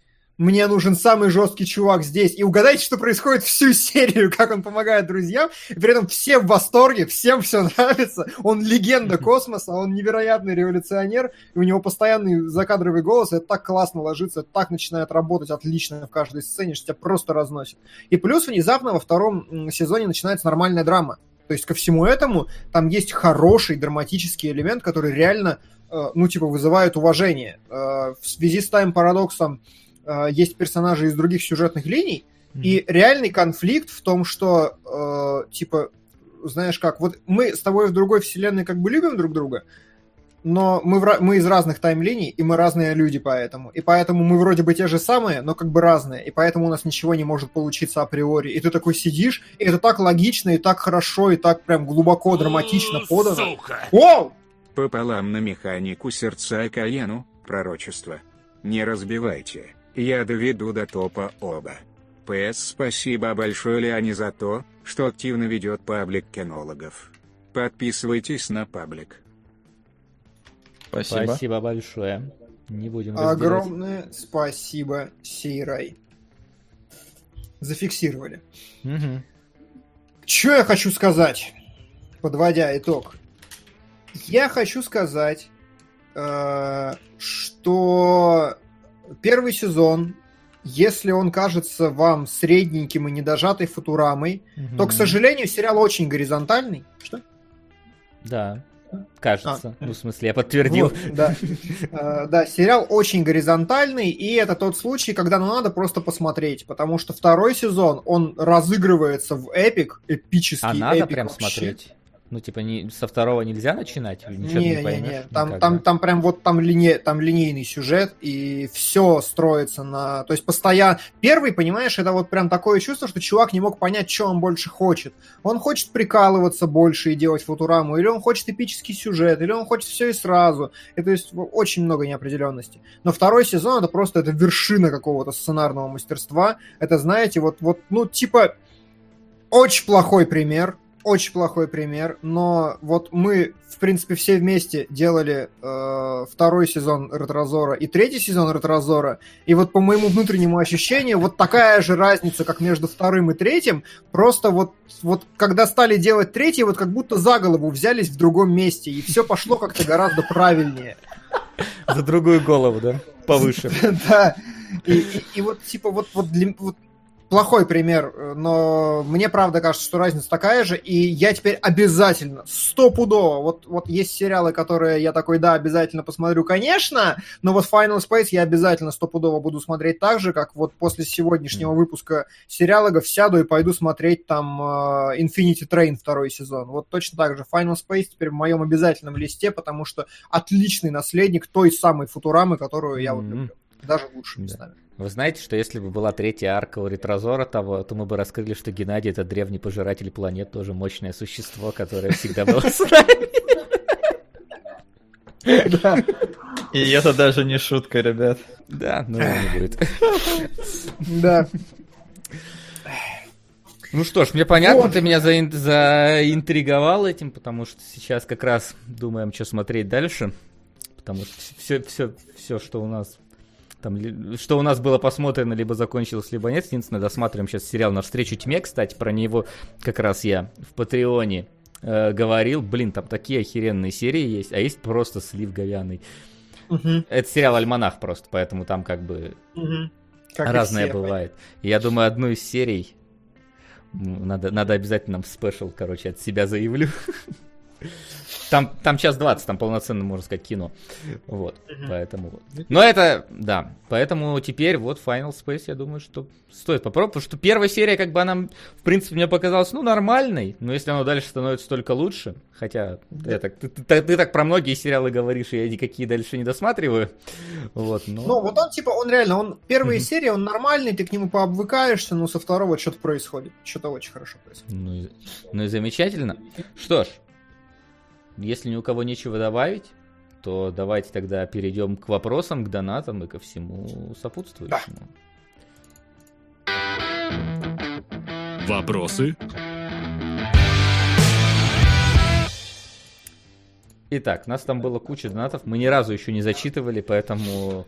Мне нужен самый жесткий чувак здесь. И угадайте, что происходит всю серию, как он помогает друзьям. И при этом все в восторге, всем все нравится. Он легенда космоса, он невероятный революционер. И у него постоянный закадровый голос. Это так классно ложится, это так начинает работать отлично в каждой сцене, что тебя просто разносит. И плюс внезапно во втором сезоне начинается нормальная драма. То есть ко всему этому там есть хороший драматический элемент, который реально, э, ну, типа, вызывает уважение. Э, в связи с тайм-парадоксом есть персонажи из других сюжетных линий, и реальный конфликт в том, что, э, типа, знаешь как, вот мы с тобой в другой вселенной как бы любим друг друга, но мы, в, мы из разных таймлиний, и мы разные люди поэтому. И поэтому мы вроде бы те же самые, но как бы разные. И поэтому у нас ничего не может получиться априори. И ты такой сидишь, и это так логично, и так хорошо, и так прям глубоко, драматично подано. Вау! Пополам на механику сердца Каену, пророчество. Не разбивайте, я доведу до топа оба. ПС спасибо большое Леоне за то, что активно ведет паблик кинологов. Подписывайтесь на паблик. Спасибо. Спасибо большое. Не будем Огромное спасибо, Сейрай. Зафиксировали. Угу. Что я хочу сказать, подводя итог? Я хочу сказать, э, что первый сезон, если он кажется вам средненьким и недожатой футурамой, угу. то, к сожалению, сериал очень горизонтальный. Что? Да. Кажется. А. Ну, в смысле, я подтвердил. Вот, да. Uh, да, сериал очень горизонтальный, и это тот случай, когда ну, надо просто посмотреть, потому что второй сезон, он разыгрывается в эпик, эпический А надо прям вообще. смотреть? Ну, типа, не, со второго нельзя начинать? Ничего не, не, поймешь, не, Там, там, там прям вот там, лине, там линейный сюжет, и все строится на... То есть постоянно... Первый, понимаешь, это вот прям такое чувство, что чувак не мог понять, что он больше хочет. Он хочет прикалываться больше и делать футураму, или он хочет эпический сюжет, или он хочет все и сразу. И, то есть очень много неопределенности. Но второй сезон это просто это вершина какого-то сценарного мастерства. Это, знаете, вот, вот ну, типа, очень плохой пример, очень плохой пример, но вот мы, в принципе, все вместе делали э, второй сезон Ретрозора и третий сезон Ретрозора, и вот по моему внутреннему ощущению, вот такая же разница, как между вторым и третьим, просто вот, вот когда стали делать третий, вот как будто за голову взялись в другом месте, и все пошло как-то гораздо правильнее. За другую голову, да? Повыше. Да. И вот типа вот плохой пример, э, но мне правда кажется, что разница такая же, и я теперь обязательно, стопудово, вот, вот есть сериалы, которые я такой, да, обязательно посмотрю, конечно, но вот Final Space я обязательно стопудово буду смотреть так же, как вот после сегодняшнего выпуска сериалогов сяду и пойду смотреть там uh, Infinity Train второй сезон. Вот точно так же Final Space теперь в моем обязательном листе, потому что отличный наследник той самой Футурамы, которую я вот люблю. Даже лучше местами. Да. Вы знаете, что если бы была третья арка у Ретрозора того, то мы бы раскрыли, что Геннадий это древний пожиратель планет, тоже мощное существо, которое всегда было с нами. Да. И это даже не шутка, ребят. Да, ну не будет. Да. Ну что ж, мне понятно, вот. ты меня заин- заинтриговал этим, потому что сейчас как раз думаем, что смотреть дальше. Потому что все, все, все, что у нас там, что у нас было посмотрено, либо закончилось, либо нет. Единственное, досматриваем сейчас сериал «Навстречу тьме», кстати, про него как раз я в Патреоне э, говорил. Блин, там такие охеренные серии есть, а есть просто слив говяный. Угу. Это сериал «Альманах» просто, поэтому там как бы угу. как разное все, бывает. Я думаю, одну из серий надо, надо обязательно нам спешл, короче, от себя заявлю. Там, там час 20, там полноценно, можно сказать, кино. Вот, uh-huh. поэтому... Но это, да, поэтому теперь вот Final Space, я думаю, что стоит попробовать, потому что первая серия, как бы она, в принципе, мне показалась, ну, нормальной, но если она дальше становится только лучше, хотя я так, ты, ты, ты так про многие сериалы говоришь, и я никакие дальше не досматриваю, вот, но... Ну, вот он, типа, он реально, он, первые uh-huh. серии, он нормальный, ты к нему пообвыкаешься, но со второго что-то происходит, что-то очень хорошо происходит. Ну, ну и замечательно. Что ж, если ни у кого нечего добавить, то давайте тогда перейдем к вопросам, к донатам и ко всему сопутствующему. Да. Вопросы? Итак, нас там было куча донатов, мы ни разу еще не зачитывали, поэтому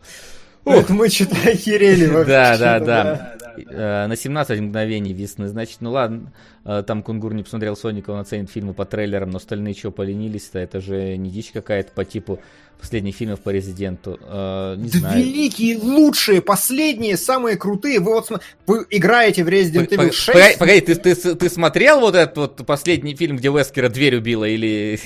Ух, мы что-то охерели вообще. Да, да, да. Э, на 17 мгновений весны. Значит, ну ладно, э, там Кунгур не посмотрел Соника, он оценит фильмы по трейлерам, но остальные что, поленились-то? Это же не дичь какая-то по типу последних фильмов по Резиденту. Э, не знаю. Великие, лучшие, последние, самые крутые. Вы вот вы играете в Resident Evil 6. Погоди, погоди ты, ты, ты смотрел вот этот вот последний фильм, где Вескера дверь убила или...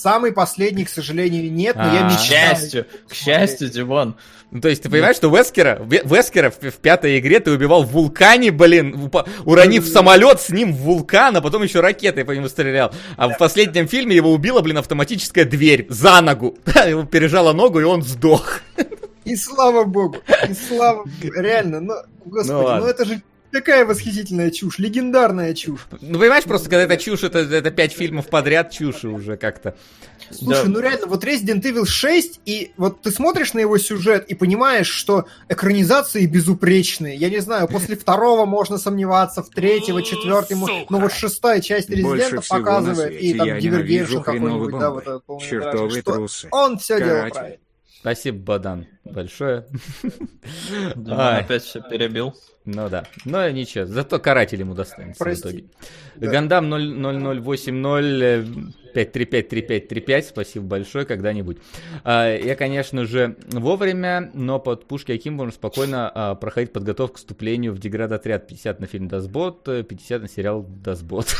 Самый последний, к сожалению, нет, но я мечтаю. К счастью, к счастью, Димон. Ну, то есть, ты понимаешь, что Вескера, Вескера в, в пятой игре ты убивал в вулкане, блин, уронив самолет с ним в вулкан, а потом еще ракетой по нему стрелял. А в последнем фильме его убила, блин, автоматическая дверь за ногу. Его пережала ногу, и он сдох. И слава богу, и слава реально, ну, господи, ну, ну это же Какая восхитительная чушь, легендарная чушь. Ну, понимаешь, просто когда это чушь, это, это пять фильмов подряд чушь уже как-то. Слушай, да. ну реально, вот Resident Evil 6, и вот ты смотришь на его сюжет и понимаешь, что экранизации безупречные. Я не знаю, после второго можно сомневаться, в третьего, четвертого, но вот шестая часть Резидента показывает, и там Дивергеншн какой-нибудь, да, вот этот полный трусы. Он все делал правильно. Спасибо, Бадан, большое. Диман опять все перебил. Ну да, но ничего, зато каратель ему достанется Прости. в итоге. Да. Гандам 0080 5353535, спасибо большое, когда-нибудь. А, я, конечно же, вовремя, но под пушки Аким можно спокойно а, проходить подготовку к вступлению в деградотряд 50 на фильм Дасбот, 50 на сериал Дасбот.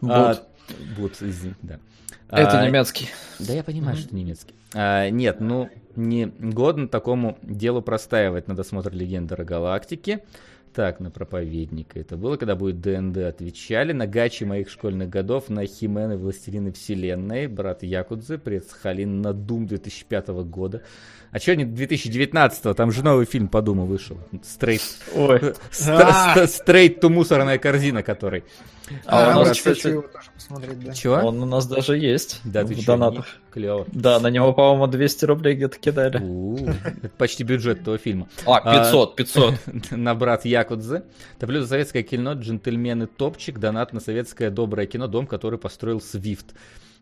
Бот. Бот, извини, да. Это а, немецкий. Да, я понимаю, что немецкий. А, нет, ну, не годно такому делу простаивать на досмотр Легенды Галактики. Так, на проповедника это было, когда будет ДНД отвечали. На гачи моих школьных годов, на Химены Властелины Вселенной, брат Якудзы, Халин на Дум 2005 года. А что не 2019-го? Там же новый фильм, подумал, вышел. Стрейт. Ой. Стрейт ту мусорная корзина, который. А, а у нас, кстати, да. Чего? Он у нас даже есть да, в донатах. Клево. Да, на него, по-моему, 200 рублей где-то кидали. Это почти бюджет этого фильма. А, 500, 500. На брат Якудзе. Топлю за советское кино, джентльмены топчик, донат на советское доброе кино, дом, который построил Свифт.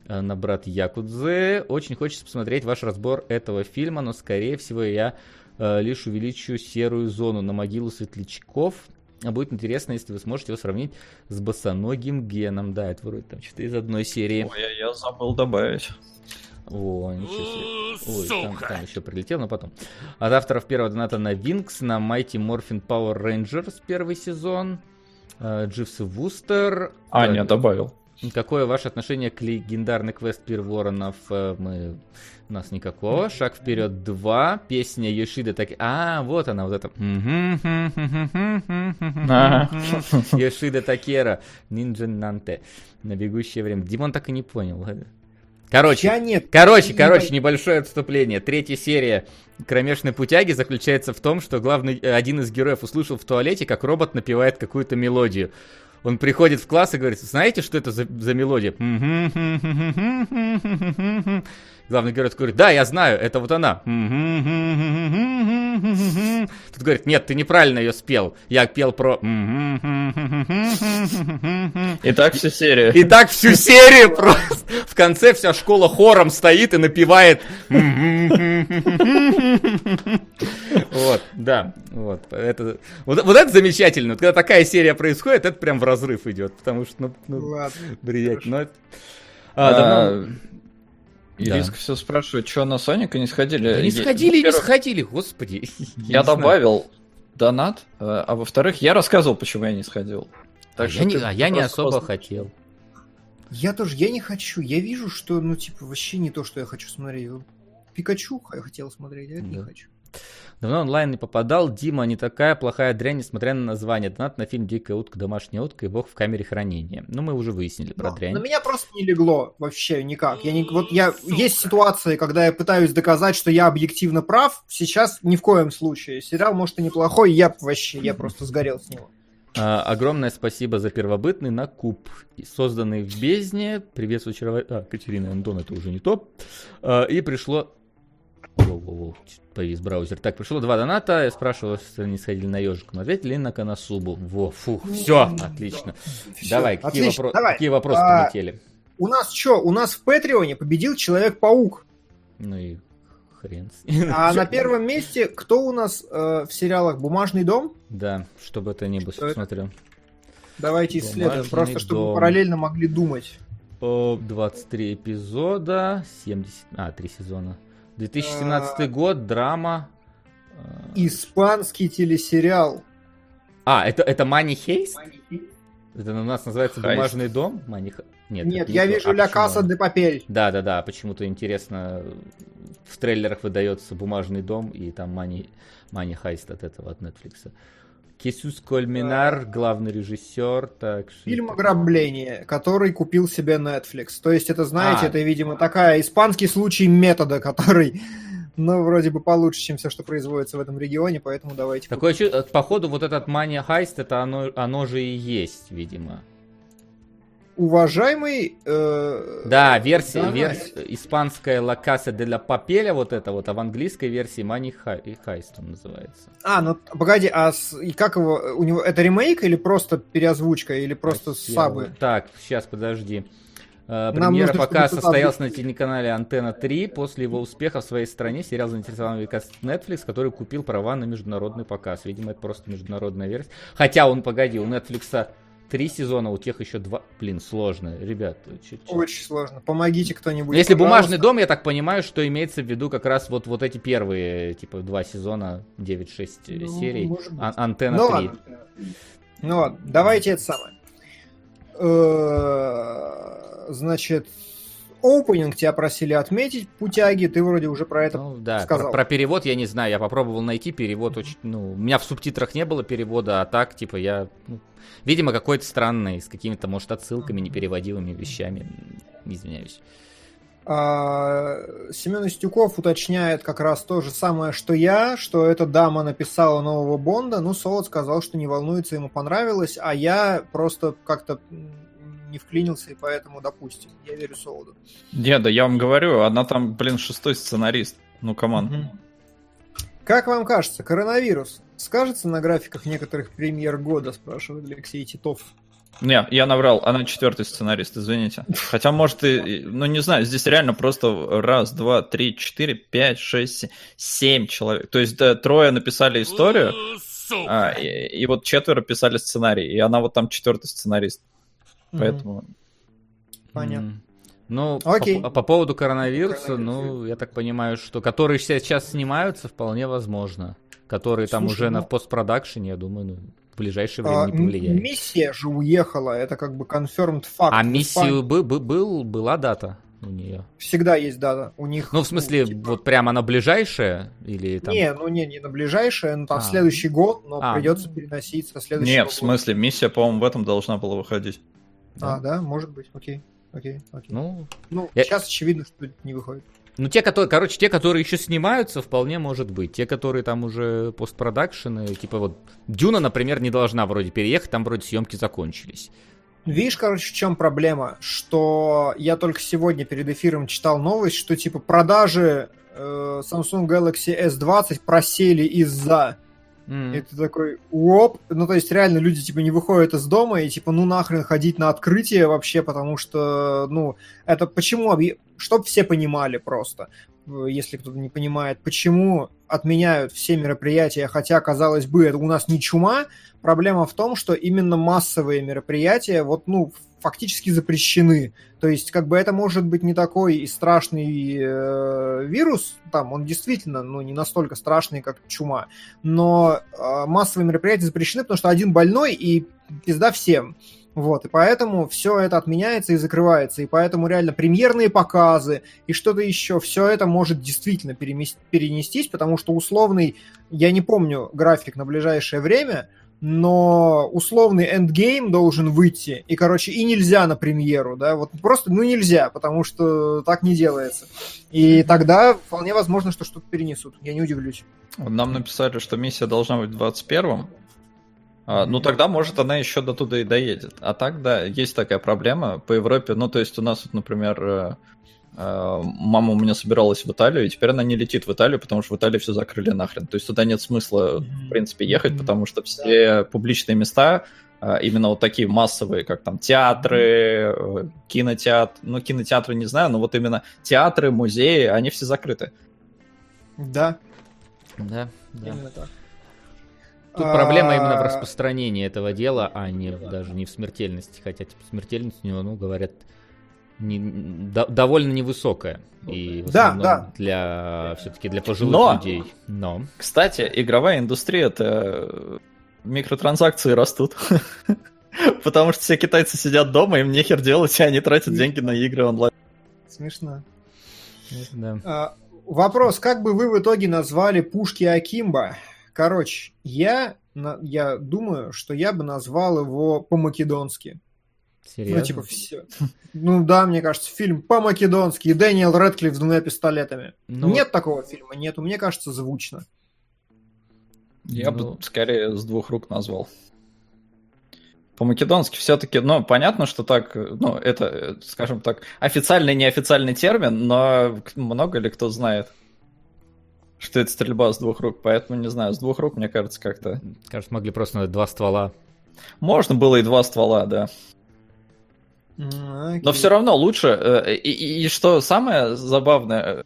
Э, на брат Якудзе. Очень хочется посмотреть ваш разбор этого фильма, но, скорее всего, я э, лишь увеличу серую зону на могилу светлячков. А будет интересно, если вы сможете его сравнить с босоногим геном. Да, это вроде там что-то из одной серии. Ой, я, я забыл добавить. О, ничего себе. Ой, там, там еще прилетел, но потом. От авторов первого доната на Винкс, на Mighty Morphin Power Rangers первый сезон, Дживс и Вустер. А, нет, добавил. Какое ваше отношение к легендарный квест Пир Воронов? Э, мы... У нас никакого. Шаг вперед 2. Песня Йошида так... А, вот она, вот эта. Йошида Такера. Нинджа Нанте. На бегущее время. Димон так и не понял. Короче, Я нет. короче, не короче, небольшое отступление. Третья серия Кромешной путяги заключается в том, что главный один из героев услышал в туалете, как робот напевает какую-то мелодию. Он приходит в класс и говорит, знаете, что это за, за мелодия? Главный герой говорит, да, я знаю, это вот она. Тут говорит, нет, ты неправильно ее спел. Я пел про... И так всю серию. И так всю серию просто. В конце вся школа хором стоит и напевает. Вот, да, вот. Это, вот, вот это замечательно. Вот, когда такая серия происходит, это прям в разрыв идет, потому что, ну, ну Ладно, бриять. Но это... а, давно... Ириска да. все спрашивает, что на Соника не сходили. Да не сходили, не сходили, господи. Я, я добавил донат, э, а во-вторых, я рассказывал, почему я не сходил. Так а я не, а я не особо хотел. Я тоже, я не хочу. Я вижу, что, ну, типа, вообще не то, что я хочу смотреть. Пикачу я хотел смотреть, а это да. не хочу. Давно онлайн не попадал. Дима не такая плохая дрянь, несмотря на название. Донат на фильм «Дикая утка. Домашняя утка» и «Бог в камере хранения». Ну, мы уже выяснили про Но, дрянь. На меня просто не легло вообще никак. Я не, вот я, есть ситуации, когда я пытаюсь доказать, что я объективно прав. Сейчас ни в коем случае. Сериал, может, и неплохой, я вообще, я просто сгорел с него. А, огромное спасибо за первобытный на куб, созданный в бездне. Приветствую, очаровать... А, Катерина Андон, это уже не топ. А, и пришло Воу-воу-воу, повис браузер. Так, пришло два доната. Я спрашивал, если они сходили на ежиком. Ответили на Коносубу. Во, фух, все, отлично. Все, давай, какие, отлично, вопро- давай. какие вопросы а, полетели? У нас что? У нас в Патреоне победил Человек-паук. Ну и хрен. А на первом месте кто у нас э, в сериалах «Бумажный дом»? Да, чтобы это не было, смотрел. Давайте исследуем, просто чтобы дом. параллельно могли думать. 23 эпизода, 70... А, 3 сезона. 2017 а... год, драма. Э, Испанский телесериал. А, это, это Money Heist? Это у нас называется Хайст. «Бумажный дом»? Money... Нет, Нет я не вижу а «Ля Каса де Папель». Да-да-да, почему-то интересно, в трейлерах выдается «Бумажный дом», и там Money, Money Heist от этого, от Netflix. Кесус Кольминар, главный режиссер. Так, Фильм «Ограбление», который купил себе Netflix. То есть это, знаете, а. это, видимо, такая испанский случай метода, который но вроде бы получше, чем все, что производится в этом регионе, поэтому давайте. Такое чувство, походу, вот этот Mania Heist, это оно, оно же и есть, видимо. Уважаемый... Э... Да, версия, да. версия испанская La Casa de la Papel, вот это вот, а в английской версии Money Heist он называется. А, ну погоди, а с, и как его, у него, это ремейк или просто переозвучка, или просто Хотел. сабы? Так, сейчас, подожди. Э, премьера нужно, пока состоялась на телеканале Антенна 3. После его успеха в своей стране сериал заинтересовал Netflix, который купил права на международный показ. Видимо, это просто международная версия. Хотя он, погоди, у Netflix три сезона, у тех еще два. Блин, сложно, ребят. Чуть-чуть. Очень сложно. Помогите кто-нибудь. Если пожалуйста. бумажный дом, я так понимаю, что имеется в виду как раз вот, вот эти первые, типа, два сезона, 9-6 ну, серий. А- антенна ну, 3. Ладно. Ну ладно, давайте это самое. Э, значит, opening тебя просили отметить, путяги, ты вроде уже про это ну, да, сказал. Про, про перевод я не знаю, я попробовал найти перевод, очень, ну, у меня в субтитрах не было перевода, а так, типа, я, ну, видимо, какой-то странный, с какими-то, может, отсылками, непереводимыми вещами, извиняюсь. А, Семен Истюков уточняет как раз то же самое, что я, что эта дама написала нового Бонда, ну, Солод сказал, что не волнуется, ему понравилось, а я просто как-то не вклинился, и поэтому, допустим, я верю Солоду. Не, да я вам говорю, она там, блин, шестой сценарист. Ну, команд. Угу. Как вам кажется, коронавирус скажется на графиках некоторых премьер года, спрашивает Алексей Титов. Не, я наврал, она четвертый сценарист, извините. Хотя, может, и, ну, не знаю, здесь реально просто раз, два, три, четыре, пять, шесть, семь человек. То есть, да, трое написали историю, а, и, и вот четверо писали сценарий, и она вот там четвертый сценарист. Поэтому... Понятно. Ну, Окей. По, по поводу коронавируса, ну, я так понимаю, что которые сейчас снимаются, вполне возможно. Которые Слушай, там уже ну... на постпродакшене, я думаю, ну, в ближайшее время а, не повлияет. Миссия же уехала, это как бы confirmed факт. А миссию был, был, была дата у нее? Всегда есть дата. У них. Ну, в смысле, ну, типа... вот прямо на ближайшее или там? Не, ну не, не на ближайшее, ну там а. следующий год, но а. придется переносить со следующего. Не, в смысле, миссия, по-моему, в этом должна была выходить. Да. А, да, может быть, окей. Окей, окей. Ну, ну я... сейчас очевидно, что не выходит. Ну, те, которые, короче, те, которые еще снимаются, вполне может быть. Те, которые там уже постпродакшены, типа вот Дюна, например, не должна вроде переехать, там вроде съемки закончились. Видишь, короче, в чем проблема? Что я только сегодня перед эфиром читал новость, что типа продажи э, Samsung Galaxy S20 просели из-за Mm. И ты такой, оп, ну то есть реально люди типа не выходят из дома и типа ну нахрен ходить на открытие вообще, потому что, ну, это почему, чтобы все понимали просто, если кто-то не понимает, почему отменяют все мероприятия, хотя, казалось бы, это у нас не чума, проблема в том, что именно массовые мероприятия, вот, ну, фактически запрещены. То есть, как бы это может быть не такой и страшный э, вирус, там он действительно, ну, не настолько страшный, как чума, но э, массовые мероприятия запрещены, потому что один больной и пизда всем. Вот, и поэтому все это отменяется и закрывается, и поэтому реально премьерные показы и что-то еще, все это может действительно перенестись, потому что условный, я не помню график на ближайшее время, но условный эндгейм должен выйти, и, короче, и нельзя на премьеру, да, вот просто, ну, нельзя, потому что так не делается. И тогда вполне возможно, что что-то перенесут, я не удивлюсь. Нам написали, что миссия должна быть в 21-м, а, ну тогда, может, она еще до туда и доедет. А так, да, есть такая проблема по Европе. Ну, то есть у нас, вот, например, э, мама у меня собиралась в Италию, и теперь она не летит в Италию, потому что в Италии все закрыли нахрен. То есть туда нет смысла, в принципе, ехать, потому что все публичные места, э, именно вот такие массовые, как там театры, кинотеатр, ну, кинотеатры не знаю, но вот именно театры, музеи, они все закрыты. Да. Да, да. Именно так. Тут проблема именно в а, распространении этого дела, а не даже не в смертельности. Хотя типа, смертельность у него, ну, говорят, не, до, довольно невысокая. И в да, да. для все-таки для пожилых Но, людей. Но. Кстати, игровая индустрия это микротранзакции растут. Потому что все китайцы сидят дома, им нехер делать, и они тратят деньги на игры онлайн. Смешно. Да. А, вопрос, как бы вы в итоге назвали пушки Акимба? Короче, я, я думаю, что я бы назвал его по-македонски. Серьезно? Ну, типа, все. Ну да, мне кажется, фильм по-македонски, и Дэниел Рэдклифф с двумя пистолетами. Ну, нет такого фильма, нету, мне кажется, звучно. Я ну... бы скорее с двух рук назвал. По-македонски все-таки, ну, понятно, что так, ну, это, скажем так, официальный, неофициальный термин, но много ли кто знает, что это стрельба с двух рук, поэтому, не знаю, с двух рук, мне кажется, как-то... Кажется, могли просто два ствола. Можно было и два ствола, да. Okay. Но все равно лучше. Э, и, и, и что самое забавное,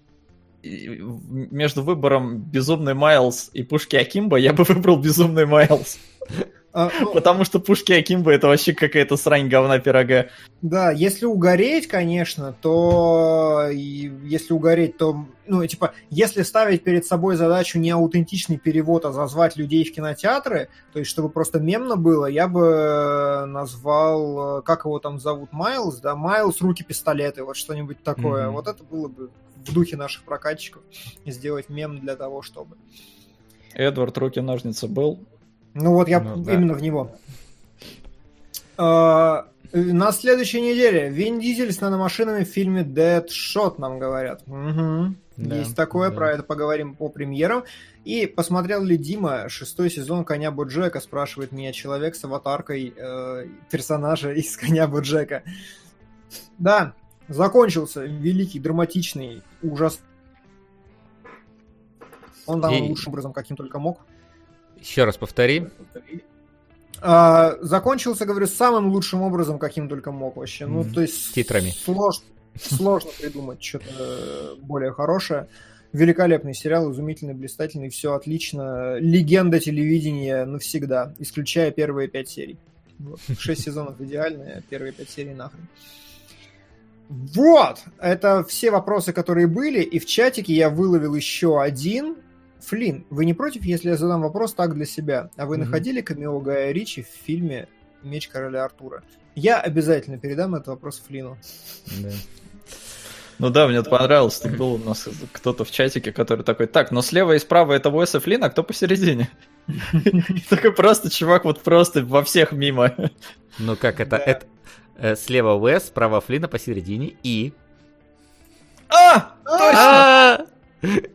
между выбором Безумный Майлз и Пушки Акимба я бы выбрал Безумный Майлз. А, ну, Потому что пушки Акимба это вообще какая-то срань говна пирога. Да, если угореть, конечно, то если угореть, то ну, типа, если ставить перед собой задачу не аутентичный перевод, а зазвать людей в кинотеатры, то есть чтобы просто мемно было, я бы назвал, как его там зовут, Майлз, да, Майлз, руки, пистолеты, вот что-нибудь такое. Mm-hmm. Вот это было бы в духе наших прокатчиков, сделать мем для того, чтобы... Эдвард руки ножницы был, ну вот я ну, да. именно в него. А, на следующей неделе Вин Дизель с наномашинами в фильме Dead Shot нам говорят. Угу. Да, Есть такое, да. про это поговорим по премьерам. И посмотрел ли Дима шестой сезон Коня Боджека, спрашивает меня человек с аватаркой э, персонажа из Коня Боджека. Да, закончился великий, драматичный ужас. Он там и... лучшим образом, каким только мог. Еще раз повтори. А, закончился, говорю, самым лучшим образом, каким только мог вообще. Ну, то есть... Титрами. Сложно, сложно придумать что-то более хорошее. Великолепный сериал, изумительный, блистательный, все отлично. Легенда телевидения навсегда, исключая первые пять серий. Вот. Шесть сезонов идеальные, а первые пять серий нахрен. Вот! Это все вопросы, которые были, и в чатике я выловил еще один, Флин, вы не против, если я задам вопрос так для себя? А вы mm-hmm. находили камео Гая Ричи в фильме «Меч короля Артура»? Я обязательно передам этот вопрос Флину. Да. Ну да, мне это понравилось. Тут был у нас кто-то в чатике, который такой, так, но слева и справа это Уэса Флин, а кто посередине? Такой просто чувак вот просто во всех мимо. Ну как это? это э, слева Уэс, справа Флина посередине и... А! Точно!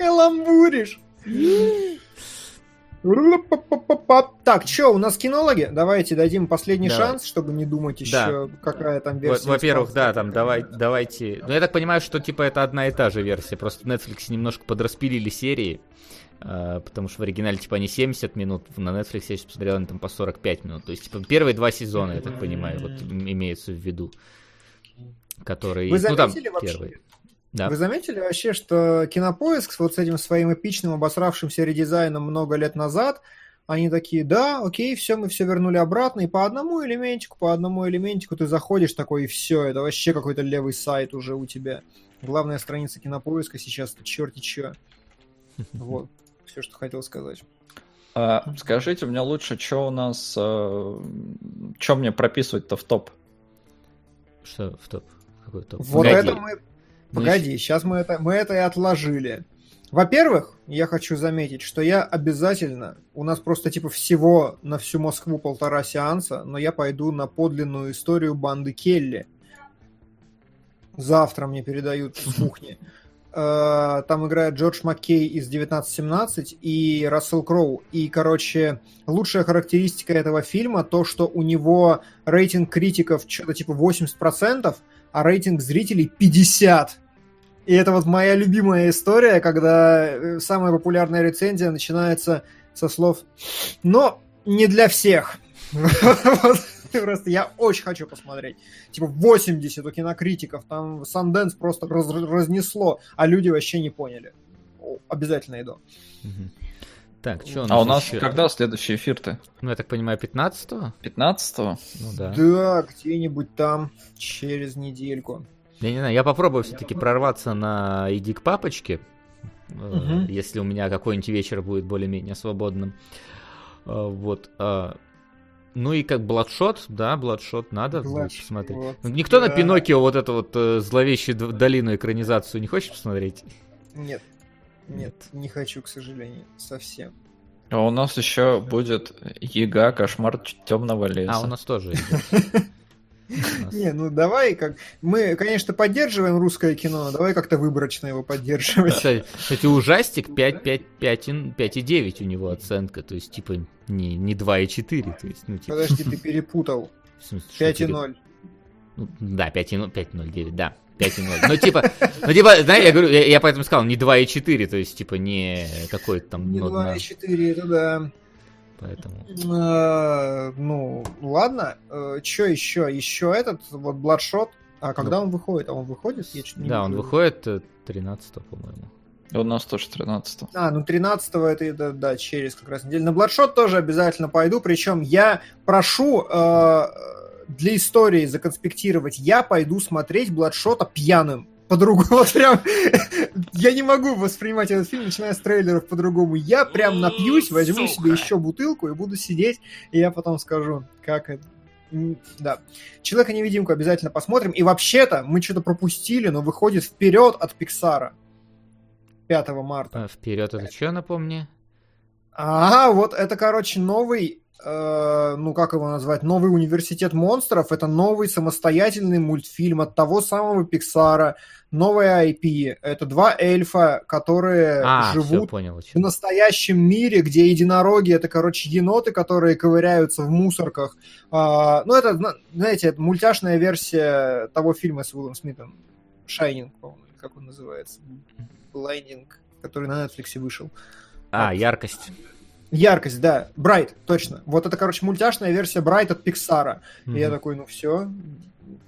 А! Каламбуришь. Так, что, у нас кинологи? Давайте дадим последний Давай. шанс, чтобы не думать еще, да. какая там версия. Во-первых, да, там давай, давайте. Ну, я так понимаю, что типа это одна и та же версия. Просто Netflix немножко подраспилили серии. Uh, потому что в оригинале типа они 70 минут, на Netflix я сейчас посмотрел, они там по 45 минут. То есть, типа, первые два сезона, я так понимаю, вот имеется в виду. Которые. Вы заметили ну, там, вообще? Первые. Да. Вы заметили вообще, что Кинопоиск вот с этим своим эпичным обосравшимся редизайном много лет назад, они такие, да, окей, все, мы все вернули обратно, и по одному элементику, по одному элементику ты заходишь такой, и все, это вообще какой-то левый сайт уже у тебя. Главная страница Кинопоиска сейчас, черти че. Вот, все, что хотел сказать. А, скажите мне лучше, что у нас, а, что мне прописывать-то в топ? Что в топ? Какой топ? Вот Погоди. это мы Погоди, сейчас мы это, мы это и отложили. Во-первых, я хочу заметить, что я обязательно, у нас просто типа всего на всю Москву полтора сеанса, но я пойду на подлинную историю банды Келли. Завтра мне передают с кухни. Э, там играет Джордж Маккей из 1917 и Рассел Кроу. И, короче, лучшая характеристика этого фильма то, что у него рейтинг критиков что-то типа 80%, а рейтинг зрителей 50. И это вот моя любимая история, когда э, самая популярная рецензия начинается со слов «но не для всех». Просто я очень хочу посмотреть. Типа 80 у кинокритиков, там Санденс просто раз разнесло, а люди вообще не поняли. Обязательно иду. Так, что у нас А у нас еще? когда следующий эфир-то? Ну, я так понимаю, 15-го? 15-го? Ну да. Да, где-нибудь там через недельку. Я не знаю, я попробую все-таки прорваться на «Иди к папочке», угу. если у меня какой-нибудь вечер будет более-менее свободным. Э, вот. Э, ну и как Бладшот, да, Бладшот надо Bloodshot, посмотреть. Никто да. на Пиноккио вот эту вот зловещую долину экранизацию не хочет посмотреть? Нет. Нет, не хочу, к сожалению, совсем. А у нас еще будет Яга, кошмар темного леса. А, у нас тоже Не, ну давай, как мы, конечно, поддерживаем русское кино, но давай как-то выборочно его поддерживать. Кстати, кстати ужастик 5, 5, 5, 5,9 у него оценка, то есть типа не, не 2,4. То есть, ну, типа... Подожди, ты перепутал. 5,0. Ну, да, 5,0, 5,09, да. 5,0. Ну, типа, ну, типа, знаешь, я говорю, я, я поэтому сказал, не 2,4, то есть, типа, не какой-то там... Не 2,4, это да. Поэтому... А, ну, ладно. Э, Че еще? Еще этот, вот Bloodshot. А когда ну, он выходит? А он выходит? Я да, он выходит 13 э, по-моему. У нас тоже 13 А, ну 13 это, это, да, через как раз неделю. На Bloodshot тоже обязательно пойду, причем я прошу э, для истории законспектировать, я пойду смотреть Bloodshot пьяным по-другому. Вот прям я не могу воспринимать этот фильм, начиная с трейлеров по-другому. Я прям напьюсь, возьму себе еще бутылку и буду сидеть, и я потом скажу, как это. Да. Человека-невидимку обязательно посмотрим. И вообще-то мы что-то пропустили, но выходит вперед от Пиксара. 5 марта. А, вперед это что, напомни? А, вот это, короче, новый Э, ну как его назвать, новый университет монстров. Это новый самостоятельный мультфильм от того самого Пиксара, новая IP. Это два эльфа, которые а, живут понял, в настоящем мире, где единороги это, короче, еноты, которые ковыряются в мусорках. А, ну это, знаете, это мультяшная версия того фильма с Уиллом Смитом. Шайнинг, по-моему, как он называется. Блайнинг, который на Netflix вышел. А, яркость. Яркость, да. Брайт, точно. Вот это, короче, мультяшная версия Брайт от Пиксара. Mm-hmm. И я такой, ну все,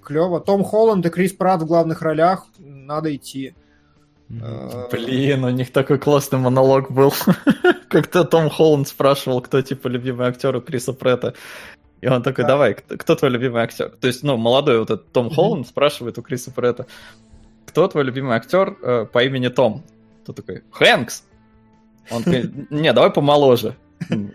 клево. Том Холланд и Крис Пратт в главных ролях, надо идти. Mm-hmm. Блин, у них такой классный монолог был. Как-то Том Холланд спрашивал, кто, типа, любимый актер у Криса Претта. И он такой, давай, кто, кто твой любимый актер? То есть, ну, молодой вот этот Том Холланд спрашивает у Криса Претта, кто твой любимый актер э, по имени Том? Тот такой, Хэнкс. Он говорит, не, давай помоложе.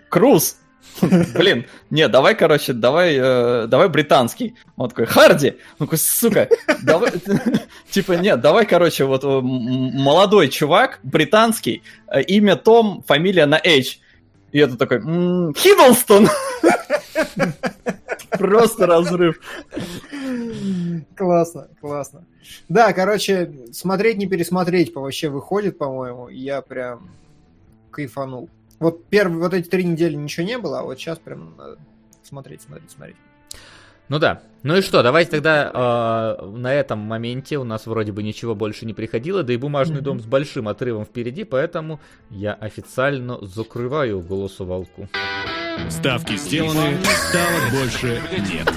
Круз. Блин, не, давай, короче, давай, э, давай британский. Он такой, Харди. Он такой, сука, давай, типа, нет, давай, короче, вот молодой чувак, британский, э, имя Том, фамилия на H. И это такой, Хиддлстон. Просто разрыв. Классно, классно. Да, короче, смотреть, не пересмотреть вообще выходит, по-моему. Я прям кайфанул. Вот первые вот эти три недели ничего не было, а вот сейчас прям надо смотреть, смотреть, смотреть. Ну да. Ну и что, давайте тогда э, на этом моменте у нас вроде бы ничего больше не приходило, да и бумажный mm-hmm. дом с большим отрывом впереди, поэтому я официально закрываю голосовалку. Ставки сделаны, ставок больше нет.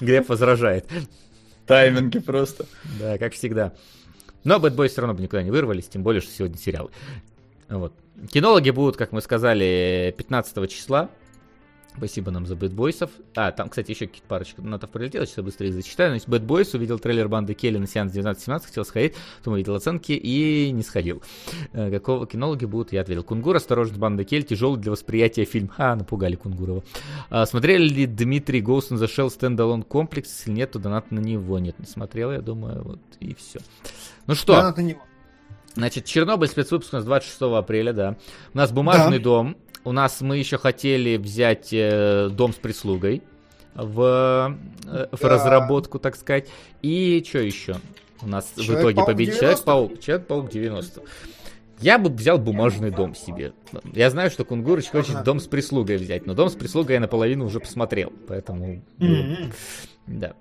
Глеб возражает. Тайминги просто. Да, как всегда. Но Bad Boys все равно бы никуда не вырвались, тем более, что сегодня сериал. Вот. Кинологи будут, как мы сказали, 15 числа. Спасибо нам за Boys. А, там, кстати, еще какие-то парочка нотов прилетело, сейчас я быстрее зачитаю. Значит, Bad Boys увидел трейлер банды Келли на сеанс 19-17, хотел сходить, потом увидел оценки и не сходил. Э, какого кинологи будут, я ответил. Кунгур, осторожно, банда Келли, тяжелый для восприятия фильм. А, напугали Кунгурова. А, смотрели ли Дмитрий the Shell стендалон комплекс? Если нет, то донат на него. Нет, не смотрел, я думаю, вот и все. Ну что? Да, Значит, Чернобыль спецвыпуск у нас 26 апреля, да. У нас бумажный да. дом. У нас мы еще хотели взять э, дом с прислугой в, э, в да. разработку, так сказать. И что еще? У нас Человек в итоге победил Человек-паук. Человек-паук 90. Я бы взял бумажный дом себе. Я знаю, что Кунгурыч хочет ага. дом с прислугой взять, но дом с прислугой я наполовину уже посмотрел, поэтому... Mm-hmm. Да.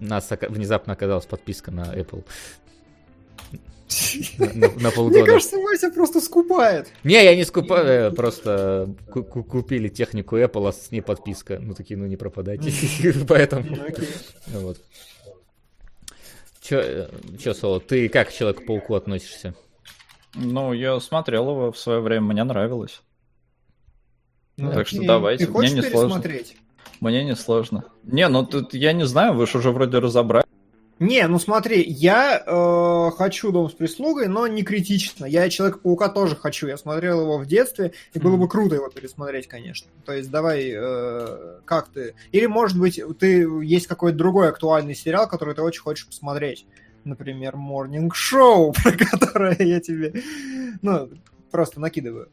У нас внезапно оказалась подписка на Apple на, на полгода. Мне кажется, Вася просто скупает. Не, я не скупаю, просто купили технику Apple, а с ней подписка. Ну, такие, ну, не пропадайте. Поэтому... Ну, вот. Чё, э, чё, Соло, ты как к Человеку-пауку относишься? Ну, я смотрел его в свое время, мне нравилось. Ну, так что давайте, мне не сложно. Мне не сложно. Не, ну тут я не знаю, вы же уже вроде разобрали. Не, ну смотри, я э, хочу дом с прислугой, но не критично. Я Человека-паука тоже хочу. Я смотрел его в детстве, и было бы круто его пересмотреть, конечно. То есть давай, э, как ты... Или, может быть, ты есть какой-то другой актуальный сериал, который ты очень хочешь посмотреть. Например, Morning Show, про которое я тебе, ну, просто накидываю.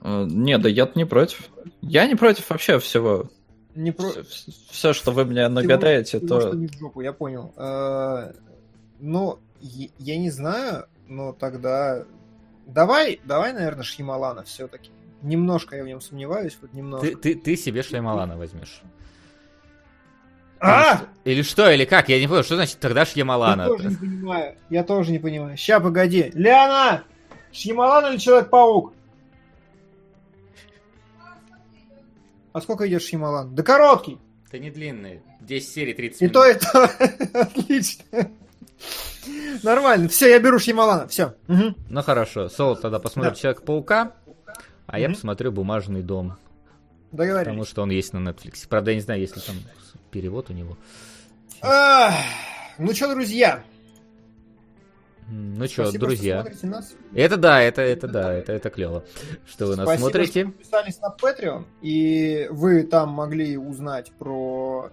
Э, не, да я не против. Я не против вообще всего. Не про... Все, что вы мне нагадаете, то... Что не в жопу, я понял. Э, ну, я не знаю, но тогда... Давай, давай, наверное, Шьямалана все-таки. Немножко я в нем сомневаюсь, вот немножко. Ты, ты, ты себе Шьямалана возьмешь. А! Или что, или как? Я не понял, что значит тогда Шьямалана? Я тоже не понимаю. Я тоже не понимаю. Ща, погоди. Ляна! Шьямалан или Человек-паук? А сколько идет Шьямалан? Да короткий! Это не длинный. 10 серий, 30 и минут. И то, и то. Отлично. Нормально. Все, я беру Шьямалана. Все. Угу. Ну хорошо. Сол тогда посмотрит да. Человек-паука, а угу. я посмотрю Бумажный дом. Договорились. Потому что он есть на Netflix. Правда, я не знаю, есть ли там перевод у него. А, ну что, друзья? Ну что, друзья. Нас. Это да, это, это да, это, это клево, что вы нас Спасибо, смотрите. Что подписались на Patreon, и вы там могли узнать про...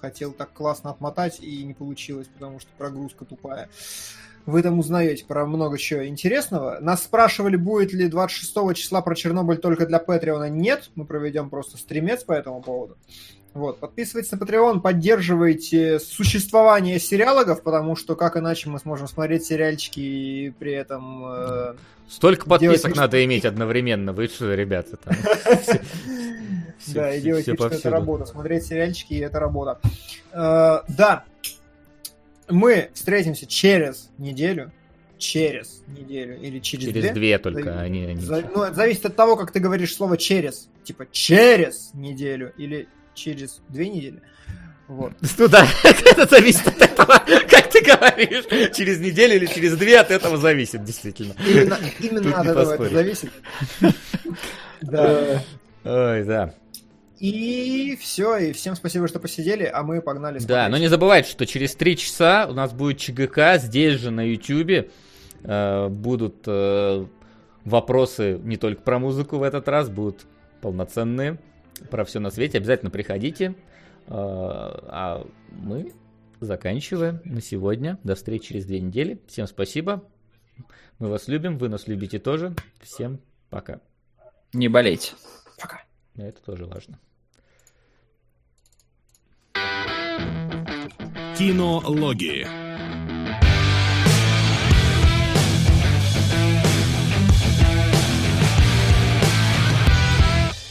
Хотел так классно отмотать, и не получилось, потому что прогрузка тупая. Вы там узнаете про много чего интересного. Нас спрашивали, будет ли 26 числа про Чернобыль только для Патреона. Нет, мы проведем просто стримец по этому поводу. Вот, подписывайтесь на Patreon, поддерживайте существование сериалогов, потому что как иначе мы сможем смотреть сериальчики и при этом... Э, Столько подписок надо иметь одновременно, вы что, ребята, там... Да, и делать вид, что это работа. Смотреть сериальчики, это работа. Да, мы встретимся через неделю, через неделю или через, через две. две только, они, они... Ну, это зависит от того, как ты говоришь слово через. Типа через неделю или через две недели. Вот. Ну да, это зависит от этого, как ты говоришь. Через неделю или через две от этого зависит, действительно. Именно, именно от этого это зависит. Да. Ой, да. И все, и всем спасибо, что посидели, а мы погнали смотреть. Да, но не забывайте, что через три часа у нас будет ЧГК здесь же на YouTube. Э, будут э, вопросы не только про музыку в этот раз, будут полноценные про все на свете. Обязательно приходите. А мы заканчиваем на сегодня. До встречи через две недели. Всем спасибо. Мы вас любим, вы нас любите тоже. Всем пока. Не болейте. Пока. Это тоже важно. Кинологии.